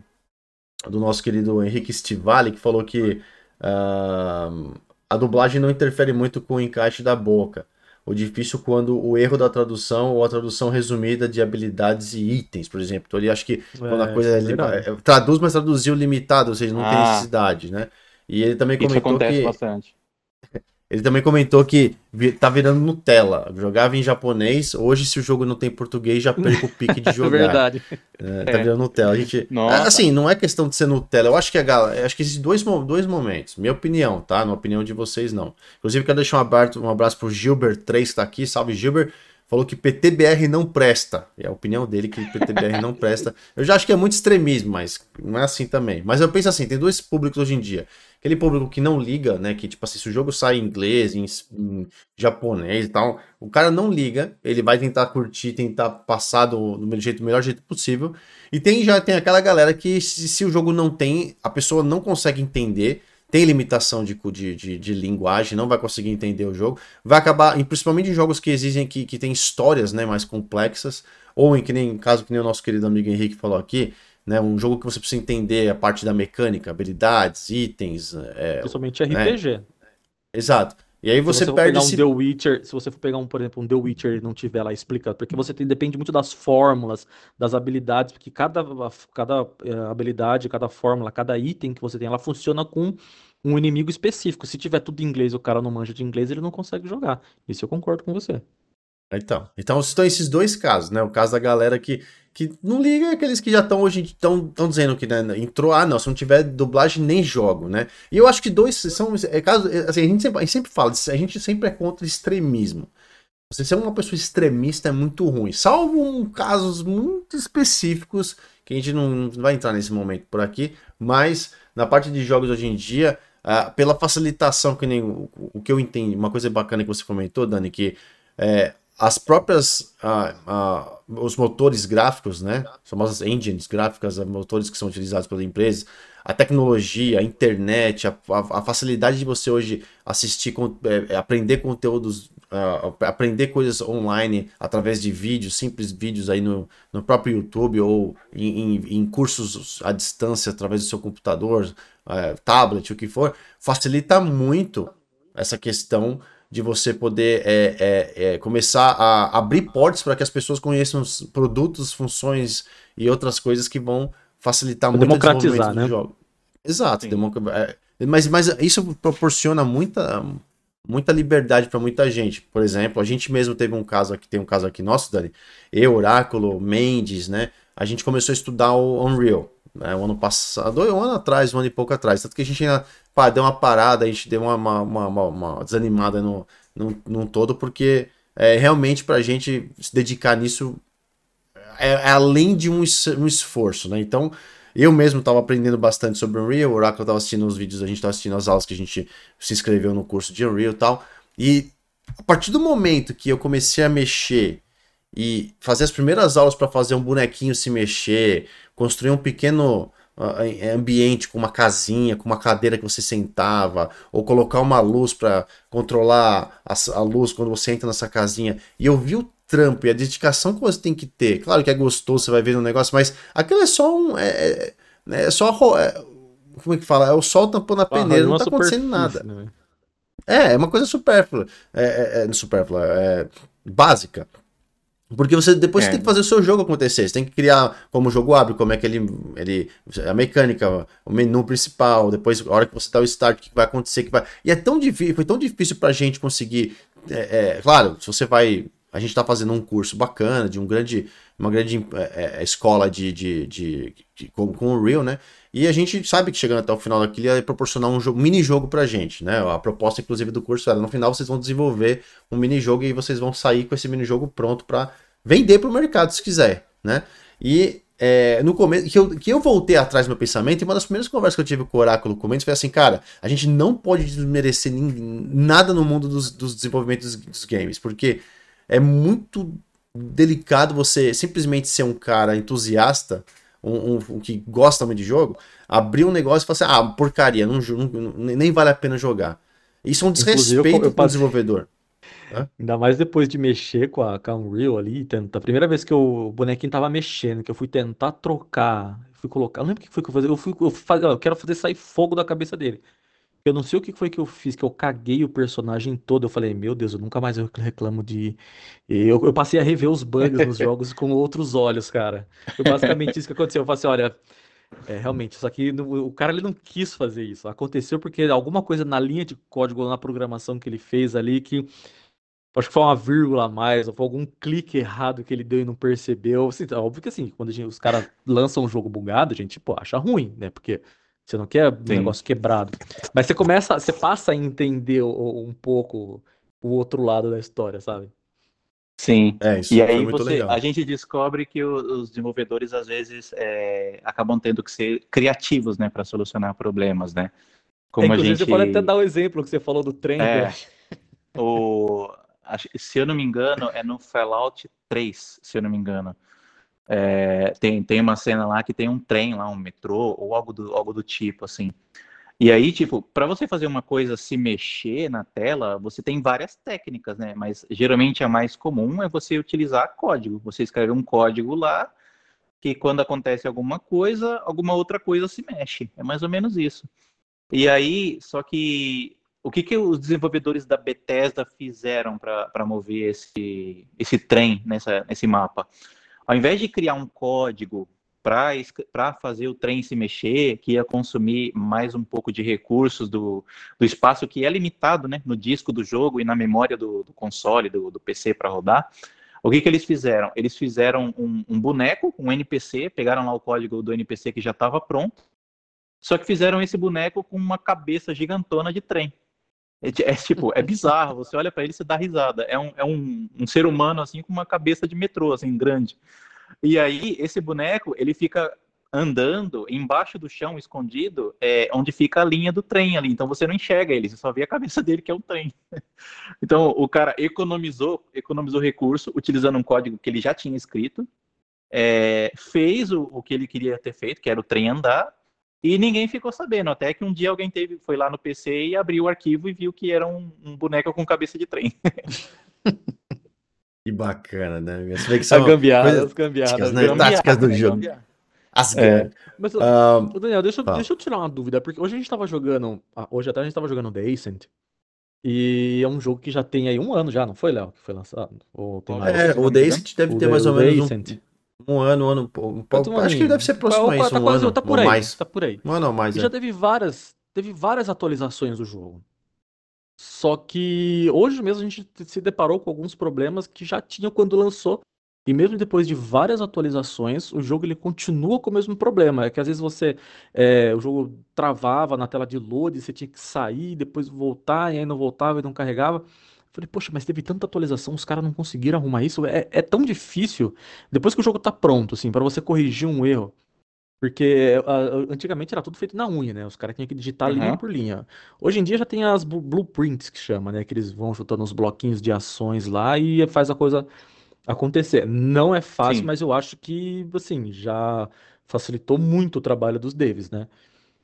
do nosso querido Henrique Stivali, que falou que uh, a dublagem não interfere muito com o encaixe da boca. O difícil quando o erro da tradução ou a tradução resumida de habilidades e itens, por exemplo. Então ele acha que quando a é, coisa é, é, traduz, mas traduziu limitado, ou seja, não ah. tem necessidade, né? E ele também comentou Isso acontece que bastante. Ele também comentou que tá virando Nutella. Jogava em japonês, hoje se o jogo não tem português, já perco o pique de jogar. Verdade. É, tá é. virando Nutella. A gente, assim, não é questão de ser Nutella. Eu acho que a galera, acho que existem dois, dois momentos. Minha opinião, tá? Na opinião de vocês, não. Inclusive, quero deixar um abraço, um abraço pro Gilbert 3 que tá aqui. Salve, Gilbert falou que PTBR não presta. É a opinião dele que PTBR não presta. Eu já acho que é muito extremismo, mas não é assim também. Mas eu penso assim, tem dois públicos hoje em dia. Aquele público que não liga, né? Que, tipo assim, se o jogo sai em inglês, em, em japonês e tal, o cara não liga, ele vai tentar curtir, tentar passar do, do jeito, melhor jeito possível. E tem já tem aquela galera que, se, se o jogo não tem, a pessoa não consegue entender, tem limitação de, de, de, de, linguagem, não vai conseguir entender o jogo, vai acabar, principalmente em jogos que exigem que, que tem histórias né, mais complexas, ou em que nem caso que nem o nosso querido amigo Henrique falou aqui, né, um jogo que você precisa entender a parte da mecânica, habilidades, itens. É, Principalmente RPG. Né? Exato. E aí você, se você perde esse... um The Witcher, se você for pegar um, por exemplo, um The Witcher e não tiver lá explicado, porque você tem, depende muito das fórmulas, das habilidades, porque cada, cada uh, habilidade, cada fórmula, cada item que você tem, ela funciona com um inimigo específico. Se tiver tudo em inglês, o cara não manja de inglês, ele não consegue jogar. Isso eu concordo com você. Então, então estão esses dois casos, né? O caso da galera que, que não liga e aqueles que já estão hoje estão dizendo que né, entrou, ah, não, se não tiver dublagem nem jogo, né? E eu acho que dois são é caso, é, assim, a gente sempre, a gente sempre fala, a gente sempre é contra extremismo. Você ser uma pessoa extremista é muito ruim, salvo um, casos muito específicos que a gente não, vai entrar nesse momento por aqui, mas na parte de jogos hoje em dia, pela facilitação que nem o, o, que eu entendi, uma coisa bacana que você comentou, Dani, que é, as próprias uh, uh, os motores gráficos, né, as famosas engines gráficas, motores que são utilizados pelas empresas, a tecnologia, a internet, a, a, a facilidade de você hoje assistir, é, é, aprender conteúdos, uh, aprender coisas online através de vídeos, simples vídeos aí no, no próprio YouTube ou em, em, em cursos à distância através do seu computador, uh, tablet, o que for, facilita muito essa questão de você poder é, é, é, começar a abrir portas para que as pessoas conheçam os produtos, funções e outras coisas que vão facilitar muito democratizar, o desenvolvimento né? do jogo. Exato, é, mas, mas isso proporciona muita, muita liberdade para muita gente. Por exemplo, a gente mesmo teve um caso aqui, tem um caso aqui nosso, Dani, eu, Oráculo, Mendes, né? A gente começou a estudar o Unreal, né? O ano passado, um ano atrás, um ano e pouco atrás. Tanto que a gente ainda pá, deu uma parada, a gente deu uma, uma, uma, uma desanimada no, no, no todo, porque é, realmente para a gente se dedicar nisso é, é além de um, um esforço, né? Então, eu mesmo estava aprendendo bastante sobre Unreal, o Oracle estava assistindo os vídeos, a gente estava assistindo as aulas que a gente se inscreveu no curso de Unreal e tal. E a partir do momento que eu comecei a mexer e fazer as primeiras aulas para fazer um bonequinho se mexer, construir um pequeno ambiente com uma casinha, com uma cadeira que você sentava, ou colocar uma luz para controlar a, a, luz quando você entra nessa casinha. E eu vi o trampo e a dedicação que você tem que ter. Claro que é gostoso, você vai ver no negócio, mas aquilo é só um. É, é, é só. É, como é que fala? É o sol tampando a peneira, não tá acontecendo nada. Né? É, é uma coisa supérflua. É, é, é supérflua, é básica. Porque você depois é. você tem que fazer o seu jogo acontecer. Você tem que criar como o jogo abre, como é que ele. ele a mecânica, o menu principal, depois a hora que você dá o start, o que vai acontecer, que vai. E é tão difícil, foi tão difícil pra gente conseguir. É, é, claro, se você vai a gente está fazendo um curso bacana de um grande, uma grande é, é, escola de, de, de, de, com, com o Real, né? E a gente sabe que chegando até o final daquilo é proporcionar um jogo, mini jogo pra gente, né? A proposta, inclusive, do curso era no final vocês vão desenvolver um mini jogo e vocês vão sair com esse mini jogo pronto para vender para o mercado se quiser, né? E é, no começo, que eu, que eu voltei atrás do meu pensamento, e uma das primeiras conversas que eu tive com o Oráculo Comentos foi assim, cara, a gente não pode desmerecer nada no mundo dos, dos desenvolvimentos dos games, porque é muito delicado você simplesmente ser um cara entusiasta, um, um, que gosta muito de jogo, abrir um negócio e falar assim, ah, porcaria, não, não, nem vale a pena jogar. Isso é um desrespeito para o desenvolvedor. Ainda mais depois de mexer com a, com a Unreal ali, tenta, a primeira vez que o bonequinho tava mexendo, que eu fui tentar trocar, fui colocar, eu não lembro o que foi que eu fazer, eu fui, eu, fui, eu quero fazer sair fogo da cabeça dele. Eu não sei o que foi que eu fiz, que eu caguei o personagem todo. Eu falei, meu Deus, eu nunca mais reclamo de. Eu, eu passei a rever os bugs nos jogos com outros olhos, cara. Foi basicamente isso que aconteceu. Eu falei assim, olha, é, realmente, isso aqui, o cara ele não quis fazer isso. Aconteceu porque alguma coisa na linha de código, na programação que ele fez ali, que acho que foi uma vírgula a mais, ou foi algum clique errado que ele deu e não percebeu. Assim, óbvio que assim, quando gente, os caras lançam um jogo bugado, a gente, pô, acha ruim, né? Porque você não quer um negócio quebrado. Mas você começa, você passa a entender um pouco o outro lado da história, sabe? Sim. É, e aí você, a gente descobre que os desenvolvedores às vezes é, acabam tendo que ser criativos, né, para solucionar problemas, né? Como Inclusive, a gente... você pode até dar o um exemplo que você falou do trem. É, né? o... Se eu não me engano, é no Fallout 3, se eu não me engano. É, tem, tem uma cena lá que tem um trem lá, um metrô, ou algo do, algo do tipo, assim. E aí, tipo, para você fazer uma coisa se mexer na tela, você tem várias técnicas, né? Mas geralmente a mais comum é você utilizar código. Você escreve um código lá, que quando acontece alguma coisa, alguma outra coisa se mexe. É mais ou menos isso. E aí, só que o que, que os desenvolvedores da Bethesda fizeram para mover esse, esse trem nessa, nesse mapa? Ao invés de criar um código para fazer o trem se mexer, que ia consumir mais um pouco de recursos do, do espaço que é limitado né, no disco do jogo e na memória do, do console, do, do PC para rodar, o que, que eles fizeram? Eles fizeram um, um, boneco, um NPC, pegaram lá o código do NPC que já estava pronto, só que fizeram esse boneco com uma cabeça gigantona de trem. É, é tipo, é bizarro, você olha para ele e você dá risada. É, um, é um, um ser humano assim com uma cabeça de metrô, assim, grande. E aí, esse boneco, ele fica andando embaixo do chão, escondido, é, onde fica a linha do trem ali. Então você não enxerga ele, você só vê a cabeça dele, que é um trem. então o cara economizou, economizou recurso utilizando um código que ele já tinha escrito, é, fez o, o que ele queria ter feito, que era o trem andar, e ninguém ficou sabendo, até que um dia alguém teve, foi lá no PC e abriu o arquivo e viu que era um, um boneco com cabeça de trem. que bacana, né? Você vê que são a gambiarra, coisas, as gambiarras, né? táticas do jogo. As é. Mas, uh, Daniel, deixa, deixa eu tirar uma dúvida, porque hoje a gente tava jogando, ah, hoje até a gente tava jogando The Ascent, e é um jogo que já tem aí um ano já, não foi, Léo, que foi lançado? Ou tem mais? É, o The Ascent deve ter mais ou menos um, um ano, um ano, um pouco. Acho que deve ser próximo a isso, tá um quase, ano, tá por aí, mais. tá por aí. Um ano ou mais, e é. já teve várias, teve várias atualizações do jogo. Só que hoje mesmo a gente se deparou com alguns problemas que já tinham quando lançou. E mesmo depois de várias atualizações, o jogo ele continua com o mesmo problema. É que às vezes você. É, o jogo travava na tela de load, você tinha que sair, depois voltar, e aí não voltava e não carregava. Falei, poxa, mas teve tanta atualização, os caras não conseguiram arrumar isso. É, é tão difícil. Depois que o jogo tá pronto, assim, para você corrigir um erro. Porque uh, antigamente era tudo feito na unha, né? Os caras tinham que digitar uhum. linha por linha. Hoje em dia já tem as blueprints que chama, né? Que eles vão chutando os bloquinhos de ações lá e faz a coisa acontecer. Não é fácil, Sim. mas eu acho que, assim, já facilitou muito o trabalho dos devs, né?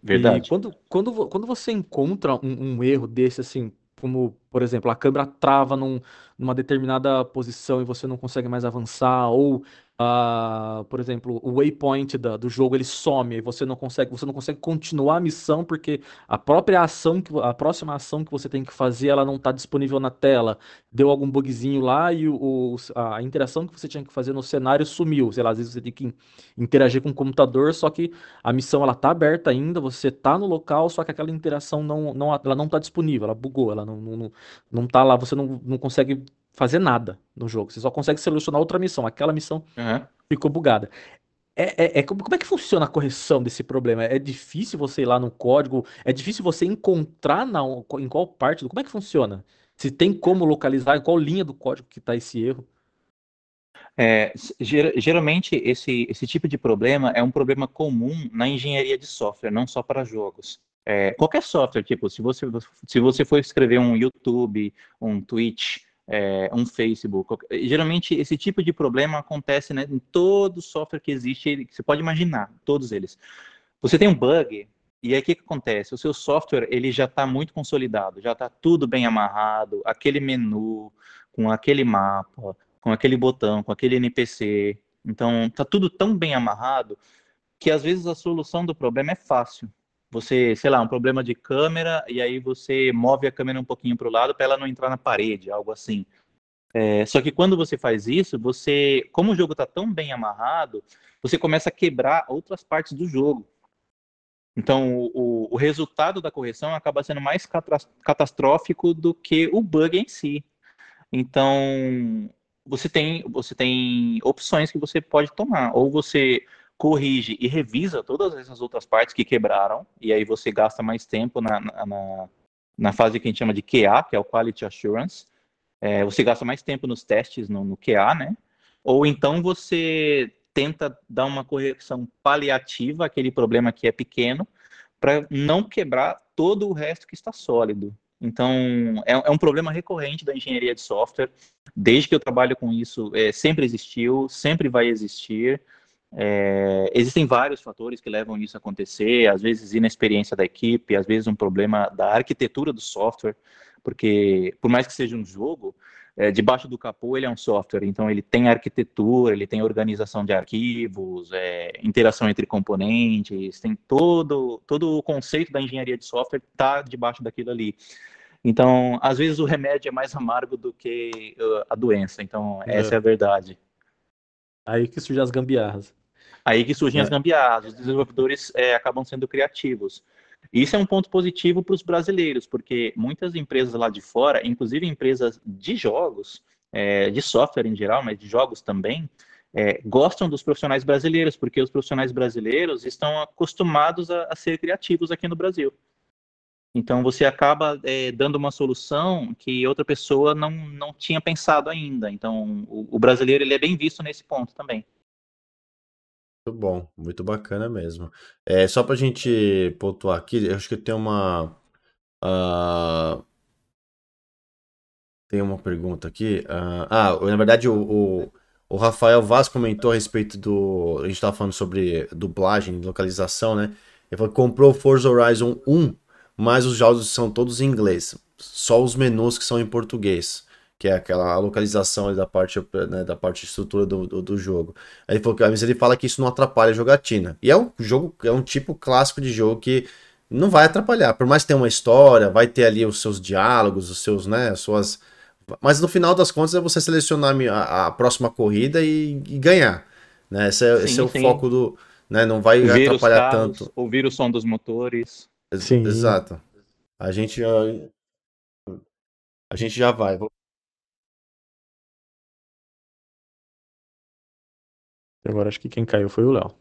Verdade. E quando, quando, quando você encontra um, um erro desse, assim, como, por exemplo, a câmera trava num, numa determinada posição e você não consegue mais avançar, ou Uh, por exemplo, o waypoint da, do jogo ele some, e você não consegue, você não consegue continuar a missão porque a própria ação que a próxima ação que você tem que fazer, ela não está disponível na tela. Deu algum bugzinho lá e o, a interação que você tinha que fazer no cenário sumiu. Sei lá, às vezes você tem que interagir com o computador, só que a missão ela tá aberta ainda, você tá no local, só que aquela interação não, não ela não tá disponível, ela bugou, ela não, não, não, não tá lá, você não, não consegue fazer nada no jogo. Você só consegue selecionar outra missão. Aquela missão uhum. ficou bugada. É, é, é, como é que funciona a correção desse problema? É difícil você ir lá no código? É difícil você encontrar na, em qual parte do. Como é que funciona? Se tem como localizar, em qual linha do código que está esse erro? É, geralmente, esse, esse tipo de problema é um problema comum na engenharia de software, não só para jogos. É, qualquer software, tipo, se você, se você for escrever um YouTube, um Twitch, é, um Facebook. Geralmente esse tipo de problema acontece né, em todo software que existe, que você pode imaginar, todos eles. Você tem um bug e aí o que, que acontece? O seu software ele já está muito consolidado, já está tudo bem amarrado, aquele menu com aquele mapa, com aquele botão, com aquele NPC. Então está tudo tão bem amarrado que às vezes a solução do problema é fácil você, sei lá, um problema de câmera e aí você move a câmera um pouquinho para o lado para ela não entrar na parede, algo assim. É, só que quando você faz isso, você, como o jogo está tão bem amarrado, você começa a quebrar outras partes do jogo. Então, o, o resultado da correção acaba sendo mais catastrófico do que o bug em si. Então, você tem, você tem opções que você pode tomar. Ou você corrige e revisa todas essas outras partes que quebraram, e aí você gasta mais tempo na, na, na fase que a gente chama de QA, que é o Quality Assurance. É, você gasta mais tempo nos testes no, no QA, né? Ou então você tenta dar uma correção paliativa àquele problema que é pequeno, para não quebrar todo o resto que está sólido. Então, é, é, um problema recorrente da engenharia de software. Desde que eu trabalho com isso, é, sempre existiu, sempre vai existir. É, existem vários fatores que levam isso a acontecer, às vezes inexperiência da equipe, às vezes um problema da arquitetura do software, porque por mais que seja um jogo, é, debaixo do capô ele é um software, então ele tem arquitetura, ele tem organização de arquivos, é, interação entre componentes, tem todo, todo o conceito da engenharia de software está debaixo daquilo ali. Então, às vezes o remédio é mais amargo do que uh, a doença, então essa é, é a verdade. Aí que surgem as gambiarras. Aí que surgem é. as gambiarras, os desenvolvedores é, acabam sendo criativos. Isso é um ponto positivo para os brasileiros, porque muitas empresas lá de fora, inclusive empresas de jogos, é, de software em geral, mas de jogos também, é, gostam dos profissionais brasileiros, porque os profissionais brasileiros estão acostumados a, a ser criativos aqui no Brasil. Então você acaba é, dando uma solução que outra pessoa não, não tinha pensado ainda. Então o, o brasileiro ele é bem visto nesse ponto também. Muito bom, muito bacana mesmo. É, só pra gente pontuar aqui, eu acho que tem uma. Uh, tem uma pergunta aqui. Uh, ah, na verdade, o, o, o, Rafael Vaz comentou a respeito do. A gente tava falando sobre dublagem, localização, né? Ele falou que comprou Forza Horizon 1, mas os jogos são todos em inglês. Só os menus que são em português que é aquela localização da parte, né, da parte de estrutura do, do, do, jogo. Aí ele falou que, mas ele fala que isso não atrapalha a jogatina. E é um jogo, é um tipo clássico de jogo que não vai atrapalhar. Por mais que tenha uma história, vai ter ali os seus diálogos, os seus, né, as suas. Mas no final das contas é você selecionar a, a próxima corrida e, e ganhar. Né? Esse é, sim, esse é o sim. foco do. Né, não vai ouvir atrapalhar carros, tanto. Ouvir o som dos motores. Sim. Exato. A gente. A gente já vai. Agora acho que quem caiu foi o Léo.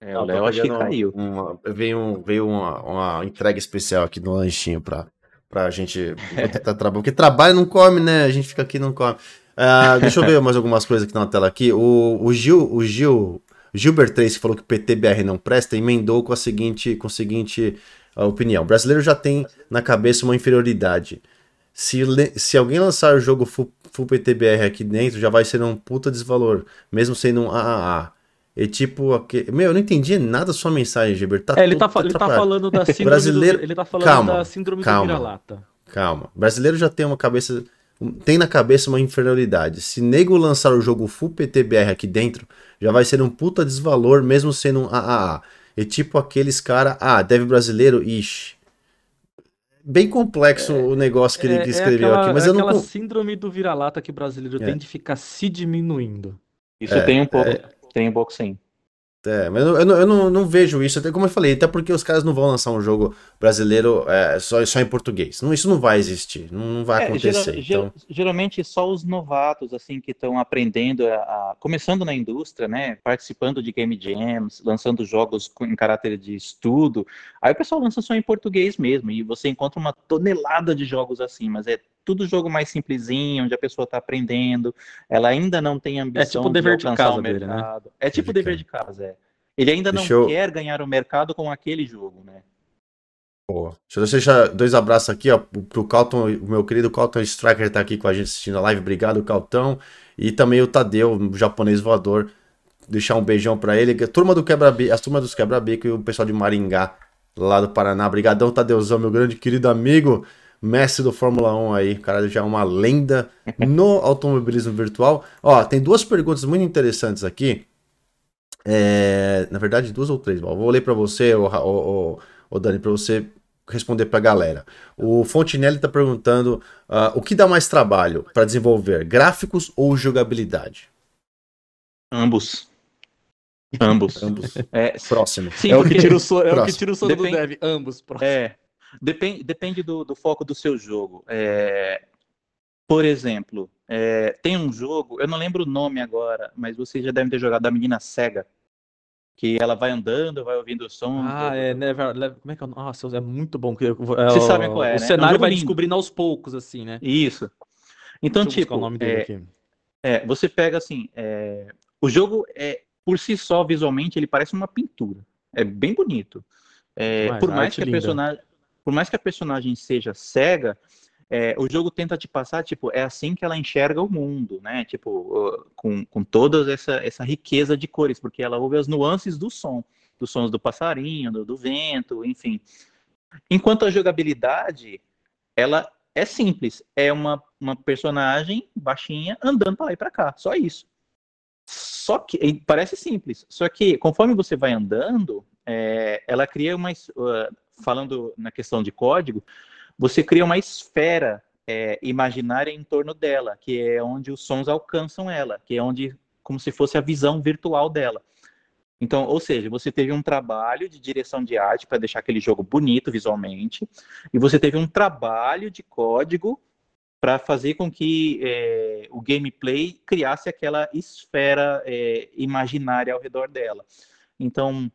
É, o Léo acho que caiu. Uma, veio veio uma, uma entrega especial aqui no lanchinho pra, pra gente tá trabalhando. Porque trabalho não come, né? A gente fica aqui e não come. Uh, deixa eu ver mais algumas coisas aqui na tela aqui. O, o Gil, o Gil, Gilbert 3, que falou que o PTBR não presta, emendou com a seguinte, com a seguinte uh, opinião. O brasileiro já tem na cabeça uma inferioridade. Se, se alguém lançar o jogo full, full PTBR aqui dentro, já vai ser um puta desvalor, mesmo sendo um AAA. E tipo, aqui... meu, eu não entendi nada da sua mensagem, Gilbert. Tá é, ele, tá, ele tá falando da síndrome brasileiro... do, ele tá falando calma, da síndrome calma, do vira-lata. Calma. O brasileiro já tem uma cabeça tem na cabeça uma inferioridade. Se nego lançar o jogo full PTBR aqui dentro, já vai ser um puta desvalor, mesmo sendo um AAA. E tipo aqueles cara, ah, deve brasileiro, ixi bem complexo é, o negócio que ele descreveu é aquela, aqui, mas é eu não aquela síndrome do vira-lata que o brasileiro É. tem de ficar se diminuindo. Isso É, tem um pouco, é. tem um pouco sim. É, mas eu, eu, não, eu não, não vejo isso, até como eu falei, até porque os caras não vão lançar um jogo brasileiro é, só, só em português. Não, isso não vai existir, não, não vai É, acontecer. geral- então, ger- geralmente só os novatos assim que estão aprendendo a, a- começando na indústria, né, participando de game jams, lançando jogos com- em caráter de estudo. Aí o pessoal lança só em português mesmo e você encontra uma tonelada de jogos assim, mas é tudo jogo mais simplesinho, onde a pessoa está aprendendo, ela ainda não tem ambição tipo o dever de alcançar casa o dele, né? mercado. É tipo o Dever de casa, é. Ele ainda Deixa não eu- quer ganhar o mercado com aquele jogo, né? pô. Deixa eu deixar dois abraços aqui, ó, pro Calton, o meu querido Calton Striker tá aqui com a gente assistindo a live. Obrigado, Caltão. E também o Tadeu, o japonês voador. Deixar um beijão pra ele. A turma do quebra a turma dos quebra-bico e o pessoal de Maringá, lá do Paraná. Obrigadão, Tadeuzão, meu grande querido amigo, mestre do Fórmula 1 aí. O cara já é uma lenda no automobilismo virtual. Ó, tem duas perguntas muito interessantes aqui. É, na verdade, duas ou três. Ó, Vou ler pra você, ô, ô, ô Dani, pra você responder pra galera. O Fontinelli tá perguntando ah, o que dá mais trabalho pra desenvolver, gráficos ou jogabilidade? Ambos. Ambos. Ambos. É, Próximo. sim, é, o que tira o sono, é o que Próximo. tira o sono do Depende- dev, ambos. próximo. É, depende, depende do, do foco do seu jogo. É, por exemplo, é, tem um jogo, eu não lembro o nome agora, mas vocês já devem ter jogado da menina cega. Que ela vai andando, vai ouvindo o som. Ah, é, never, Never- como é que é? o- Nossa, é muito bom. que- é, Vocês sabem qual é, O né? É um cenário vai lindo. descobrindo aos poucos, assim, né? Isso. Então, Deixa tipo, o nome dele é, aqui. É, você pega assim, é, o jogo é por si só visualmente ele parece uma pintura, é bem bonito. É, Mas por mais que a linda. personagem, por mais que a personagem seja cega, é, o jogo tenta te passar tipo é assim que ela enxerga o mundo, né? Tipo com, com toda essa essa riqueza de cores, porque ela ouve as nuances do som, dos sons do passarinho, do, do vento, enfim. Enquanto a jogabilidade, ela é simples, é uma, uma personagem baixinha andando para lá e para cá, só isso. Só que parece simples, só que conforme você vai andando, é, ela cria uma, uh, falando na questão de código, você cria uma esfera é, imaginária em torno dela, que é onde os sons alcançam ela, que é onde como se fosse a visão virtual dela. Então, ou seja, você teve um trabalho de direção de arte para deixar aquele jogo bonito visualmente, e você teve um trabalho de código para fazer com que é, o gameplay criasse aquela esfera é, imaginária ao redor dela. Então,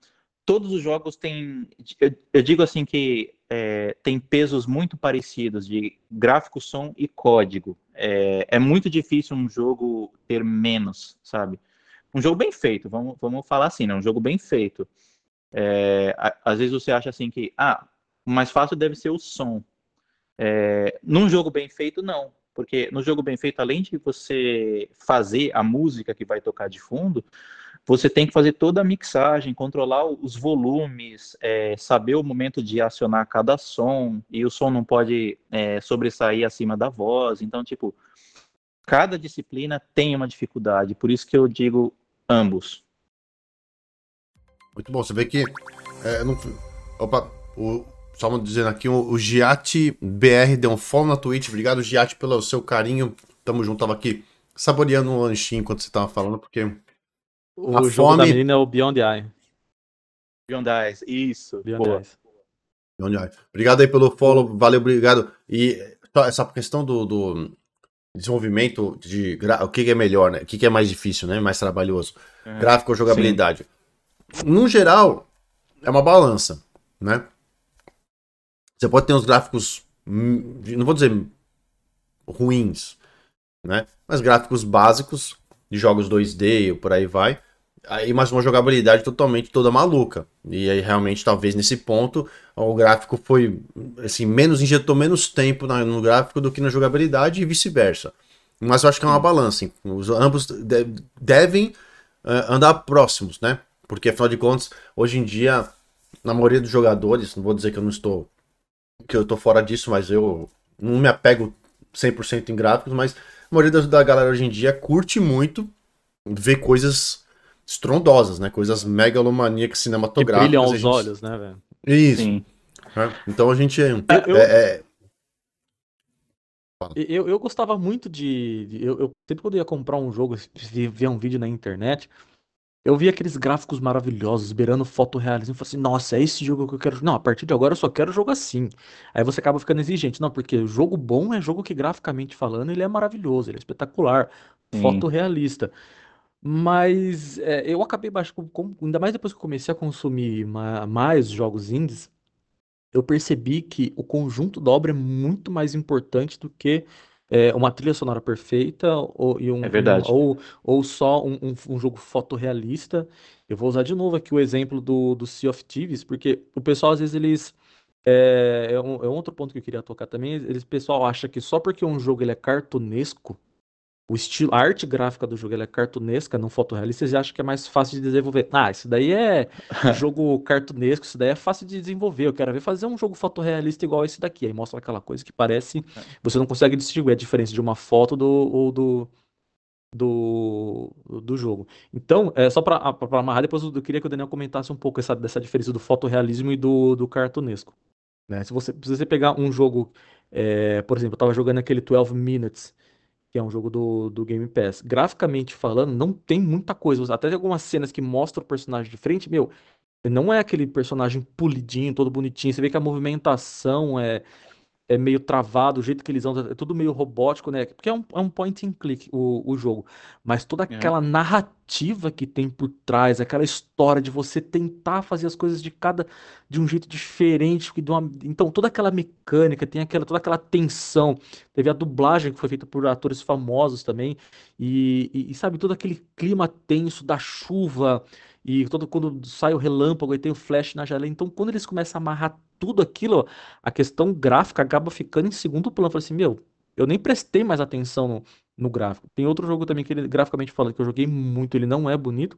todos os jogos têm, eu, eu digo assim que é, tem pesos muito parecidos de gráfico, som e código. É, é muito difícil um jogo ter menos, sabe? um jogo bem feito, vamos, vamos falar assim, né? Um jogo bem feito. É, às vezes você acha assim que, ah, o mais fácil deve ser o som. É, num jogo bem feito, não. Porque no jogo bem feito, além de você fazer a música que vai tocar de fundo, você tem que fazer toda a mixagem, controlar os volumes, é, saber o momento de acionar cada som, e o som não pode é, sobressair acima da voz. Então, tipo, cada disciplina tem uma dificuldade, por isso que eu digo ambos. Muito bom, você vê que. É, não... Opa, o, só dizendo aqui, o, o Giatti BR deu um follow na Twitch. Obrigado, Giatti, pelo seu carinho. Tamo junto, tava aqui saboreando um lanchinho enquanto você tava falando, porque. O a jogo fome... da menina é o Beyond Eye. Beyond Eyes, isso. Beyond Boa. Eyes. Beyond Eye. Obrigado aí pelo follow, valeu, obrigado. E essa questão do, do desenvolvimento de o que, é melhor, né? O que, é mais difícil, né? Mais trabalhoso. É, Gráfico ou jogabilidade. Sim. No geral, é uma balança, né? Você pode ter uns gráficos, hum, não vou dizer ruins, né? Mas gráficos básicos de jogos 2D ou por aí vai. Aí, mas uma jogabilidade totalmente toda maluca. E aí, realmente, talvez nesse ponto, o gráfico foi, assim, menos, injetou menos tempo no gráfico do que na jogabilidade e vice-versa. Mas eu acho que é uma balança. Os, ambos de, devem uh, andar próximos, né? Porque, afinal de contas, hoje em dia, na maioria dos jogadores, não vou dizer que eu não estou que eu tô fora disso, mas eu não me apego 100% em gráficos, mas a maioria da, galera hoje em dia curte muito ver coisas estrondosas, né? Coisas megalomaníacas cinematográficas. Que brilham aos gente... olhos, né, velho? Isso. É, então a gente. Eu, eu... É, é... Eu, eu gostava muito de. de eu, eu, sempre quando ia comprar um jogo, ver um vídeo na internet, eu vi aqueles gráficos maravilhosos, beirando fotorrealismo, e falei assim, nossa, é esse jogo que eu quero. Não, a partir de agora eu só quero jogo assim. Aí você acaba ficando exigente. Não, porque jogo bom é jogo que, graficamente falando, ele é maravilhoso, ele é espetacular, Sim. fotorrealista. Mas é, eu acabei baixo, ainda mais depois que eu comecei a consumir mais jogos indies, eu percebi que o conjunto da obra é muito mais importante do que é, uma trilha sonora perfeita ou, e um, É verdade. um- ou, ou só um, um- um jogo fotorrealista. Eu vou usar de novo aqui o exemplo do, do Sea of Thieves, porque o pessoal às vezes eles. É, é um, é outro ponto que eu queria tocar também. Eles, o pessoal acha que só porque um jogo ele é cartunesco, o estilo, a arte gráfica do jogo é cartunesca, não fotorrealista, você acha que é mais fácil de desenvolver. Ah, isso daí é jogo cartunesco, isso daí é fácil de desenvolver. Eu quero ver fazer um jogo fotorrealista igual esse daqui. Aí mostra aquela coisa que parece. É. Você não consegue distinguir a diferença de uma foto do, ou do, do, do jogo. Então, é, só para amarrar, depois eu queria que o Daniel comentasse um pouco essa, dessa diferença do fotorrealismo e do, do cartunesco. Né? Se, você, se você pegar um jogo, é, por exemplo, eu estava jogando aquele 12 Minutes que é um jogo do, do Game Pass. Graficamente falando, não tem muita coisa. Até tem algumas cenas que mostram o personagem de frente, meu, não é aquele personagem polidinho, todo bonitinho. Você vê que a movimentação é, é meio travado, o jeito que eles andam, é tudo meio robótico, né? Porque é um, é um point and click o, o jogo. Mas toda é. aquela é. narrativa que tem por trás, aquela história de você tentar fazer as coisas de cada de um jeito diferente, de uma, então toda aquela mecânica, tem aquela toda aquela tensão. Teve a dublagem que foi feita por atores famosos também e, e, e sabe todo aquele clima tenso da chuva e todo quando sai o relâmpago e tem o flash na janela. Então, quando eles começam a amarrar tudo aquilo, a questão gráfica acaba ficando em segundo plano. Eu falei assim, meu, eu nem prestei mais atenção no, no gráfico. Tem outro jogo também que ele, graficamente falando, que eu joguei muito, ele não é bonito,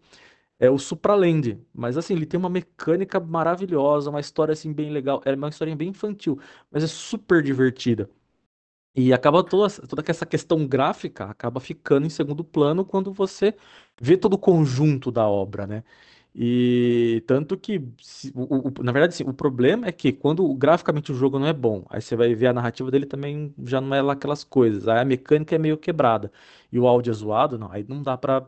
é o Supraland. Mas assim, ele tem uma mecânica maravilhosa, uma história assim bem legal. É uma história bem infantil, mas é super divertida. E acaba toda, toda essa questão gráfica acaba ficando em segundo plano quando você vê todo o conjunto da obra, né? E tanto que, se, o, o, na verdade, sim, o problema é que quando graficamente o jogo não é bom, aí você vai ver a narrativa dele também já não é lá aquelas coisas, aí a mecânica é meio quebrada e o áudio é zoado, não, aí não dá pra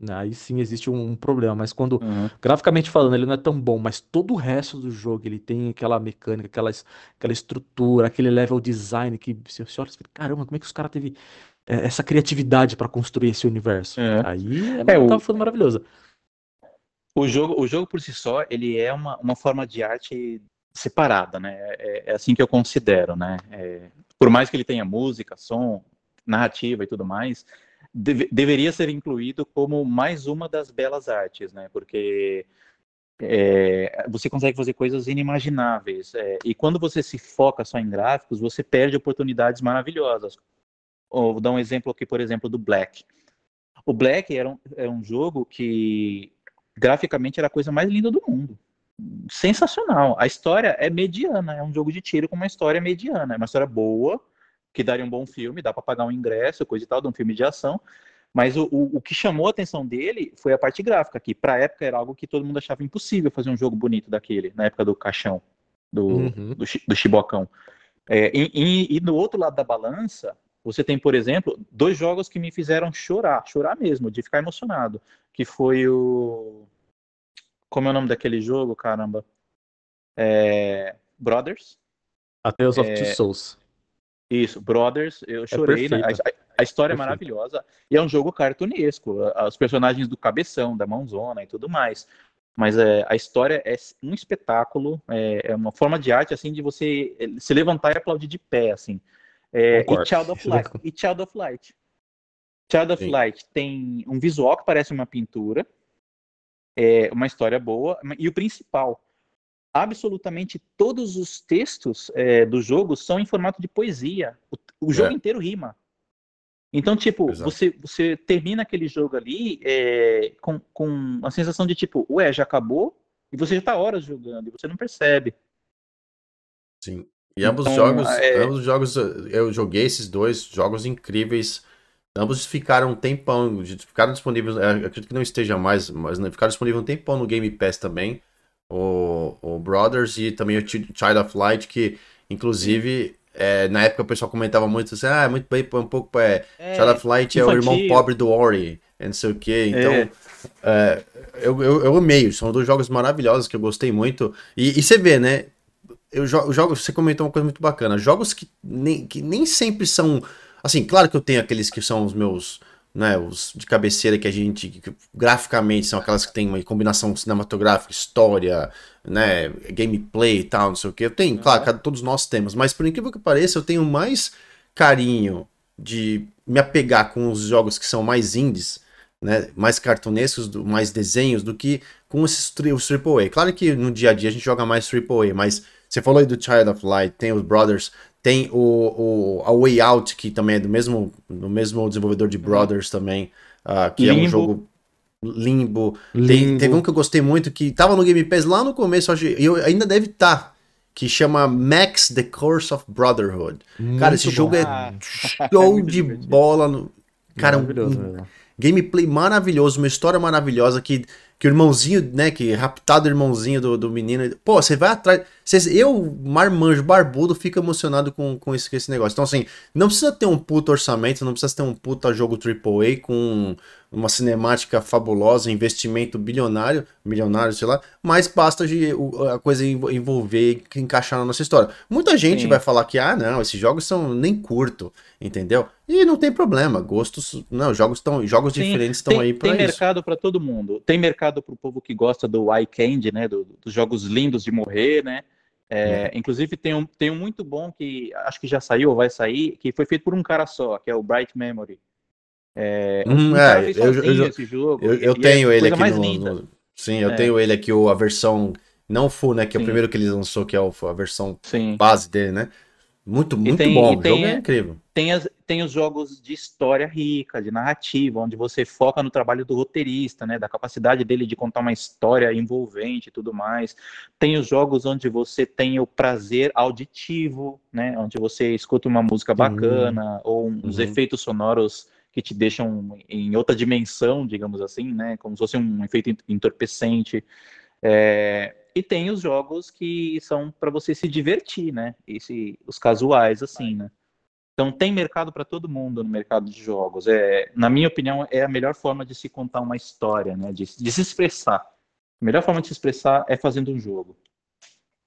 né, Aí sim existe um, um problema, mas quando, uhum. graficamente falando, ele não é tão bom, mas todo o resto do jogo, ele tem aquela mecânica, aquela, aquela estrutura, aquele level design que você, você olha e fala, caramba, como é que os caras teve é, essa criatividade para construir esse universo? É. Aí é, é, o... falando maravilhoso. O jogo, o jogo por si só, ele é uma, uma forma de arte separada, né? É, é assim que eu considero, né? É, por mais que ele tenha música, som, narrativa e tudo mais, deve, deveria ser incluído como mais uma das belas artes, né? Porque é, você consegue fazer coisas inimagináveis. É, e quando você se foca só em gráficos, você perde oportunidades maravilhosas. vou dar um exemplo aqui, por exemplo, do Black. O Black era um, era um jogo que graficamente era a coisa mais linda do mundo. Sensacional. A história é mediana, é um jogo de tiro com uma história mediana. É uma história boa, que daria um bom filme, dá para pagar um ingresso, coisa e tal, de um filme de ação. Mas o, o, o, que chamou a atenção dele foi a parte gráfica, que para a época era algo que todo mundo achava impossível fazer um jogo bonito daquele, na época do caixão, do, uhum. do, do chibocão. É, e, e, e, no outro lado da balança, você tem, por exemplo, dois jogos que me fizeram chorar, chorar mesmo, de ficar emocionado, que foi o... Como é o nome daquele jogo, caramba? É... Brothers. A Tales of Two é, Souls. Isso, Brothers, eu é chorei. É né? a, a, história é maravilhosa. E é um jogo cartunesco. Os personagens do cabeção, da mãozona e tudo mais. Mas é, a história é um espetáculo, é, é, uma forma de arte assim de você eh, se levantar e aplaudir de pé, assim. É, e Child of Light. E Child of Light. Child of Sim. Light tem um visual que parece uma pintura, é uma história boa, e o principal, absolutamente todos os textos é, do jogo são em formato de poesia. O, o jogo é. inteiro rima. Então, tipo, você, você termina aquele jogo ali é, com, com a sensação de tipo, ué, já acabou? E você já tá horas jogando e você não percebe. Sim. E ambos então, jogos, é... ambos jogos, eu joguei esses dois jogos incríveis. Ambos ficaram um tempão, ficaram disponíveis, acredito que não esteja mais, mas ficaram disponíveis um tempão no Game Pass também o, o Brothers e também o Child of Light, que inclusive é, na época o pessoal comentava muito assim, ah, muito bem, um pouco, é, é Child of Light infantil. é o irmão pobre do Ori, e não sei o que, então é. é. eu, eu, eu amei, são dois jogos maravilhosos que eu gostei muito, e, e você vê, né, eu jogo, você comentou uma coisa muito bacana, jogos que nem, que nem sempre são, assim, claro que eu tenho aqueles que são os meus né, os de cabeceira que a gente que, graficamente são aquelas que tem uma combinação cinematográfica, história, né, gameplay e tal, não sei o que. Eu tenho, uhum. claro, todos nós temos, mas por incrível que pareça, eu tenho mais carinho de me apegar com os jogos que são mais indies, né, mais cartunescos, mais desenhos do que com esses os AAA. Claro que no dia a dia a gente joga mais AAA, mas você falou aí do Child of Light, tem os Brothers, tem o, o A Way Out, que também é do mesmo, do mesmo desenvolvedor de uhum. Brothers também, uh, que Limbo. é um jogo Limbo. Limbo. Tem, teve um que eu gostei muito, que tava no Game Pass lá no começo, e eu, ainda deve estar. Tá, que chama Max The Curse of Brotherhood. Muito cara, esse bom. jogo é ah. show de bola. No... Cara, um, gameplay maravilhoso, uma história maravilhosa que que o irmãozinho, né, que raptado o irmãozinho do, do menino, pô, você vai atrás, eu, marmanjo, barbudo, fico emocionado com, com, esse, com esse negócio. Então, assim, não precisa ter um puto orçamento, não precisa ter um puta jogo AAA com uma cinemática fabulosa, investimento bilionário, milionário, sei lá, mas basta de a coisa envolver e encaixar na nossa história. Muita gente Sim. vai falar que, ah, não, esses jogos são nem curto, entendeu? E não tem problema, gostos, não, jogos estão, jogos Sim, diferentes estão aí para Tem mercado para todo mundo. Tem mercado para o povo que gosta do eye candy, né, do, dos jogos lindos de morrer, né? É, é. Inclusive tem um, tem um muito bom que acho que já saiu ou vai sair, que foi feito por um cara só, que é o Bright Memory. É, hum, é, eu, eu, jogo, eu, eu tenho ele aqui no, no, Sim, eu é. tenho ele aqui, a versão não full, né? Que é o primeiro que ele lançou, que é a versão Sim. base dele, né? Muito, muito tem, bom. O jogo é incrível. Tem, as, tem os jogos de história rica, de narrativa, onde você foca no trabalho do roteirista, né? Da capacidade dele de contar uma história envolvente e tudo mais. Tem os jogos onde você tem o prazer auditivo, né? Onde você escuta uma música bacana, uhum. ou uns uhum. efeitos sonoros que te deixam em outra dimensão, digamos assim, né? Como se fosse um efeito entorpecente. É, e tem os jogos que são para você se divertir, né? Esse, os casuais, assim, né? Então tem mercado para todo mundo no mercado de jogos. É, na minha opinião, é a melhor forma de se contar uma história, né? De, de se expressar. A melhor forma de se expressar é fazendo um jogo.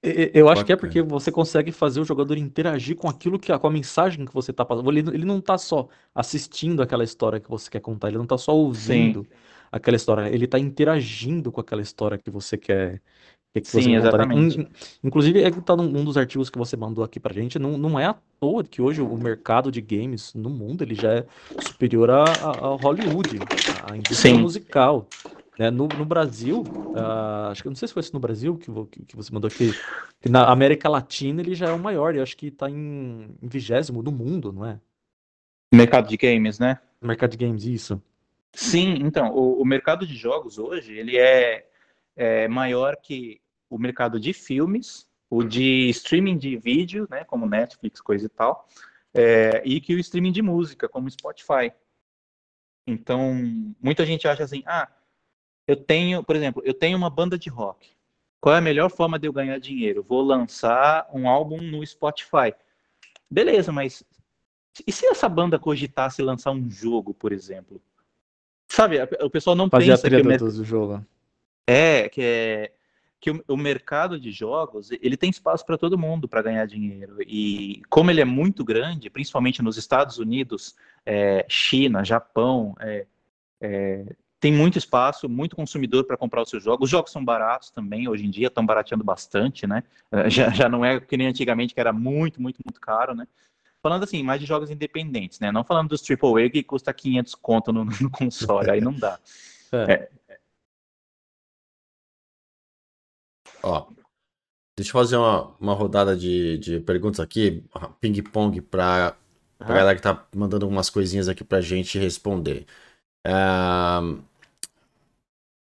Eu acho que é porque você consegue fazer o jogador interagir com aquilo que com a mensagem que você está passando. Ele, ele não está só assistindo aquela história que você quer contar, ele não está só ouvindo Sim. aquela história, ele está interagindo com aquela história que você quer Que que Sim, exatamente. Inclusive, é que tá num dos artigos que você mandou aqui pra gente, não, não é à toa que hoje o mercado de games no mundo ele já é superior a, a, ao Hollywood, a indústria Sim. musical. Né? No, no Brasil, uh, acho que não sei se foi isso no Brasil que, que você mandou aqui, que na América Latina ele já é o maior, e acho que está em vigésimo do mundo, não é? Mercado de games, né? Mercado de games, isso. Sim, então, o, o mercado de jogos hoje, ele é, é maior que o mercado de filmes, o de streaming de vídeo, né, como Netflix, coisa e tal, é, e que o streaming de música, como Spotify. Então, muita gente acha assim, ah, eu tenho, por exemplo, eu tenho uma banda de rock. Qual é a melhor forma de eu ganhar dinheiro? Vou lançar um álbum no Spotify. Beleza, mas e se essa banda cogitasse lançar um jogo, por exemplo? Sabe, o pessoal não Fazer pensa a que o do jogo. É, que é que o, o, mercado de jogos ele tem espaço para todo mundo para ganhar dinheiro e como ele é muito grande, principalmente nos Estados Unidos, é, China, Japão, é, é, tem muito espaço, muito consumidor para comprar os seus jogos. Os jogos são baratos também, hoje em dia estão barateando bastante, né? É, já, já não é que nem antigamente, que era muito, muito, muito caro, né? Falando assim, mais de jogos independentes, né? Não falando dos AAA que custa 500 conto no, no console, aí não dá. É. Ó, deixa eu fazer uma, uma rodada de, de perguntas aqui, ping-pong, para a galera que tá mandando algumas coisinhas aqui pra gente responder. Uh,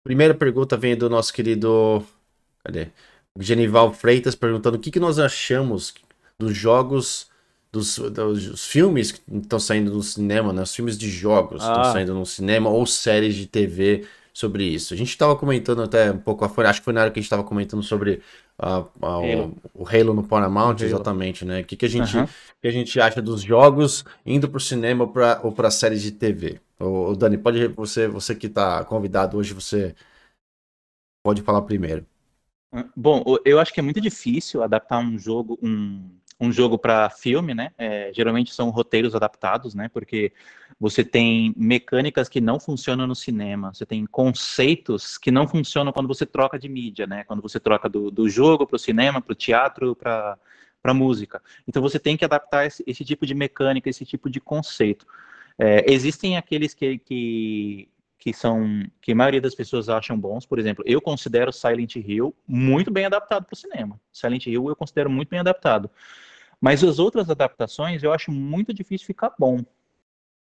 primeira pergunta vem do nosso querido. Cadê? Genival Freitas perguntando o que, que nós achamos dos jogos. Dos, dos filmes que estão saindo no cinema, né? Os filmes de jogos ah. estão saindo no cinema ou séries de TV sobre isso. A gente estava comentando até um pouco, acho que foi na hora que a gente estava comentando sobre uh, uh, Halo. O, o, Halo no Paramount, Halo. exatamente, né? O que, que, a gente, uhum. que a gente acha dos jogos indo para o cinema pra, ou para séries de TV? O, Dani, pode você, você que está convidado hoje, você pode falar primeiro. Bom, eu acho que é muito difícil adaptar um jogo, um, um jogo para filme, né? É, geralmente são roteiros adaptados, né? Porque você tem mecânicas que não funcionam no cinema, você tem conceitos que não funcionam quando você troca de mídia, né? Quando você troca do, do jogo para o cinema, para o teatro, para para música. Então você tem que adaptar esse, esse, tipo de mecânica, esse tipo de conceito. É, existem aqueles que, que, que são que a maioria das pessoas acham bons. Por exemplo, eu considero Silent Hill muito bem adaptado para o cinema. Silent Hill eu considero muito bem adaptado. Mas as outras adaptações eu acho muito difícil ficar bom.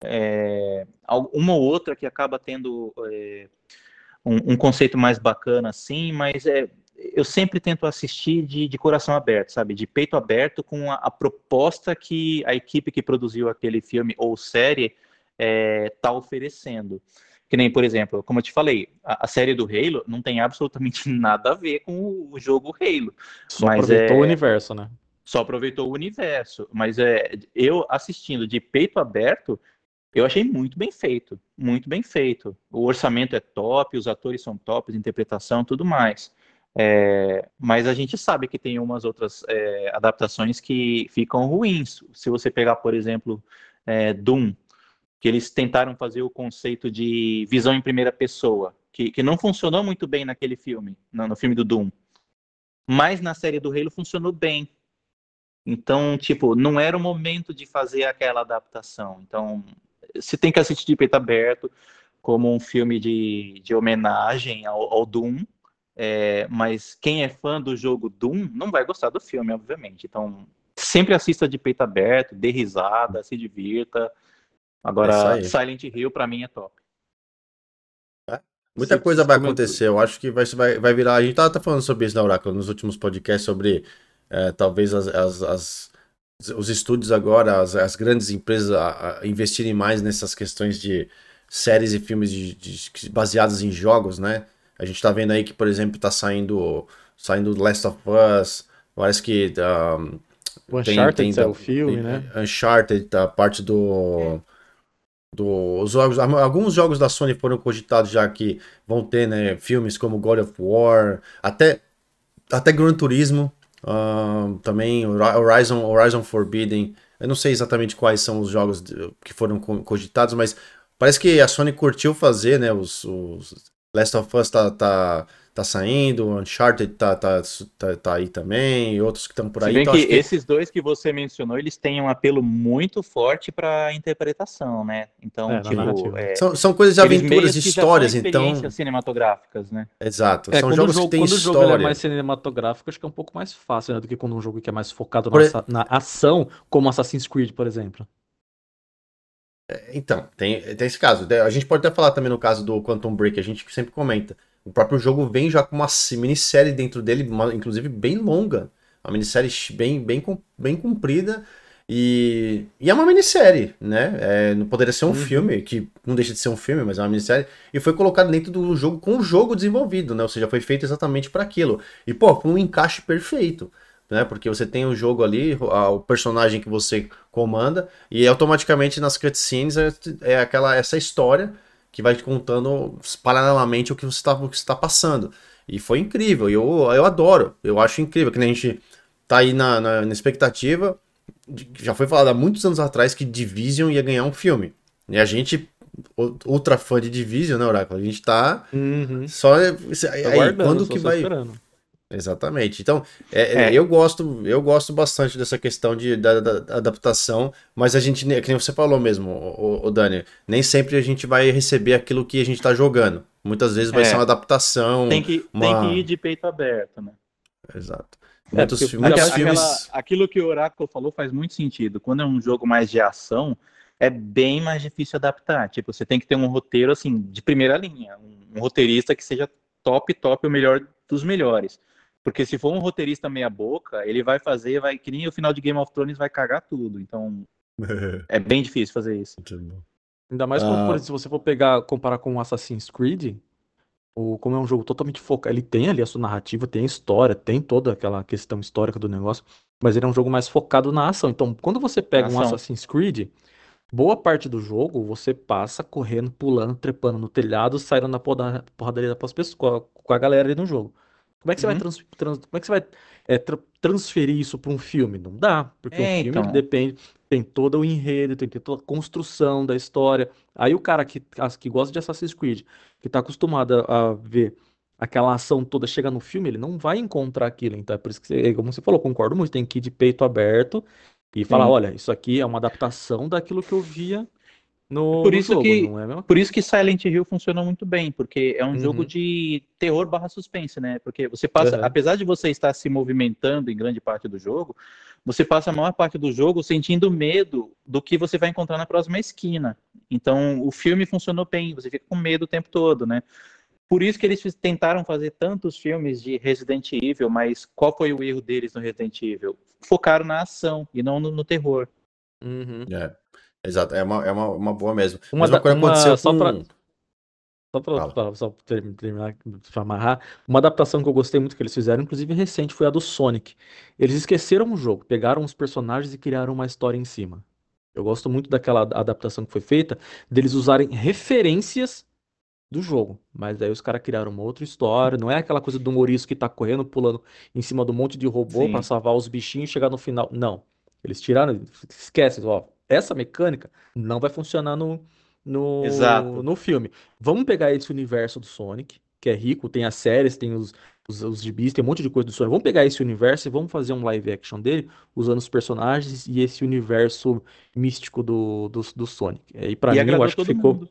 É, uma ou outra que acaba tendo é, um, um, conceito mais bacana, assim, mas é, eu sempre tento assistir de, de coração aberto, sabe? De peito aberto com a, a, proposta que a equipe que produziu aquele filme ou série está é, oferecendo. Que nem, por exemplo, como eu te falei, a, a, série do Halo não tem absolutamente nada a ver com o, o jogo Halo. Só mas aproveitou é... o universo, né? só aproveitou o universo. Mas é, eu assistindo de peito aberto, eu achei muito bem feito, muito bem feito. O orçamento é top, os atores são top, a interpretação, tudo mais. É, mas a gente sabe que tem umas outras é, adaptações que ficam ruins. Se você pegar, por exemplo, é, Doom, que eles tentaram fazer o conceito de visão em primeira pessoa, que, que não funcionou muito bem naquele filme, no, no filme do Doom. Mas na série do Halo funcionou bem. Então, tipo, não era o momento de fazer aquela adaptação. Então, você tem que assistir de peito aberto, como um filme de, de homenagem ao, ao Doom. É, mas quem é fã do jogo Doom não vai gostar do filme, obviamente. Então, sempre assista de peito aberto, dê risada, se divirta. Agora, é Silent Hill, para mim, é top. É, muita coisa vai acontecer. Eu acho que vai, vai, vai virar. A gente tava, falando sobre isso na Oracle nos últimos podcasts sobre é, talvez as, as, as, os estúdios agora, as, as grandes empresas a, a investirem mais nessas questões de séries e filmes de, de, baseados em jogos, né? A gente tá vendo aí que, por exemplo, tá saindo saindo Last of Us, parece que um, o Uncharted tem, tem, é o filme, tem, né? Uncharted, a parte do do os jogos, alguns jogos da Sony foram cogitados já que vão ter, né, filmes como God of War, até até Gran Turismo Uh, também Horizon, Horizon Forbidden. Eu não sei exatamente quais são os jogos que foram cogitados, mas parece que a Sony curtiu fazer, né? Os, os Last of Us tá, tá, tá saindo, Uncharted tá, tá, tá, tá aí também, outros que estão por aí. Se bem então, que, que, esses dois que você mencionou, eles têm um apelo muito forte para interpretação, né? Então, é, tipo, é, são, são coisas de aventuras, de histórias, então. cinematográficas, né? Exato. É, são jogos jogo, que têm história. Quando o jogo é mais cinematográfico, acho que é um pouco mais fácil, né, do que quando um jogo que é mais focado na, na ação, como Assassin's Creed, por exemplo. É, então, tem, tem esse caso. A gente pode até falar também no caso do Quantum Break, a gente sempre comenta. O próprio jogo vem já com uma minissérie dentro dele, uma, inclusive bem longa. Uma minissérie bem, bem, bem comprida. E, e é uma minissérie, né? É, não poderia ser um uhum. filme, que não deixa de ser um filme, mas é uma minissérie. E foi colocado dentro do jogo com o jogo desenvolvido, né? Ou seja, foi feito exatamente para aquilo. E, pô, com um encaixe perfeito né? Porque você tem o jogo ali, o personagem que você comanda, e automaticamente nas cutscenes é, é aquela essa história que vai te contando paralelamente o que você está tá passando. E foi incrível, eu, eu adoro, eu acho incrível, que a gente tá aí na, na, na expectativa, de, já foi falado há muitos anos atrás que Division ia ganhar um filme. E a gente, ultra fã de Division, né, Oráculo? A gente tá uhum. só. Aí, quando que vai. Esperando. Exatamente. Então, é, é. eu gosto, eu gosto bastante dessa questão de, da, da, adaptação, mas a gente, que nem você falou mesmo, o, o, Dani, nem sempre a gente vai receber aquilo que a gente está jogando. Muitas vezes vai é. ser uma adaptação. Tem que, uma... tem que ir de peito aberto, né? Exato. É, muitos, muitos aquela, filmes. Aquela, aquilo que o Oráculo falou faz muito sentido. Quando é um jogo mais de ação, é bem mais difícil adaptar. Tipo, você tem que ter um roteiro assim de primeira linha, um, um roteirista que seja top, top, o melhor dos melhores. Porque se for um roteirista meia boca, ele vai fazer, vai que nem o final de Game of Thrones vai cagar tudo. Então é bem difícil fazer isso. Ainda mais ah. quando, por exemplo, se você for pegar, comparar com Assassin's Creed, o, como é um jogo totalmente focado, ele tem ali a sua narrativa, tem a história, tem toda aquela questão histórica do negócio, mas ele é um jogo mais focado na ação. Então, quando você pega um Assassin's Creed, boa parte do jogo você passa correndo, pulando, trepando no telhado, saindo na porradaria com as pessoas, com a galera ali no jogo. Como é que você uhum. vai, trans, trans, como é que você vai é, tra transferir isso para um filme? Não dá, porque é, o filme então... depende, tem todo o enredo, tem, tem toda a construção da história. Aí o cara que, que gosta de Assassin's Creed, que está acostumado a, a ver aquela ação toda chegar no filme, ele não vai encontrar aquilo. Então é por isso que, você, como você falou, concordo muito, tem que ir de peito aberto e Sim. falar, olha, isso aqui é uma adaptação daquilo que eu via no, por isso no jogo, que, é por isso que Silent Hill funciona muito bem, porque é um uhum. jogo de terror barra suspense, né? Porque você passa, uhum. apesar de você estar se movimentando em grande parte do jogo, você passa a maior parte do jogo sentindo medo do que você vai encontrar na próxima esquina. Então, o filme funcionou bem, você fica com medo o tempo todo, né? Por isso que eles tentaram fazer tantos filmes de Resident Evil, mas qual foi o erro deles no Resident Evil? Focaram na ação e não no, no terror. Uhum. É. Exato, é uma, é uma, uma boa mesmo. Uma, da, uma aconteceu só com... Pra... Só para só terminar, para amarrar, uma adaptação que eu gostei muito que eles fizeram, inclusive recente, foi a do Sonic. Eles esqueceram o jogo, pegaram os personagens e criaram uma história em cima. Eu gosto muito daquela adaptação que foi feita, deles usarem referências do jogo. Mas aí os caras criaram uma outra história. Não é aquela coisa do Maurício que tá correndo, pulando em cima de um monte de robô para salvar os bichinhos e chegar no final. Não. Eles tiraram, esquece, ó, essa mecânica não vai funcionar no, no, Exato. no filme. Vamos pegar esse universo do Sonic, que é rico, tem as séries, tem os, os, os gibis, tem um monte de coisa do Sonic. Vamos pegar esse universo e vamos fazer um live action dele, usando os personagens e esse universo místico do, do, do Sonic. E para mim, eu acho que ficou.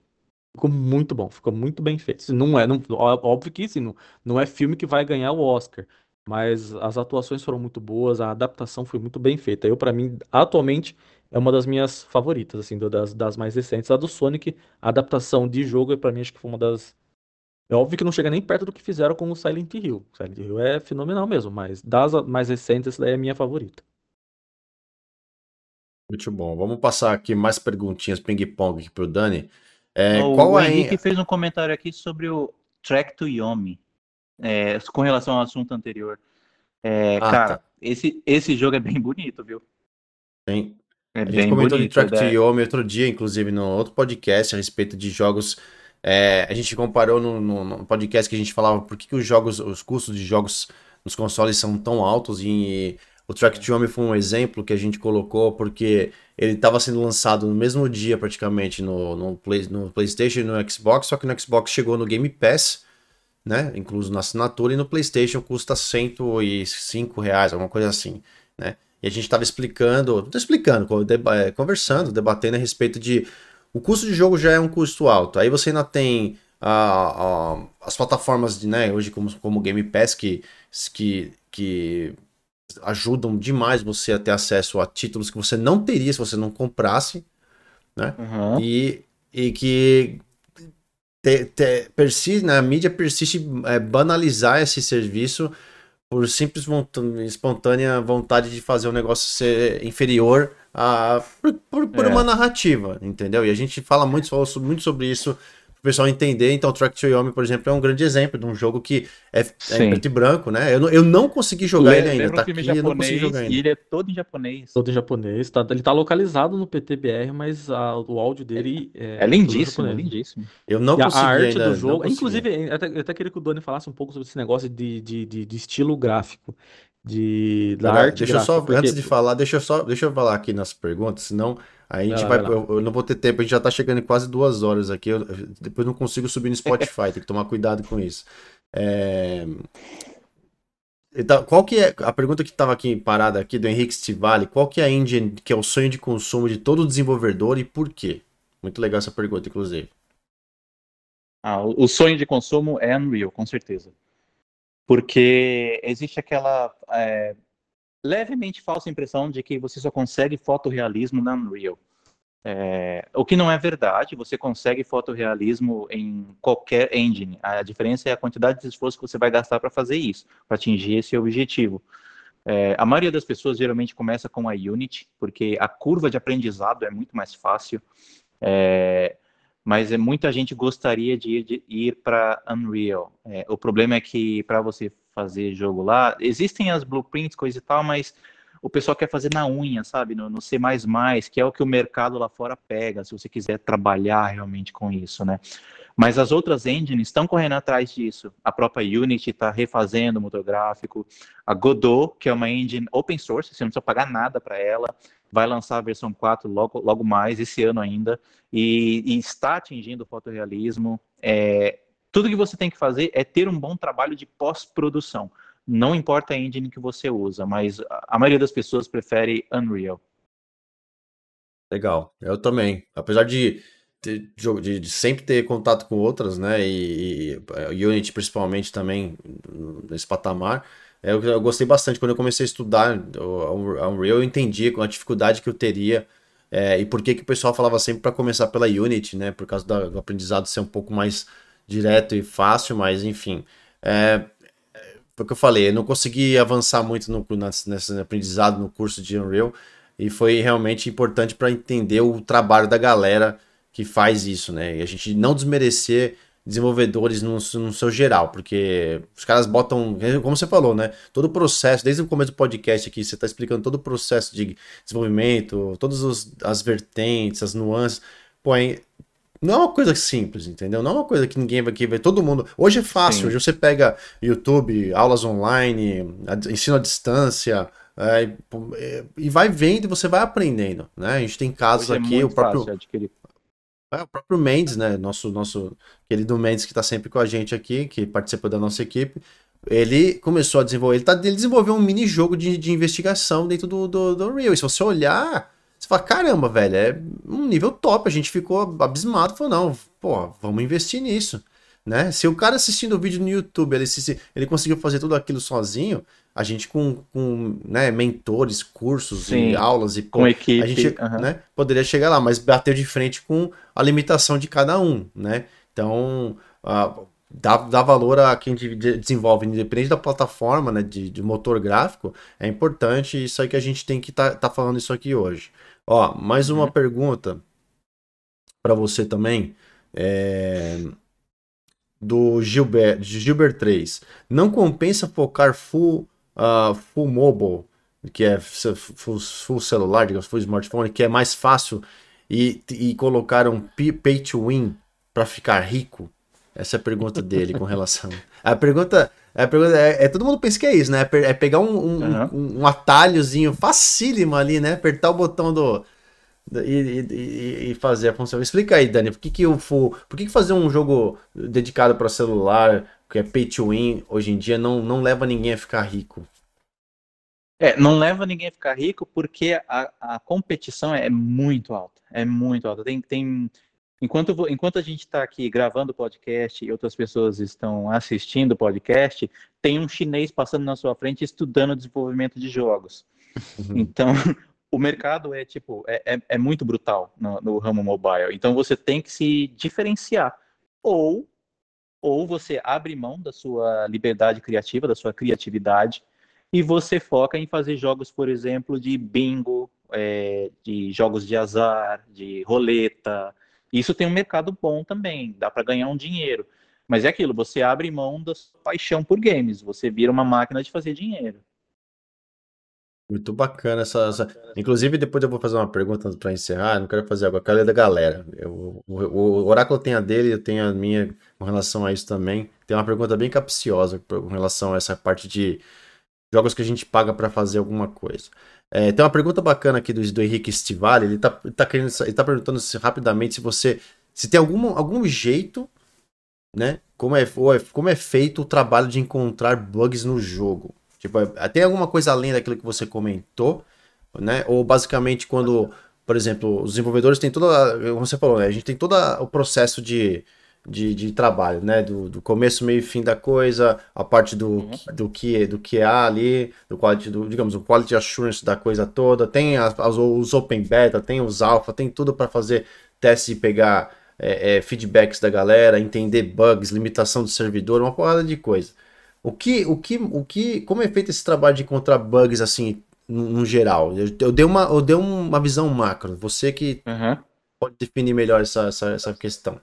Ficou muito bom, ficou muito bem feito. Não é, não, óbvio que assim, não, não é filme que vai ganhar o Oscar, mas as atuações foram muito boas, a adaptação foi muito bem feita. Eu, para mim, atualmente, é uma das minhas favoritas, assim, das, das mais recentes. A do Sonic, a adaptação de jogo, é para mim, acho que foi uma das. É óbvio que não chega nem perto do que fizeram com o Silent Hill. Silent Hill é fenomenal mesmo, mas das mais recentes, essa daí é a minha favorita. Muito bom. Vamos passar aqui mais perguntinhas ping-pong aqui pro Dani. É, o qual o é Henrique fez um comentário aqui sobre o Track to Yomi, é, com relação ao assunto anterior. É, ah, cara, tá. esse, esse jogo é bem bonito, viu? Tem, é a gente comentou bonito, de Track to Yomi outro dia, inclusive, no outro podcast a respeito de jogos. É, a gente comparou no, no, no, podcast que a gente falava por que, que os jogos, os custos de jogos nos consoles são tão altos e o Track to Yomi foi um exemplo que a gente colocou porque ele estava sendo lançado no mesmo dia praticamente no, no, Play, no PlayStation e no Xbox, só que no Xbox chegou no Game Pass né? Incluso na assinatura, e no PlayStation custa 105 reais, alguma coisa assim, né? E a gente estava explicando, não explicando, é, conversando, debatendo a respeito de o custo de jogo já é um custo alto. Aí você ainda tem as plataformas de, né, hoje como, como Game Pass que, que, que ajudam demais você a ter acesso a títulos que você não teria se você não comprasse, né? Uhum. E, e que te, te, persiste, né, a mídia persiste é, banalizar esse serviço por simples espontânea vontade de fazer o negócio ser inferior a, por, por, por é. uma narrativa, entendeu? E a gente fala muito, falou muito sobre isso pessoal entender. Então, Track to Yomi, por exemplo, é um grande exemplo de um jogo que é, é preto e branco, né? Eu, eu não consegui jogar Le, ele ainda, tá aqui, japonês, eu não consegui jogar ainda. E ele é todo em japonês. Todo em japonês. Tá, ele tá localizado no PTBR, mas a, o áudio dele é. É lindíssimo, é lindíssimo. Eu não e consegui a arte ainda, do jogo. Inclusive, até, eu até queria que o Doni falasse um pouco sobre esse negócio de, de, de, de estilo gráfico. De, da arte deixa gráfica, eu só, porque... antes de falar, deixa eu só, deixa eu falar aqui nas perguntas, senão a gente vai. vai eu, eu, não vou ter tempo, a gente já tá chegando em quase duas horas aqui. Eu, depois não consigo subir no Spotify, tem que tomar cuidado com isso. É... Então, qual que é a pergunta que estava aqui parada aqui do Henrique Stivali? Qual que é a engine que é o sonho de consumo de todo desenvolvedor e por quê? Muito legal essa pergunta, inclusive. Ah, o sonho de consumo é Unreal, com certeza. Porque existe aquela é, levemente falsa impressão de que você só consegue fotorrealismo na Unreal. É, o que não é verdade, você consegue fotorrealismo em qualquer engine. A diferença é a quantidade de esforço que você vai gastar para fazer isso, para atingir esse objetivo. É, a maioria das pessoas geralmente começa com a Unity, porque a curva de aprendizado é muito mais fácil. É, mas é, muita gente gostaria de ir, ir para Unreal. É, o problema é que para você fazer jogo lá, existem as blueprints, coisa e tal, mas o pessoal quer fazer na unha, sabe? No, no C++, que é o que o mercado lá fora pega, se você quiser trabalhar realmente com isso, né? Mas as outras engines estão correndo atrás disso. A própria Unity está refazendo o motor gráfico. A Godot, que é uma engine open source, você não precisa pagar nada para ela vai lançar a versão 4 logo, logo mais, esse ano ainda, e, e está atingindo o fotorrealismo. É, tudo que você tem que fazer é ter um bom trabalho de pós-produção. Não importa a engine que você usa, mas a maioria das pessoas prefere Unreal. Legal, eu também. Apesar de, de, de, de sempre ter contato com outras, né, e, e Unity principalmente também nesse patamar, é, eu, eu gostei bastante. Quando eu comecei a estudar a Unreal, eu entendi a dificuldade que eu teria é, e por que, que o pessoal falava sempre para começar pela Unity, né? Por causa do aprendizado ser um pouco mais direto e fácil, mas enfim. É, foi o que eu falei, eu não consegui avançar muito no, nesse aprendizado no curso de Unreal e foi realmente importante para entender o trabalho da galera que faz isso, né? E a gente não desmerecer desenvolvedores no, no, seu geral, porque os caras botam, como você falou, né? Todo o processo, desde o começo do podcast aqui, você está explicando todo o processo de desenvolvimento, todas as vertentes, as nuances. Pô, não é uma coisa simples, entendeu? Não é uma coisa que ninguém vai ver. Todo mundo. Hoje é fácil, Sim. hoje você pega YouTube, aulas online, ensino à distância. É, e vai vendo e você vai aprendendo, né? A gente tem casos hoje é aqui, é o próprio. É, o próprio Mendes, né? Nosso, nosso querido Mendes que está sempre com a gente aqui, que participa da nossa equipe. Ele começou a desenvolver, ele, tá, ele desenvolveu um mini jogo de, de investigação dentro do, do, do Real. E se você olhar, você fala, caramba, velho, é um nível top. A gente ficou abismado, falou, não, pô, vamos investir nisso. Né? Se o cara assistindo o vídeo no YouTube, ele, se, ele conseguiu fazer tudo aquilo sozinho, a gente com, com né, mentores, cursos Sim, e aulas e com equipe, a gente uhum. né, poderia chegar lá, mas bater de frente com a limitação de cada um, né? Então, uh, dá, dá valor a quem desenvolve, independente da plataforma, né, de, de motor gráfico, é importante isso aí que a gente tem que estar tá, tá falando isso aqui hoje. Ó, mais uma uhum. pergunta para você também. É do Gilbert, Gilbert 3. Não compensa focar full uh, full mobile, que é full, full, celular, digamos, full smartphone, que é mais fácil, e, e colocar um pay to win para ficar rico? Essa é a pergunta dele com relação. A pergunta. Pergunta é, é, todo mundo pensa que é isso, né? É pegar um, um, uhum. um, um atalhozinho facílimo ali, né? Apertar o botão do, e, e, e, fazer a função. Explica aí, Dani, por que, que o full, por que, que fazer um jogo dedicado para celular que é pay to win hoje em dia não, não leva ninguém a ficar rico. É, não leva ninguém a ficar rico porque a, a competição é muito alta. É muito alta. Tem, tem, enquanto, enquanto a gente está aqui gravando o podcast e outras pessoas estão assistindo o podcast, tem um chinês passando na sua frente estudando desenvolvimento de jogos. Uhum. Então, o mercado é tipo é, é, é muito brutal no, no, ramo mobile. Então você tem que se diferenciar ou ou você abre mão da sua liberdade criativa, da sua criatividade e você foca em fazer jogos, por exemplo, de bingo, é, de jogos de azar, de roleta. Isso tem um mercado bom também, dá para ganhar um dinheiro. Mas é aquilo, você abre mão da sua paixão por games, você vira uma máquina de fazer dinheiro. Muito bacana essa, essa... Inclusive, depois eu vou fazer uma pergunta para encerrar. Não quero fazer agora, quero ler da galera. Eu, o, o, Oráculo tem a dele, eu tenho a minha com relação a isso também. Tem uma pergunta bem capciosa com relação a essa parte de jogos que a gente paga para fazer alguma coisa. É, tem uma pergunta bacana aqui do, do Henrique Stivali. Ele está tá querendo, ele tá perguntando se, rapidamente se você se tem algum, algum jeito, né? Como é, é, como é feito o trabalho de encontrar bugs no jogo. Tipo, é, tem alguma coisa além daquilo que você comentou, né? Ou basicamente quando, por exemplo, os desenvolvedores têm toda, como você falou, né? A gente tem todo o processo de, de, de trabalho, né? Do, do, começo, meio e fim da coisa, a parte do, uhum. do que do que há ali, do quality, do, digamos, o quality assurance da coisa toda, tem as, as os open beta, tem os alpha, tem tudo para fazer testes e pegar é, é, feedbacks da galera, entender bugs, limitação do servidor, uma porrada de coisa. O que, o que, o que, como é feito esse trabalho de encontrar bugs assim, no, no geral? Eu, eu, dei uma, eu dei uma visão macro. Você que uhum. pode definir melhor essa, essa, essa questão.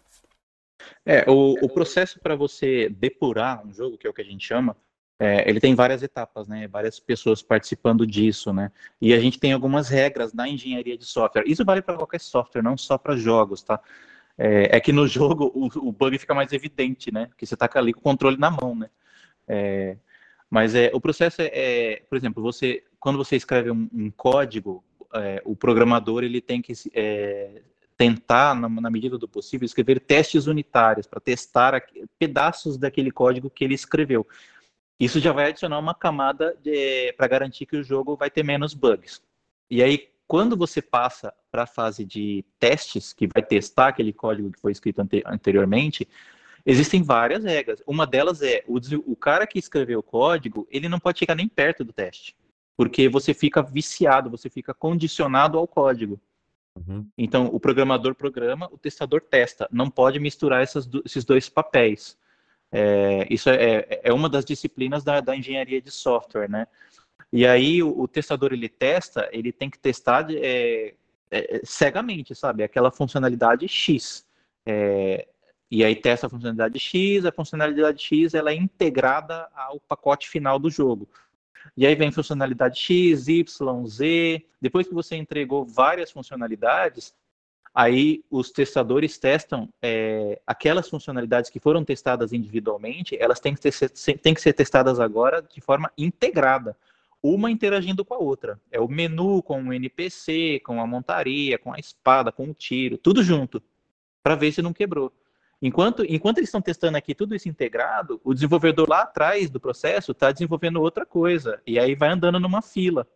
É, o, o processo para você depurar um jogo, que é o que a gente chama, é, ele tem várias etapas, né? Várias pessoas participando disso, né? E a gente tem algumas regras na engenharia de software. Isso vale para qualquer software, não só para jogos, tá? É, é, que no jogo o, o, bug fica mais evidente, né? Porque você tá ali com o controle na mão, né? É, mas é, o processo é, é, por exemplo, você quando você escreve um, um código, é, o programador ele tem que é, tentar, na, na, medida do possível, escrever testes unitários para testar pedaços daquele código que ele escreveu. Isso já vai adicionar uma camada para garantir que o jogo vai ter menos bugs. E aí, quando você passa para a fase de testes, que vai testar aquele código que foi escrito ante anteriormente, existem várias regras. Uma delas é o, o cara que escreveu o código, ele não pode chegar nem perto do teste, porque você fica viciado, você fica condicionado ao código. Uhum. Então, o programador programa, o testador testa. Não pode misturar esses dois papéis. É, isso é, é, é uma das disciplinas da, da, engenharia de software, né? E aí, o, o testador, ele testa, ele tem que testar é, é cegamente, sabe? Aquela funcionalidade X. É, e aí testa a funcionalidade X, a funcionalidade X ela é integrada ao pacote final do jogo. E aí vem funcionalidade X, Y, Z. Depois que você entregou várias funcionalidades, aí os testadores testam é, aquelas funcionalidades que foram testadas individualmente, elas têm que, ter, têm que ser testadas agora de forma integrada, uma interagindo com a outra. É o menu com o NPC, com a montaria, com a espada, com o tiro, tudo junto, para ver se não quebrou. Enquanto, enquanto eles estão testando aqui tudo isso integrado, o desenvolvedor lá atrás do processo está desenvolvendo outra coisa. E aí vai andando numa fila.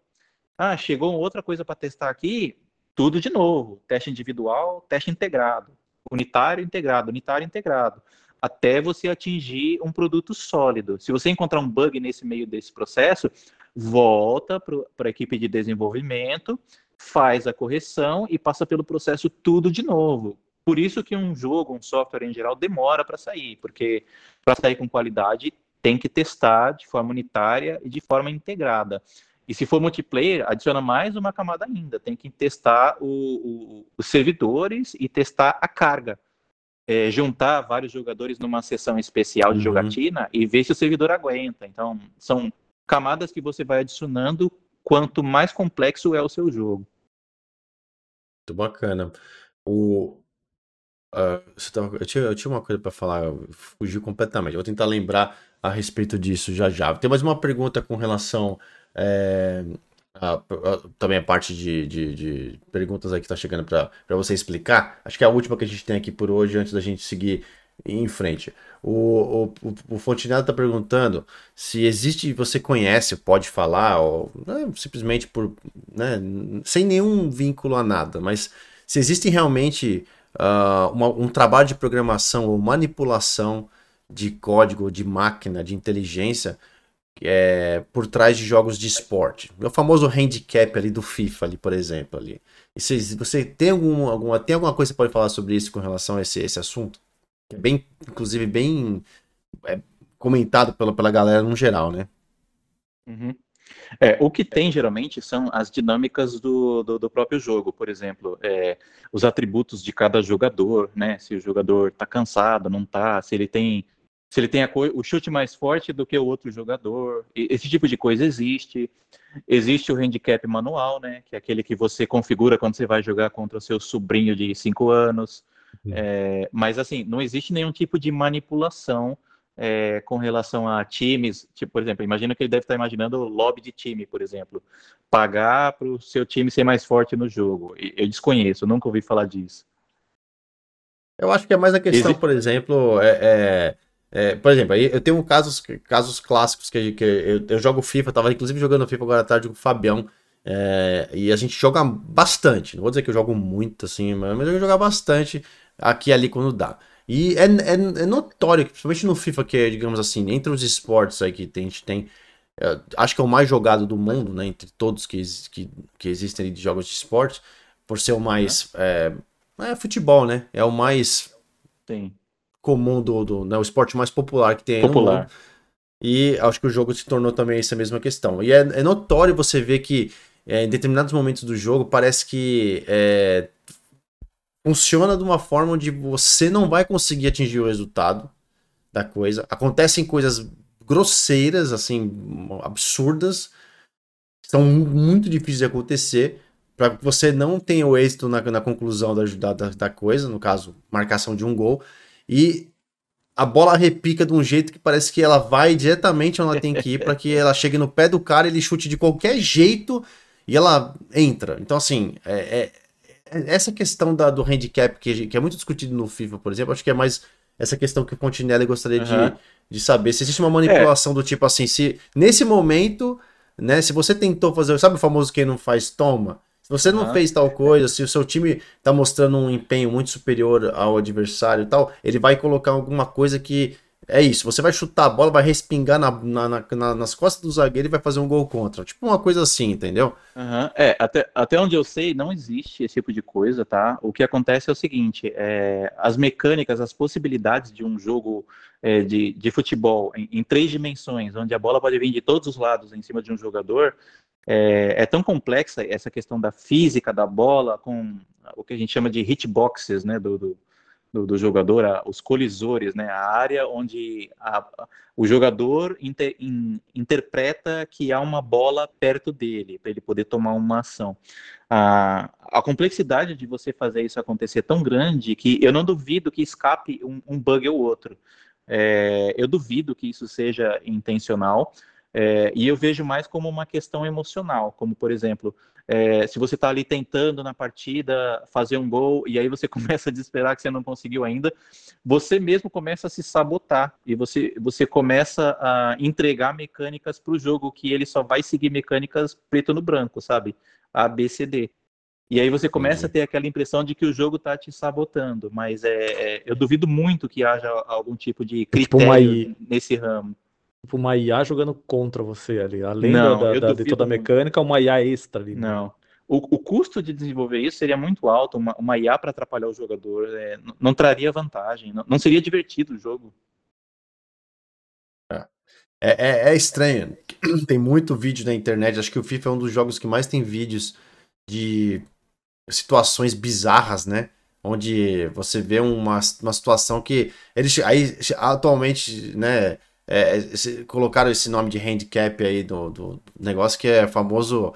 Ah, chegou outra coisa para testar aqui, tudo de novo. Teste individual, teste integrado. Unitário integrado, unitário integrado. Até você atingir um produto sólido. Se você encontrar um bug nesse meio desse processo, volta para a equipe de desenvolvimento, faz a correção e passa pelo processo tudo de novo por isso que um jogo, um software em geral, demora para sair, porque para sair com qualidade tem que testar de forma unitária e de forma integrada. E se for multiplayer, adiciona mais uma camada ainda. Tem que testar o, o, os servidores e testar a carga. É, juntar vários jogadores numa sessão especial de uhum. jogatina e ver se o servidor aguenta. Então, são camadas que você vai adicionando quanto mais complexo é o seu jogo. Muito bacana. O, Uh, tava, eu, tinha, eu, tinha, uma coisa para falar, fugiu completamente. vou tentar lembrar a respeito disso já já. Tem mais uma pergunta com relação é, a, a, também a parte de, de, de, perguntas aí que tá chegando para você explicar. Acho que é a última que a gente tem aqui por hoje, antes da gente seguir ir em frente. O, o, o Fontinado está perguntando se existe, você conhece, pode falar, ou né, simplesmente por. Né, sem nenhum vínculo a nada, mas se existe realmente uh, uma, um trabalho de programação ou manipulação de código, de máquina, de inteligência é, por trás de jogos de esporte. O famoso handicap ali do FIFA, ali, por exemplo. Ali. E se, você tem, algum, alguma, tem alguma coisa que você pode falar sobre isso com relação a esse, esse assunto? É bem, inclusive, bem é, comentado pela, pela galera no geral, né? Uhum. É, o que tem geralmente são as dinâmicas do, do, do próprio jogo, por exemplo, é, os atributos de cada jogador, né? Se o jogador está cansado, não está, se ele tem se ele tem a, o chute mais forte do que o outro jogador. Esse tipo de coisa existe. Existe o handicap manual, né? Que é aquele que você configura quando você vai jogar contra o seu sobrinho de 5 anos. É, mas assim, não existe nenhum tipo de manipulação é, com relação a times. Tipo, por exemplo, imagina que ele deve estar imaginando o lobby de time, por exemplo. Pagar para o seu time ser mais forte no jogo. Eu desconheço, nunca ouvi falar disso. Eu acho que é mais a questão, Existe... por exemplo, é, é é, por exemplo, eu tenho casos, casos clássicos que, que eu, eu, jogo FIFA, tava inclusive jogando FIFA agora à tarde com o Fabião. É, e a gente joga bastante. Não vou dizer que eu jogo muito assim, mas eu jogo jogar bastante aqui e ali quando dá. E é, é, é, notório, principalmente no FIFA, que é, digamos assim, entre os esportes aí que tem, a gente tem. É, acho que é o mais jogado do mundo, né? Entre todos que, que, que existem de jogos de esportes, por ser o mais. É, é futebol, né? É o mais. Comum do, do né, o esporte mais popular que tem popular. E acho que o jogo se tornou também essa mesma questão. E é, é notório você ver que é, em determinados momentos do jogo parece que é, funciona de uma forma onde você não vai conseguir atingir o resultado da coisa. Acontecem coisas grosseiras, assim, absurdas, são muito difíceis de acontecer para que você não tenha o êxito na, na conclusão da, da, da coisa, no caso, marcação de um gol e a bola repica de um jeito que parece que ela vai diretamente onde ela tem que ir para que ela chegue no pé do cara, ele chute de qualquer jeito e ela entra. Então, assim, é, é, essa questão da, do handicap, que, que, é muito discutido no FIFA, por exemplo, acho que é mais essa questão que o Fontinelli gostaria uhum. de, de saber. Se existe uma manipulação é. do tipo assim, se nesse momento, né, se você tentou fazer, sabe o famoso quem não faz, toma? Se você não uhum. fez tal coisa, se o seu time tá mostrando um empenho muito superior ao adversário e tal, ele vai colocar alguma coisa que é isso. Você vai chutar a bola, vai respingar na, na, na, nas costas do zagueiro e vai fazer um gol contra. Tipo uma coisa assim, entendeu? Uhum. É, até, até onde eu sei, não existe esse tipo de coisa, tá? O que acontece é o seguinte: é, as mecânicas, as possibilidades de um jogo é, de, de futebol em, em três dimensões, onde a bola pode vir de todos os lados em cima de um jogador, é, é, tão complexa essa questão da física da bola com o que a gente chama de hitboxes, né, do, do, do, do jogador, a, os colisores, né, a área onde a, o jogador inter, in, interpreta que há uma bola perto dele, para ele poder tomar uma ação. A, a complexidade de você fazer isso acontecer é tão grande que eu não duvido que escape um, um bug ou outro. É, eu duvido que isso seja intencional, é, e eu vejo mais como uma questão emocional, como por exemplo, é, se você está ali tentando na partida fazer um gol e aí você começa a desesperar que você não conseguiu ainda, você mesmo começa a se sabotar e você, você começa a entregar mecânicas para o jogo que ele só vai seguir mecânicas preto no branco, sabe? A, B, C, D. E aí você começa a ter aquela impressão de que o jogo está te sabotando, mas é, é, eu duvido muito que haja algum tipo de critério tipo uma... nesse ramo tipo uma IA jogando contra você ali. Além não, da, da de toda a mecânica, uma IA extra ali. Né? Não. O, o, custo de desenvolver isso seria muito alto. Uma, uma IA para atrapalhar o jogador é, não, não, traria vantagem. Não, não, seria divertido o jogo. É. É, é, é estranho. Tem muito vídeo na internet. Acho que o FIFA é um dos jogos que mais tem vídeos de situações bizarras, né? Onde você vê uma, uma situação que eles aí atualmente, né? É, esse, colocaram esse nome de handicap aí do, do negócio que é famoso.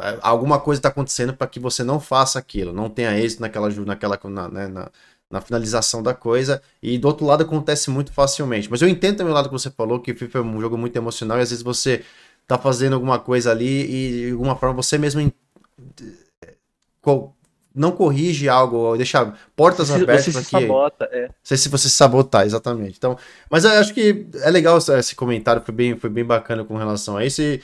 É, alguma coisa está acontecendo para que você não faça aquilo, não tenha êxito naquela, naquela na, né, na, na, finalização da coisa. E do outro lado acontece muito facilmente. Mas eu entendo também o lado que você falou, que FIFA é um jogo muito emocional e às vezes você tá fazendo alguma coisa ali e de alguma forma você mesmo não corrige algo, deixa portas Você, abertas para se que sabota, é. sei se você se sabotar, exatamente. Então, mas eu acho que é legal esse- esse comentário, foi bem, foi bem bacana com relação a isso. E,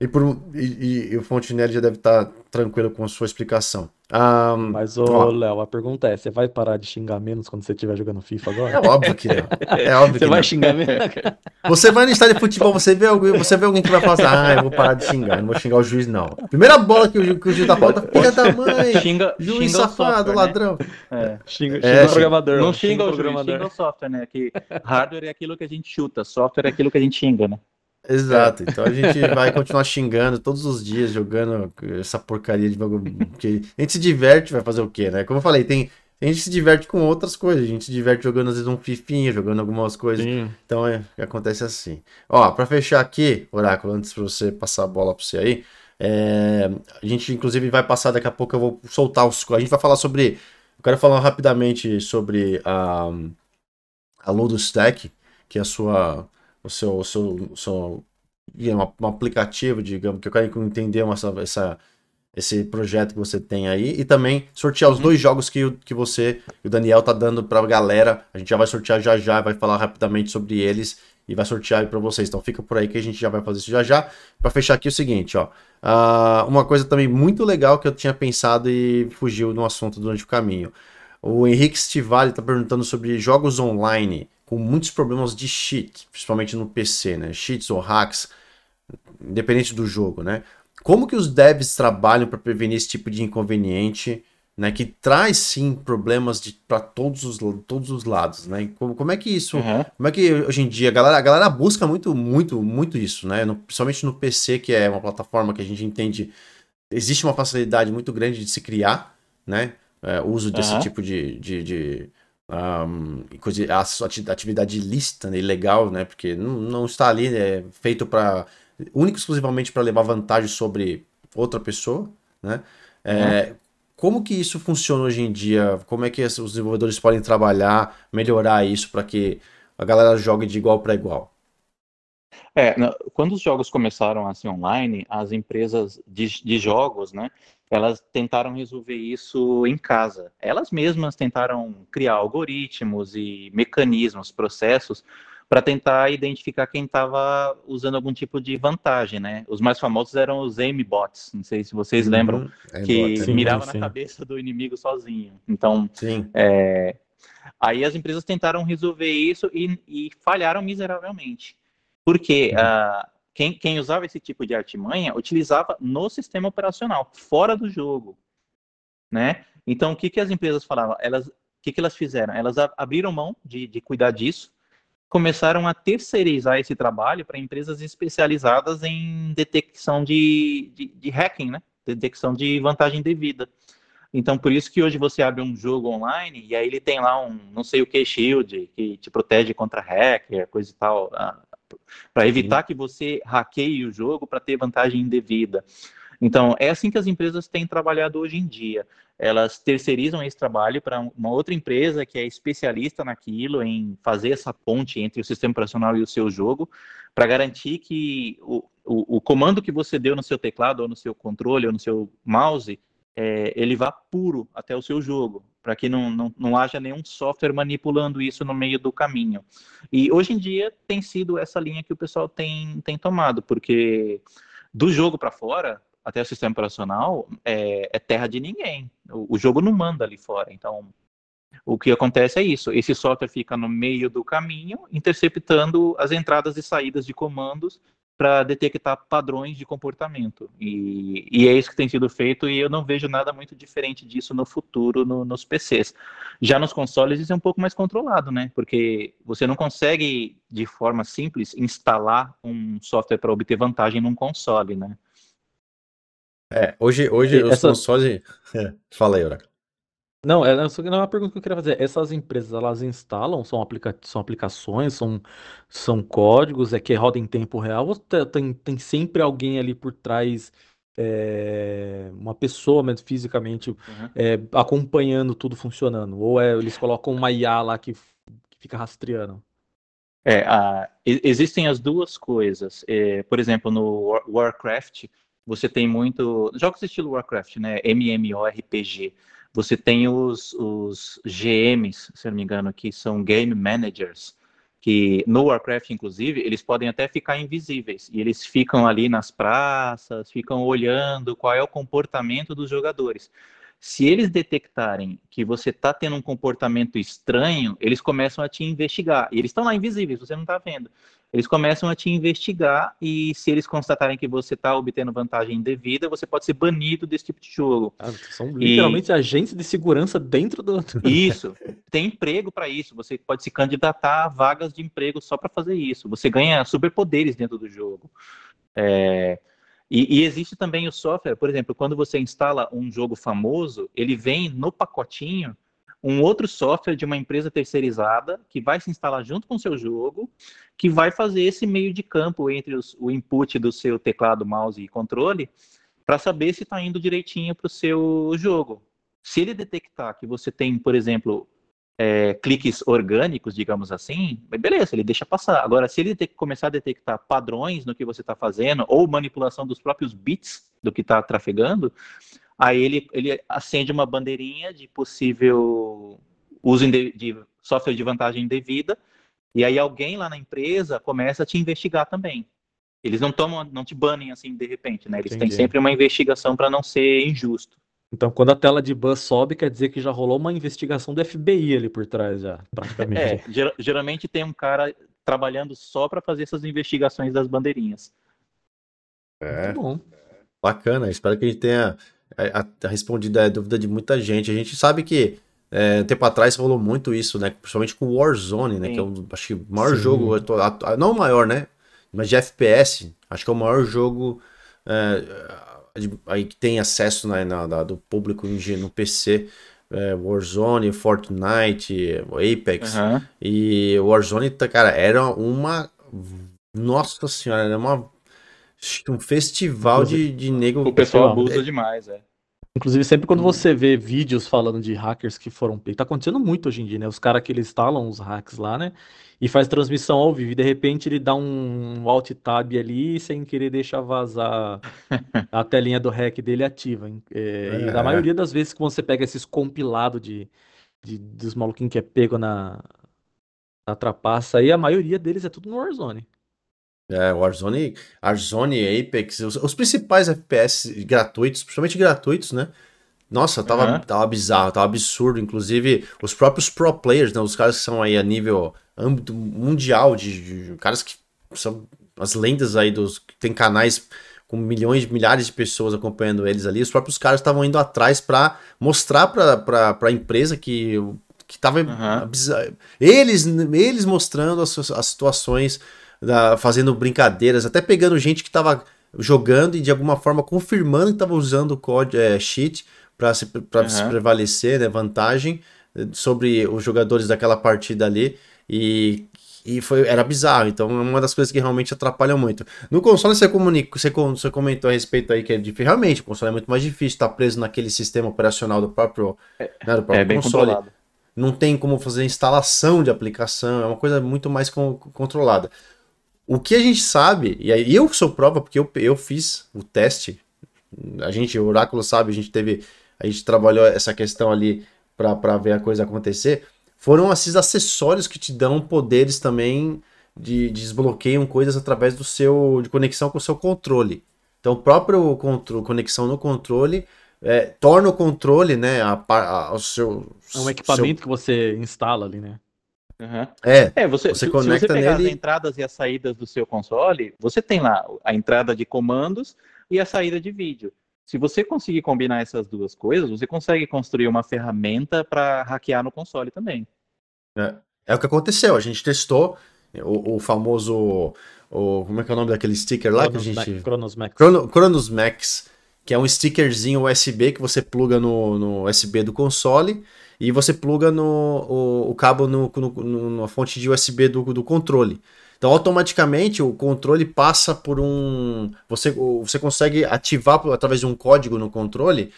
e, por, um- e, e- o Fontenelle já deve estar tranquilo com a sua explicação. Ah, Mas, ô, Léo, a pergunta é: você vai parar de xingar menos quando você estiver jogando FIFA é agora? óbvio que não. É óbvio Você que vai não. xingar menos? Você vai no estádio de futebol, você vê, alguém, você vê alguém que vai falar assim, ah, eu vou parar de xingar, eu não vou xingar o juiz, não. Primeira bola que o, que o juiz dá falta, filha da mãe, Xinga, juiz xinga o safado, software, né? ladrão. É. Xinga, É, xinga o xinga- programador. Não ó, xinga o programador. xinga o software, né? Que hardware é aquilo que a gente chuta, software é aquilo que a gente xinga, né? Exato, então a gente vai continuar xingando todos os dias, jogando essa porcaria de jogo. Que a gente se diverte, vai fazer o quê, né? Como eu falei, tem, a gente se diverte com outras coisas, a gente se diverte jogando às vezes um fifinha, jogando algumas coisas. Sim. Então é, acontece assim. Ó, pra fechar aqui, Oráculo, antes pra você passar a bola pra você aí, é, a gente inclusive vai passar daqui a pouco, eu vou soltar os. A gente vai falar sobre. Eu quero falar rapidamente sobre a, a Ludo Stack, que é a sua. O seu. O seu, o seu um, aplicativo, digamos, que eu quero entender uma, essa, esse projeto que você tem aí e também sortear os dois jogos que, que você e o Daniel tá dando pra galera. A gente já vai sortear já já, vai falar rapidamente sobre eles e vai sortear aí pra vocês. Então fica por aí que a gente já vai fazer isso já já. Pra fechar aqui é o seguinte, ó. Ah, uma coisa também muito legal que eu tinha pensado e fugiu no assunto durante o caminho. O Henrique Stivali está perguntando sobre jogos online com muitos problemas de cheat, principalmente no PC, né? Cheats ou hacks, independente do jogo, né? Como que os devs trabalham para prevenir esse tipo de inconveniente, né? Que traz sim problemas para todos os, todos os lados, né? Como, como é que isso Uhum. como é que hoje em dia a galera, a galera busca muito, muito, muito isso, né? No- principalmente no PC, que é uma plataforma que a gente entende. Existe uma facilidade muito grande de se criar, né? É, o uso desse Aham. tipo de, de, de, coisa, a atividade ilícita, né? ilegal, né? Porque não, não está ali é, feito para. único e exclusivamente para levar vantagem sobre outra pessoa, né? É, Como que isso funciona hoje em dia? Como é que os desenvolvedores podem trabalhar, melhorar isso para que a galera jogue de igual para igual? É, quando os jogos começaram a ser online, as empresas de, de jogos, né, elas tentaram resolver isso em casa. Elas mesmas tentaram criar algoritmos e mecanismos, processos, para tentar identificar quem estava usando algum tipo de vantagem, né? Os mais famosos eram os aim-bots, não sei se vocês lembram, Uhum. É, que bota, Sim, mirava sim. na cabeça do inimigo sozinho. Então, Sim. é, aí as empresas tentaram resolver isso e, e falharam miseravelmente. Porque Uhum. ah, quem, quem usava esse tipo de artimanha utilizava no sistema operacional, fora do jogo. Né? Então, o que, que as empresas falavam? Elas, o que, que elas fizeram? Elas abriram mão de, de cuidar disso, começaram a terceirizar esse trabalho para empresas especializadas em detecção de, de, de hacking, né? detecção de vantagem devida. Então, por isso que hoje você abre um jogo online e aí ele tem lá um não sei o que shield que te protege contra hacker, coisa e tal, para evitar que você hackeie o jogo para ter vantagem indevida. Então, é assim que as empresas têm trabalhado hoje em dia. Elas terceirizam esse trabalho para uma outra empresa que é especialista naquilo, em fazer essa ponte entre o sistema operacional e o seu jogo, para garantir que o, o, o comando que você deu no seu teclado, ou no seu controle, ou no seu mouse, é, ele vá puro até o seu jogo, para que não, não, não haja nenhum software manipulando isso no meio do caminho. E hoje em dia tem sido essa linha que o pessoal tem, tem tomado, porque do jogo para fora, até o sistema operacional, é, é terra de ninguém. O, o, jogo não manda ali fora. Então, o que acontece é isso: esse software fica no meio do caminho, interceptando as entradas e saídas de comandos para detectar padrões de comportamento. E, e, é isso que tem sido feito, e eu não vejo nada muito diferente disso no futuro no, nos PCs. Já nos consoles isso é um pouco mais controlado, né? Porque você não consegue, de forma simples, instalar um software para obter vantagem num console, né? É, hoje, hoje os Essa... consoles. Fala aí, Oracle. Não, é, não é uma pergunta que eu queria fazer. Essas empresas, elas instalam, são, aplica são aplicações, são, são códigos, é que roda em tempo real, ou tem, tem sempre alguém ali por trás, é, uma pessoa mesmo, fisicamente, uhum. é, acompanhando tudo funcionando? Ou é, eles colocam uma IA lá que, que fica rastreando? É, a, existem as duas coisas. É, por exemplo, no Warcraft, você tem muito. Jogos estilo Warcraft, né? MMORPG. Você tem os, os GMs, se não me engano, que são Game Managers, que no Warcraft, inclusive, eles podem até ficar invisíveis. E eles ficam ali nas praças, ficam olhando qual é o comportamento dos jogadores. Se eles detectarem que você está tendo um comportamento estranho, eles começam a te investigar. E eles estão lá invisíveis, você não está vendo. Eles começam a te investigar e se eles constatarem que você está obtendo vantagem indevida, você pode ser banido desse tipo de jogo. Ah, são literalmente e... agentes de segurança dentro do. Isso. Tem emprego para isso. Você pode se candidatar a vagas de emprego só para fazer isso. Você ganha superpoderes dentro do jogo. É... E, e, existe também o software, por exemplo, quando você instala um jogo famoso, ele vem no pacotinho um outro software de uma empresa terceirizada que vai se instalar junto com o seu jogo, que vai fazer esse meio de campo entre os, o input do seu teclado, mouse e controle, para saber se está indo direitinho para o seu jogo. Se ele detectar que você tem, por exemplo, é, cliques orgânicos, digamos assim, beleza, ele deixa passar. Agora, se ele ter que começar a detectar padrões no que você está fazendo, ou manipulação dos próprios bits do que está trafegando, aí ele, ele acende uma bandeirinha de possível uso de software de vantagem indevida, e aí alguém lá na empresa começa a te investigar também. Eles não tomam, não te banem assim de repente, né? Eles Entendi. têm sempre uma investigação para não ser injusto. Então, quando a tela de buzz sobe, quer dizer que já rolou uma investigação do FBI ali por trás, já, praticamente. É, ger geralmente tem um cara trabalhando só para fazer essas investigações das bandeirinhas. É. Muito bom. Bacana, espero que a gente tenha a, a, respondido a dúvida de muita gente. A gente sabe que é, um tempo atrás rolou muito isso, né? Principalmente com Warzone, né? Sim. Que é o, acho que o maior Sim. jogo, não o maior, né? Mas de FPS, acho que é o maior jogo é, aí que tem acesso né, na, na, do público no PC, é, Warzone, Fortnite, Apex. Uhum. E Warzone, tá, cara, era uma. Nossa senhora, era uma. Um festival de, de nego. O pessoal abusa é, demais, é. Inclusive, sempre quando você vê vídeos falando de hackers que foram pegos, tá acontecendo muito hoje em dia, né? Os caras que eles instalam os hacks lá, né? E faz transmissão ao vivo, e de repente ele dá um alt tab ali sem querer deixar vazar a telinha do hack dele ativa. É, E na é. maioria das vezes que você pega esses compilados de, de, dos maluquinhos que é pego na, na trapaça aí, a maioria deles é tudo no Warzone. É, Warzone, Warzone, Apex, os, os, principais FPS gratuitos, principalmente gratuitos, né? Nossa, tava, uhum. tava bizarro, tava absurdo. Inclusive, os próprios pro players, né? Os caras que são aí a nível âmbito mundial, de, de caras que são as lendas aí dos. que tem canais com milhões, milhares de pessoas acompanhando eles ali. Os próprios caras estavam indo atrás para mostrar para a empresa que que tava uhum. eles eles mostrando as, as situações da, fazendo brincadeiras, até pegando gente que estava jogando e de alguma forma confirmando que estava usando o código é, cheat para se, uhum. se prevalecer, né, vantagem eh, sobre os jogadores daquela partida ali e, e foi, era bizarro, então é uma das coisas que realmente atrapalham muito. No console você, comunica, você, você comentou a respeito aí que é difícil, realmente o console é muito mais difícil, estar tá preso naquele sistema operacional do próprio, é, né, do próprio é bem console. Controlado. Não tem como fazer instalação de aplicação, é uma coisa muito mais controlada. O que a gente sabe, e aí eu sou prova porque eu, eu fiz o teste, a gente, o Oráculo sabe, a gente teve, a gente trabalhou essa questão ali para ver a coisa acontecer, foram esses acessórios que te dão poderes também de, de desbloqueiam coisas através do seu, de conexão com o seu controle. Então, o próprio controle, conexão no controle é, torna o controle, né, a, a, o seu... É um equipamento seu... que você instala ali, né? Uhum. É, é você, você se, conecta se você pegar nele... as entradas e as saídas do seu console, você tem lá a entrada de comandos e a saída de vídeo. Se você conseguir combinar essas duas coisas, você consegue construir uma ferramenta para hackear no console também. É. é, o que aconteceu. A gente testou o, o famoso. O, como é que é o nome daquele sticker lá Chronos que a gente. Max, Chronos Max. Chrono, Chronos Max, que é um stickerzinho USB que você pluga no, no USB do console e você pluga no, o, o cabo no, no, na fonte de USB do, do controle. Então, automaticamente, o controle passa por um. Você, você consegue ativar através de um código no controle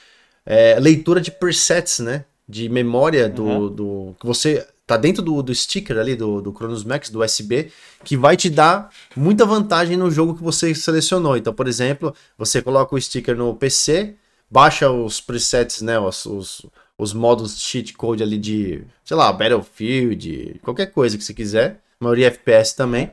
é, leitura de presets, né? De memória do, uhum. do. que você tá dentro do, do sticker ali do, do Chronos Max, do USB, que vai te dar muita vantagem no jogo que você selecionou. Então, por exemplo, você coloca o sticker no PC, baixa os presets, né, os, os, os modos cheat code ali de, sei lá, Battlefield, qualquer coisa que você quiser, maioria FPS também.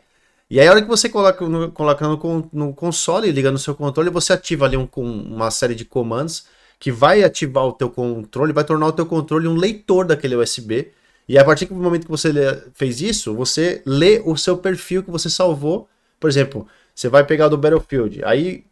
E aí, a hora que você coloca no, coloca no, no console, liga no seu controle, você ativa ali um, uma série de comandos que vai ativar o teu controle, vai tornar o teu controle um leitor daquele USB. E a partir do momento que você fez isso, você lê o seu perfil que você salvou. Por exemplo, você vai pegar do Battlefield, aí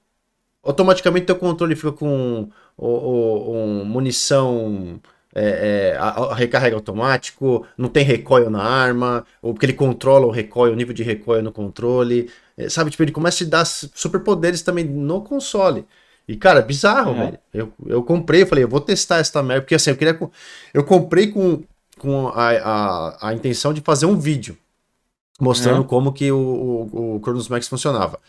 automaticamente teu controle fica com o, o, um munição é, é, a, a recarrega automático, não tem recoil na arma, ou porque ele controla o recoil, o nível de recoil no controle, é, sabe? Tipo, ele começa a te dar superpoderes também no console. E, cara, bizarro, é. velho. Eu, eu comprei, eu falei, eu vou testar essa merda, porque assim, eu queria. Eu comprei com, com a, a, a intenção de fazer um vídeo mostrando é. como que o, o, o Chronos Max funcionava.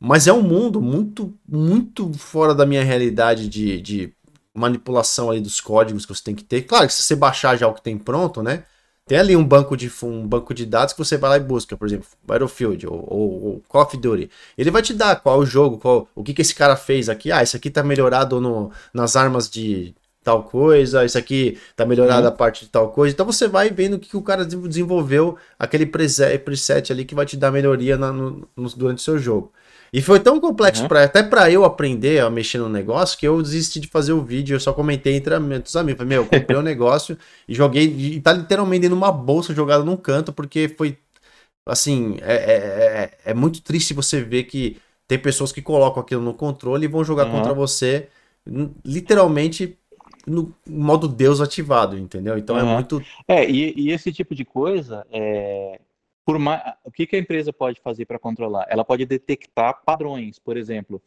Mas é um mundo muito, muito fora da minha realidade de, de manipulação ali dos códigos que você tem que ter. Claro que se você baixar já o que tem pronto, né? Tem ali um banco de um banco de dados que você vai lá e busca, por exemplo, Battlefield ou, ou, ou Call of Duty. Ele vai te dar qual o jogo, qual, o que, que esse cara fez aqui. Ah, isso aqui tá melhorado no, nas armas de tal coisa, isso aqui tá melhorado uhum. a parte de tal coisa. Então você vai vendo o que, que o cara desenvolveu, aquele preset, preset ali que vai te dar melhoria na, no, no, durante o seu jogo. E foi tão complexo uhum. pra, até para eu aprender a mexer no negócio que eu desisti de fazer o vídeo. Eu só comentei entre os amigos. Falei, meu, eu comprei o um negócio e joguei. E tá literalmente dentro de uma bolsa jogada num canto, porque foi. Assim, é, é, é, é, muito triste você ver que tem pessoas que colocam aquilo no controle e vão jogar uhum. contra você, literalmente no modo Deus ativado, entendeu? Então uhum. é muito. É, e, e, esse tipo de coisa, é, por mais, o que, que a empresa pode fazer para controlar? Ela pode detectar padrões, por exemplo.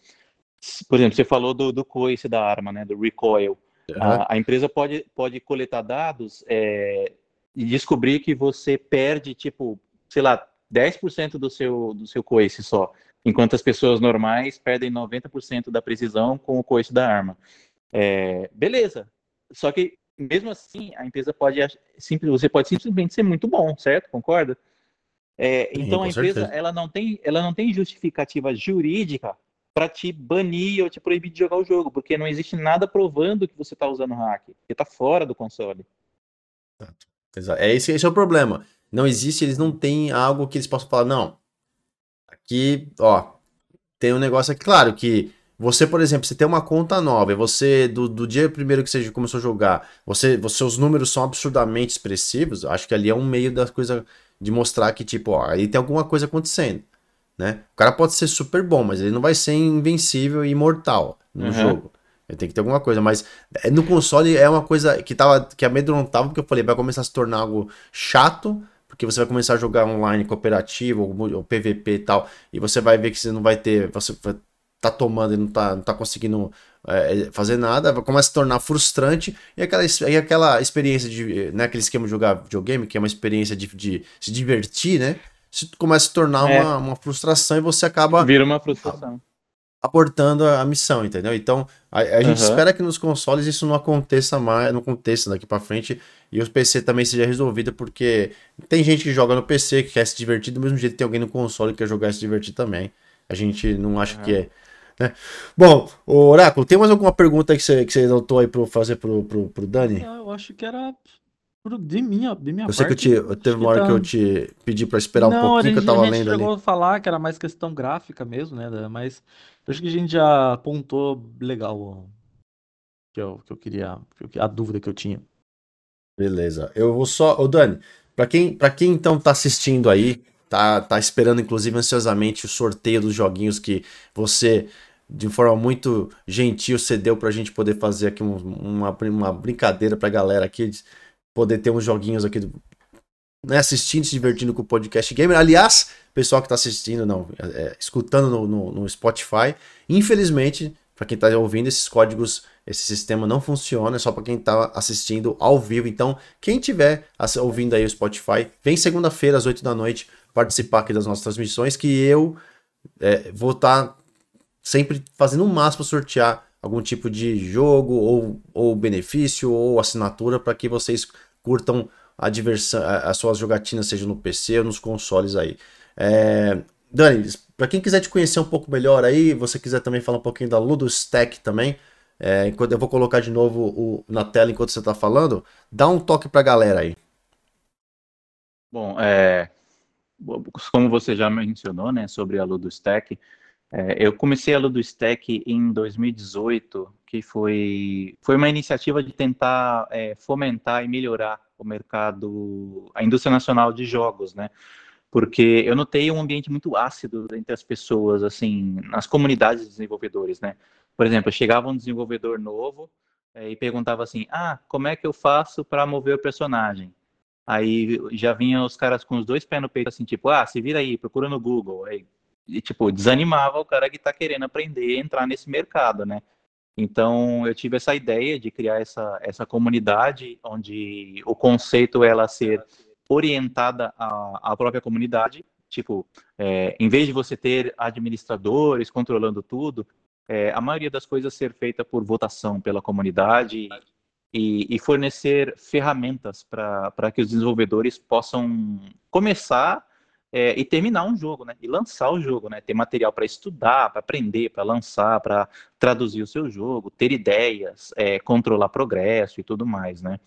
Por exemplo, você falou do, do coice da arma, né, do recoil. Uhum. A, a, empresa pode, pode coletar dados é, e descobrir que você perde, tipo, sei lá, 10% do seu, do seu coice só, enquanto as pessoas normais perdem 90% da precisão com o coice da arma. É, beleza. Só que, mesmo assim, a empresa pode, você pode simplesmente ser muito bom, certo? Concorda? É, Sim, então a empresa ela não tem ela não tem justificativa jurídica para te banir ou te proibir de jogar o jogo, porque não existe nada provando que você está usando hack, porque está fora do console. Exato. É esse, esse é o problema. Não existe, eles não têm algo que eles possam falar, não. Aqui, ó, tem um negócio aqui, claro que você, por exemplo, você tem uma conta nova, e você, do, do dia primeiro que você começou a jogar, você, seus números são absurdamente expressivos, acho que ali é um meio da coisa de mostrar que, tipo, ó, aí tem alguma coisa acontecendo, né? O cara pode ser super bom, mas ele não vai ser invencível e imortal no uhum. jogo. Ele tem que ter alguma coisa, mas é, no console é uma coisa que tava que amedrontava, porque eu falei, vai começar a se tornar algo chato, porque você vai começar a jogar online cooperativo ou, ou PVP e tal, e você vai ver que você não vai ter, você tá tomando e não tá, não tá conseguindo é, fazer nada, começa a se tornar frustrante e aquela, e aquela experiência de, né, aquele esquema de jogar videogame, que é uma experiência de, de se divertir, né? Se começa a se tornar é. uma, uma frustração e você acaba. Vira uma frustração. Abortando a, a missão, entendeu? Então, a, a gente uhum. espera que nos consoles isso não aconteça mais, não aconteça daqui para frente e o PC também seja resolvido, porque tem gente que joga no PC que quer se divertir, do mesmo jeito que tem alguém no console que quer jogar e se divertir também. A gente não acha uhum. que é né? Bom, Oráculo, tem mais alguma pergunta que você, que você notou aí para fazer pro, pro, pro Dani? Eu acho que era de minha, de minha eu sei parte, que eu te, teve uma hora tá... que eu te pedi para esperar não, um pouquinho gente, que eu tava lendo ali. A gente chegou a falar que era mais questão gráfica mesmo, né? Mas eu acho que a gente já apontou legal que eu, que eu queria, a dúvida que eu tinha. Beleza. Eu vou só, ô Dani, para quem, quem então tá assistindo aí, tá, tá esperando inclusive ansiosamente o sorteio dos joguinhos que você de forma muito gentil, cedeu para a gente poder fazer aqui uma, uma brincadeira para a galera aqui, poder ter uns joguinhos aqui, né, assistindo, se divertindo com o podcast gamer. Aliás, pessoal que está assistindo, não, é, é, escutando no, no, no Spotify, infelizmente, para quem está ouvindo, esses códigos, esse sistema não funciona, é só para quem está assistindo ao vivo. Então, quem tiver ouvindo aí o Spotify, vem segunda-feira às 8 da noite participar aqui das nossas transmissões, que eu é, vou estar tá sempre fazendo o máximo sortear algum tipo de jogo ou, ou benefício ou assinatura para que vocês curtam a diversão, as suas jogatinas, seja no PC ou nos consoles aí. É, Dani, para quem quiser te conhecer um pouco melhor aí, você quiser também falar um pouquinho da Ludostack também, é, eu vou colocar de novo o, na tela enquanto você está falando, dá um toque para a galera aí. Bom, é, como você já mencionou, né, sobre a Ludostack, é, eu comecei a Ludostack em 2018, que foi, foi uma iniciativa de tentar é, fomentar e melhorar o mercado, a indústria nacional de jogos, né? Porque eu notei um ambiente muito ácido entre as pessoas, assim, nas comunidades de desenvolvedores, né? Por exemplo, chegava um desenvolvedor novo é, e perguntava assim: Ah, como é que eu faço para mover o personagem? Aí já vinham os caras com os dois pés no peito, assim, tipo, ah, se vira aí, procura no Google. Aí, e, tipo, desanimava o cara que está querendo aprender entrar nesse mercado, né? Então, eu tive essa ideia de criar essa, essa comunidade onde o conceito ela ser orientada à, à própria comunidade, tipo, é, em vez de você ter administradores controlando tudo, é, a maioria das coisas ser feita por votação pela comunidade e, e fornecer ferramentas para que os desenvolvedores possam começar é, e terminar um jogo, né? E lançar o jogo, né? Ter material para estudar, para aprender, para lançar, para traduzir o seu jogo, ter ideias, é, controlar progresso e tudo mais, né?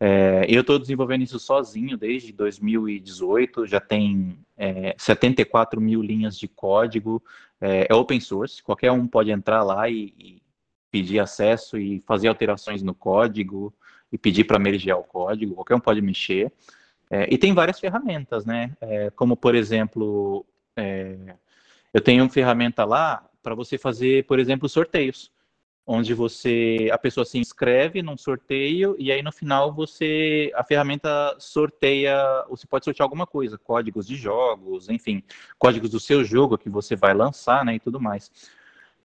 É, eu estou desenvolvendo isso sozinho desde 2018, já tem é, 74 mil linhas de código, é, é, open source, qualquer um pode entrar lá e, e pedir acesso e fazer alterações no código e pedir para mergear o código, qualquer um pode mexer. É, e tem várias ferramentas, né? É, como, por exemplo, é, eu tenho uma ferramenta lá para você fazer, por exemplo, sorteios onde você a pessoa se inscreve num sorteio e aí no final você a ferramenta sorteia, você pode sortear alguma coisa, códigos de jogos, enfim, códigos do seu jogo que você vai lançar, né, e tudo mais.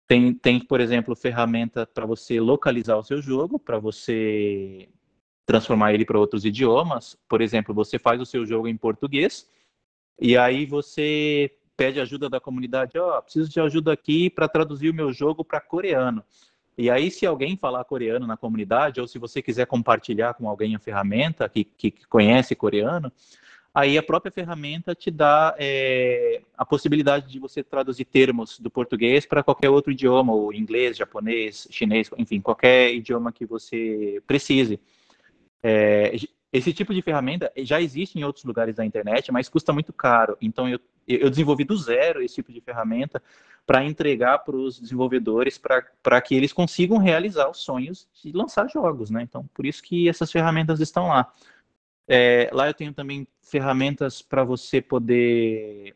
Tem, tem por exemplo, ferramenta para você localizar o seu jogo, para você transformar ele para outros idiomas. Por exemplo, você faz o seu jogo em português e aí você pede ajuda da comunidade, ó, oh, preciso de ajuda aqui para traduzir o meu jogo para coreano. E aí, se alguém falar coreano na comunidade, ou se você quiser compartilhar com alguém a ferramenta que, que conhece coreano, aí a própria ferramenta te dá é, a possibilidade de você traduzir termos do português para qualquer outro idioma, ou inglês, japonês, chinês, enfim, qualquer idioma que você precise. É, esse tipo de ferramenta já existe em outros lugares da internet, mas custa muito caro. Então, eu, eu desenvolvi do zero esse tipo de ferramenta para entregar para os desenvolvedores para que eles consigam realizar os sonhos de lançar jogos, né? Então, por isso que essas ferramentas estão lá. É, lá eu tenho também ferramentas para você poder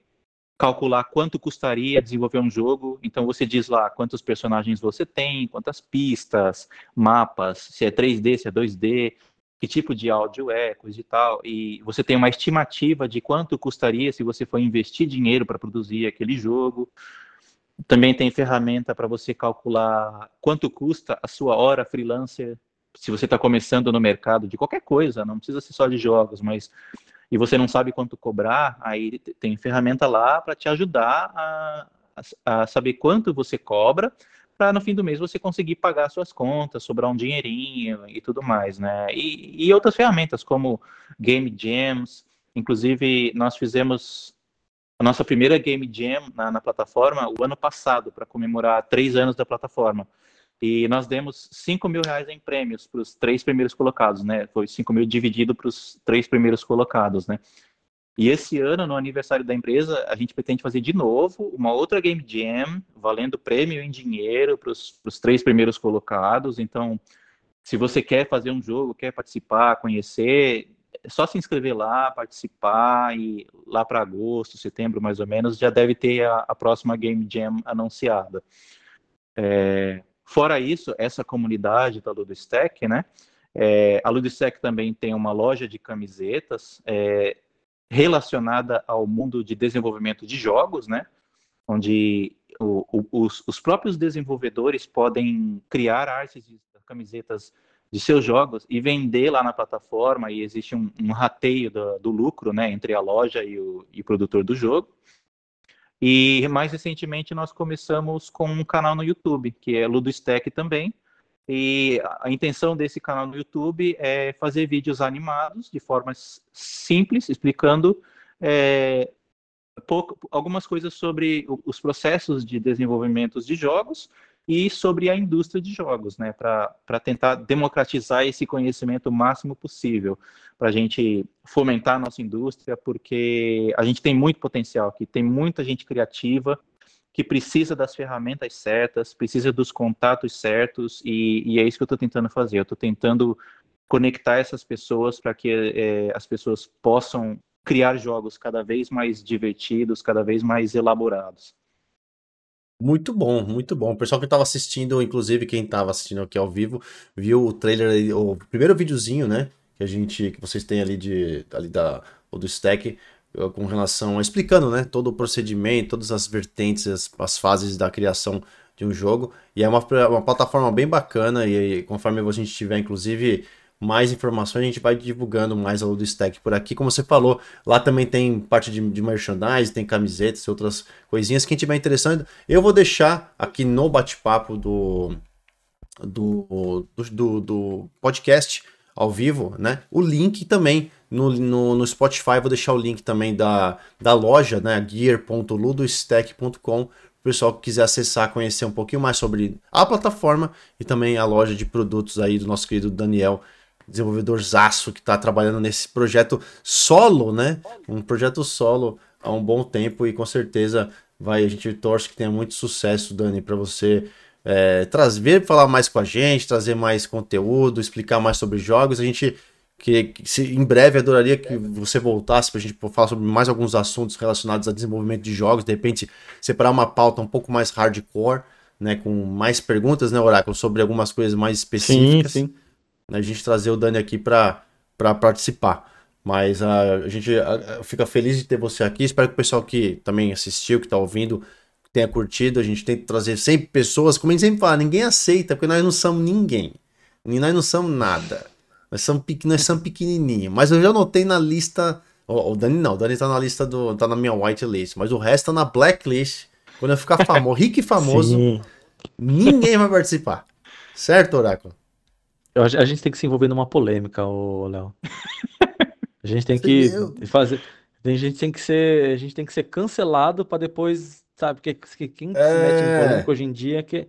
calcular quanto custaria desenvolver um jogo. Então você diz lá quantos personagens você tem, quantas pistas, mapas, se é 3D, se é 2D, que tipo de áudio é, coisa e tal. E você tem uma estimativa de quanto custaria se você for investir dinheiro para produzir aquele jogo. Também tem ferramenta para você calcular quanto custa a sua hora freelancer, se você está começando no mercado de qualquer coisa, não precisa ser só de jogos, mas e você não sabe quanto cobrar, aí tem ferramenta lá para te ajudar a, a, saber quanto você cobra, para no fim do mês você conseguir pagar suas contas, sobrar um dinheirinho e tudo mais, né? E, e outras ferramentas como Game Jams, inclusive nós fizemos a nossa primeira Game Jam na, na plataforma o ano passado, para comemorar três anos da plataforma. E nós demos 5 mil reais em prêmios para os três primeiros colocados, né? Foi 5 mil dividido para os três primeiros colocados, né? E esse ano, no aniversário da empresa, a gente pretende fazer de novo uma outra Game Jam, valendo prêmio em dinheiro para os três primeiros colocados. Então, se você quer fazer um jogo, quer participar, conhecer, é só se inscrever lá, participar e lá para agosto, setembro mais ou menos, já deve ter a, a próxima Game Jam anunciada. É, fora isso, essa comunidade da Ludostack, né? É, a Ludostack também tem uma loja de camisetas é, relacionada ao mundo de desenvolvimento de jogos, né? Onde o, o, os, os próprios desenvolvedores podem criar artes de camisetas de seus jogos e vender lá na plataforma e existe um, um rateio do, do, lucro, né, entre a loja e o, e o produtor do jogo. E mais recentemente nós começamos com um canal no YouTube, que é Ludostack também, E a intenção desse canal no YouTube é fazer vídeos animados de forma simples, explicando é, pouco, algumas coisas sobre os processos de desenvolvimento de jogos e sobre a indústria de jogos, né, para tentar democratizar esse conhecimento o máximo possível, para a gente fomentar a nossa indústria, porque a gente tem muito potencial aqui, tem muita gente criativa que precisa das ferramentas certas, precisa dos contatos certos, e, e é isso que eu estou tentando fazer. Eu estou tentando conectar essas pessoas para que é, as pessoas possam criar jogos cada vez mais divertidos, cada vez mais elaborados. Muito bom, muito bom. O pessoal que estava assistindo, inclusive quem estava assistindo aqui ao vivo, viu o trailer, o primeiro videozinho, né? Que a gente, que vocês têm ali de, ali da, do stack, com relação a explicando, né? Todo o procedimento, todas as vertentes, as, as fases da criação de um jogo. E é uma, uma plataforma bem bacana e, e conforme a gente tiver, inclusive mais informações, a gente vai divulgando mais ao do Stack por aqui. Como você falou, lá também tem parte de, de merchandising, tem camisetas e outras coisinhas. Quem tiver interessado, eu vou deixar aqui no bate-papo do, do, do, do, podcast ao vivo, né? O link também no, no, no Spotify, vou deixar o link também da, da loja, né? gear.ludostack.com o pessoal que quiser acessar, conhecer um pouquinho mais sobre a plataforma e também a loja de produtos aí do nosso querido Daniel desenvolvedor zaço que está trabalhando nesse projeto solo, né? Um projeto solo há um bom tempo e com certeza vai. A gente torce que tenha muito sucesso, Dani, para você é, trazer, falar mais com a gente, trazer mais conteúdo, explicar mais sobre jogos. A gente que, que se, em breve adoraria que você voltasse para a gente falar sobre mais alguns assuntos relacionados a desenvolvimento de jogos, de repente separar uma pauta um pouco mais hardcore, né, com mais perguntas, né, Oráculo, sobre algumas coisas mais específicas. Sim, sim a gente trazer o Dani aqui para participar. Mas a, a gente a, a, fica feliz de ter você aqui. Espero que o pessoal que também assistiu, que está ouvindo, tenha curtido. A gente tem que trazer sempre pessoas, como a gente sempre fala, ninguém aceita, porque nós não somos ninguém. Nós não somos nada. Nós somos, nós somos pequenininhos. Mas eu já notei na lista. O, o Dani não, o Dani tá na lista do. tá na minha whitelist. Mas o resto tá na blacklist. Quando eu ficar famoso, rico e famoso, Sim. ninguém vai participar. Certo, Oráculo? A gente tem que se envolver numa polêmica, o Léo. A gente tem que fazer. A gente tem que ser, a gente tem que ser cancelado para depois, sabe? Porque quem é... se mete em é. polêmica hoje em dia é que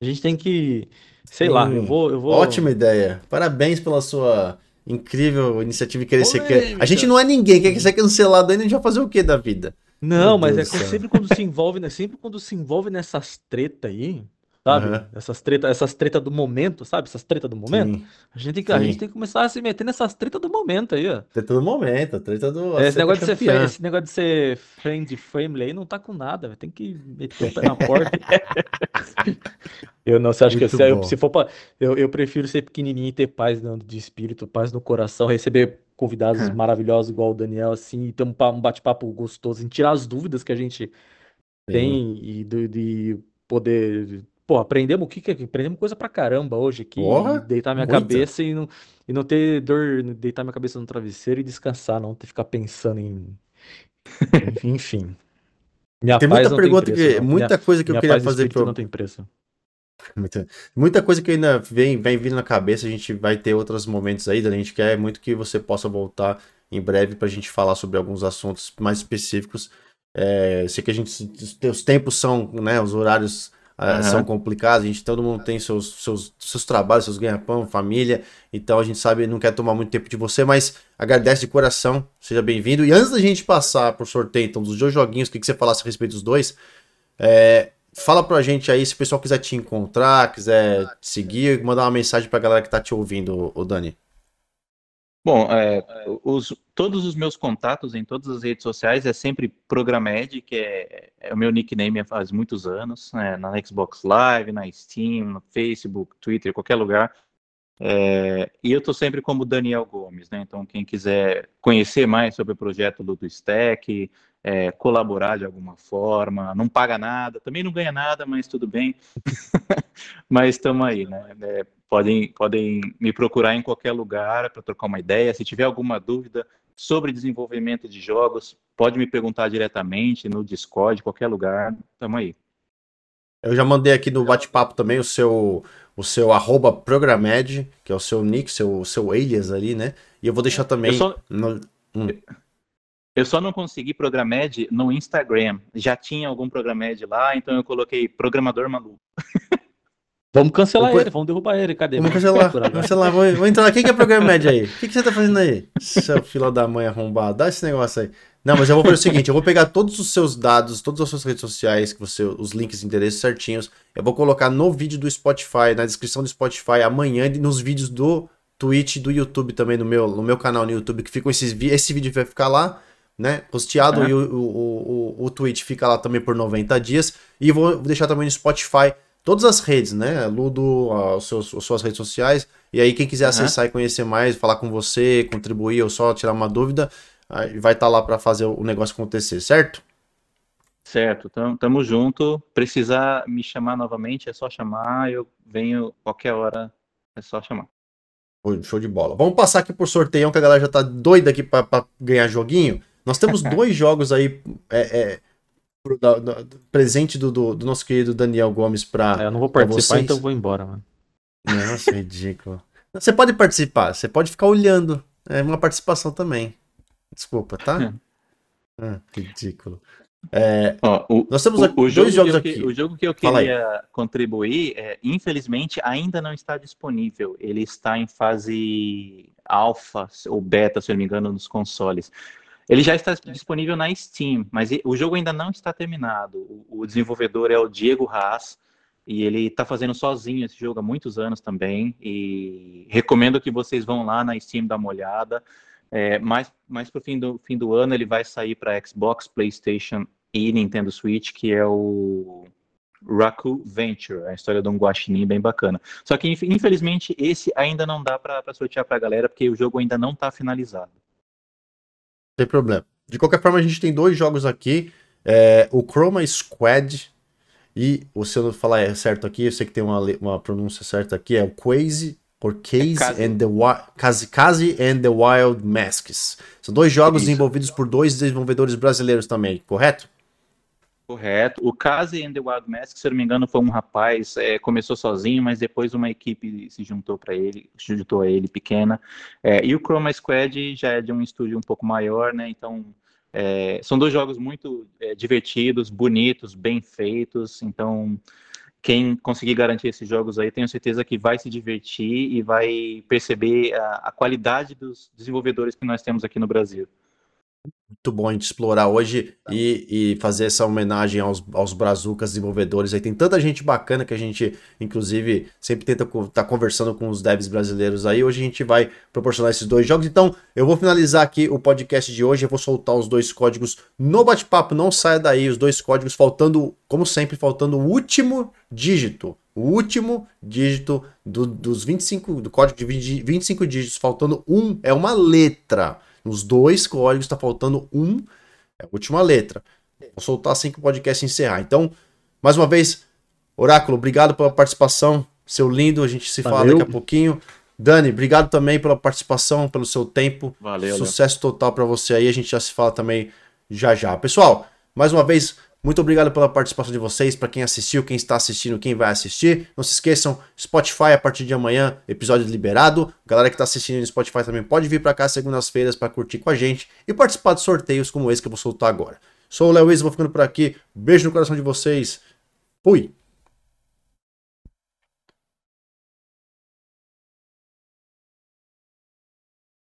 a gente tem que, sei Sim. lá, eu vou, eu vou. Ótima ideia. Parabéns pela sua incrível iniciativa e querer ser. A gente não é ninguém, quer ser cancelado ainda, a gente vai fazer o que da vida? Não, Meu mas Deus é sempre quando se envolve, né? Sempre quando se envolve nessas treta aí, sabe? Uhum. Essas tretas essas treta do momento, sabe? Essas tretas do momento. A gente, tem que, a gente tem que começar a se meter nessas tretas do momento aí, ó. Treta do momento, treta do. É, esse, negócio de ser, esse negócio de ser friend family aí não tá com nada, tem que meter o pé na porta. eu não, você acha Muito que eu, se for pra, eu, eu prefiro ser pequenininho e ter paz de espírito, paz no coração, receber convidados hum. maravilhosos igual o Daniel, assim, e ter um, um bate-papo gostoso, em tirar as dúvidas que a gente Sim. tem e de poder pô, aprendemos o que que é? Aprendemos coisa pra caramba hoje aqui. Porra, deitar minha muita. cabeça e não, e não ter dor, deitar minha cabeça no travesseiro e descansar, não ter que ficar pensando em. Enfim. Minha tem muita pergunta preço, que. Não. Muita minha, coisa que eu queria fazer pro. Não tem preço. Muita, muita coisa que ainda vem, vem vindo na cabeça, a gente vai ter outros momentos aí, a gente quer muito que você possa voltar em breve para a gente falar sobre alguns assuntos mais específicos. É, sei que a gente, os tempos são, né, os horários uhum. são complicados, a gente, todo mundo tem seus, seus, seus trabalhos, seus ganha-pão, família, então a gente sabe, não quer tomar muito tempo de você, mas agradece de coração, seja bem-vindo. E antes da gente passar por sorteio, então, dos dois joguinhos, o que, que você falasse a respeito dos dois, é, fala pra gente aí, se o pessoal quiser te encontrar, quiser te seguir, mandar uma mensagem pra galera que tá te ouvindo, o Dani. Bom, é, os, todos os meus contatos em todas as redes sociais é sempre Programed, que é, é o meu nickname faz muitos anos, né, na Xbox Live, na Steam, no Facebook, Twitter, qualquer lugar. É, e eu estou sempre como Daniel Gomes, né? Então, quem quiser conhecer mais sobre o projeto do Stack, é, colaborar de alguma forma, não paga nada, também não ganha nada, mas tudo bem. mas estamos aí, né? Podem, podem me procurar em qualquer lugar para trocar uma ideia. Se tiver alguma dúvida sobre desenvolvimento de jogos, pode me perguntar diretamente no Discord, qualquer lugar. Estamos aí. Eu já mandei aqui no bate-papo também o seu o seu arroba Programed, que é o seu nick, seu, seu alias ali, né? E eu vou deixar também. Eu só, no... hum. eu só não consegui Programed no Instagram. Já tinha algum Programed lá, então eu coloquei Programador Maluco. Vamos cancelar Depois... ele, vamos derrubar ele. Cadê? Vamos cancelar, vamos cancelar. Vou, vou entrar lá. Quem que é Programed aí? O que, que você tá fazendo aí? Seu filho da mãe arrombado. Dá esse negócio aí. Não, mas eu vou fazer o seguinte, eu vou pegar todos os seus dados, todas as suas redes sociais, que você, os links, endereços certinhos, eu vou colocar no vídeo do Spotify, na descrição do Spotify, amanhã, e nos vídeos do Twitch do YouTube também, no meu, no meu canal no YouTube, que ficam esses esse vídeo vai ficar lá, né, posteado, é. e o, o, o, o Twitch fica lá também por 90 dias, e vou deixar também no Spotify todas as redes, né, Ludo, as suas, as suas redes sociais, e aí quem quiser acessar e conhecer mais, falar com você, contribuir ou só tirar uma dúvida, vai estar tá lá para fazer o negócio acontecer, certo? Certo, então tamo junto. Precisar me chamar novamente, é só chamar, eu venho qualquer hora, é só chamar. Show de bola. Vamos passar aqui por sorteio, que a galera já tá doida aqui para ganhar joguinho. Nós temos dois jogos aí é, é, pro, da, da, presente do, do, do, nosso querido Daniel Gomes para. É, eu não vou participar, então eu vou embora, mano. Nossa, ridículo. Você pode participar, você pode ficar olhando. É uma participação também. Desculpa, tá? ah, ridículo. É, Ó, o, nós temos o, o dois jogo jogos aqui. o jogo que eu queria contribuir, é, infelizmente, ainda não está disponível. Ele está em fase alfa ou beta, se eu não me engano, nos consoles. Ele já está disponível na Steam, mas o jogo ainda não está terminado. O, desenvolvedor é o Diego Haas e ele está fazendo sozinho esse jogo há muitos anos também. E recomendo que vocês vão lá na Steam dar uma olhada. É, mais mais para o fim do, fim do ano ele vai sair para Xbox, PlayStation e Nintendo Switch, que é o Raku Venture, a história de um guaxinim bem bacana. Só que infelizmente esse ainda não dá para sortear para a galera porque o jogo ainda não está finalizado. Tem problema. De qualquer forma a gente tem dois jogos aqui, é, o Chroma Squad e o se eu não falar certo aqui, eu sei que tem uma, uma pronúncia certa aqui, é o Quasi por Case, é and the Case, Case and the Wild Masks. São dois jogos Isso. desenvolvidos por dois desenvolvedores brasileiros também, correto? Correto. O Case and the Wild Masks, se eu não me engano, foi um rapaz, é, começou sozinho, mas depois uma equipe se juntou para ele, se juntou a ele pequena. É, e o Chroma Squad já é de um estúdio um pouco maior, né? Então é, são dois jogos muito é, divertidos, bonitos, bem feitos. Então quem conseguir garantir esses jogos aí, tenho certeza que vai se divertir e vai perceber a, a qualidade dos desenvolvedores que nós temos aqui no Brasil muito bom a gente explorar hoje e, e fazer essa homenagem aos, aos brazucas desenvolvedores. Aí tem tanta gente bacana que a gente, inclusive, sempre tenta estar tá conversando com os devs brasileiros aí. Hoje a gente vai proporcionar esses dois jogos. Então, eu vou finalizar aqui o podcast de hoje. Eu vou soltar os dois códigos no bate-papo. Não saia daí, os dois códigos faltando, como sempre, faltando o último dígito. O último dígito do, dos 25, do código de 25 dígitos, faltando um, é uma letra. Nos dois códigos está faltando um, é a última letra. Vou soltar assim que o podcast encerrar. Então, mais uma vez, Oráculo, obrigado pela participação. Seu lindo, a gente se Valeu. fala daqui a pouquinho. Dani, obrigado também pela participação, pelo seu tempo. Valeu. Sucesso Léo. total para você aí. A gente já se fala também já já. Pessoal, mais uma vez, muito obrigado pela participação de vocês, para quem assistiu, quem está assistindo, quem vai assistir. Não se esqueçam, Spotify a partir de amanhã, episódio liberado. Galera que está assistindo no Spotify também pode vir para cá segundas-feiras para curtir com a gente e participar de sorteios como esse que eu vou soltar agora. Sou o Léo vou ficando por aqui. Beijo no coração de vocês. Fui!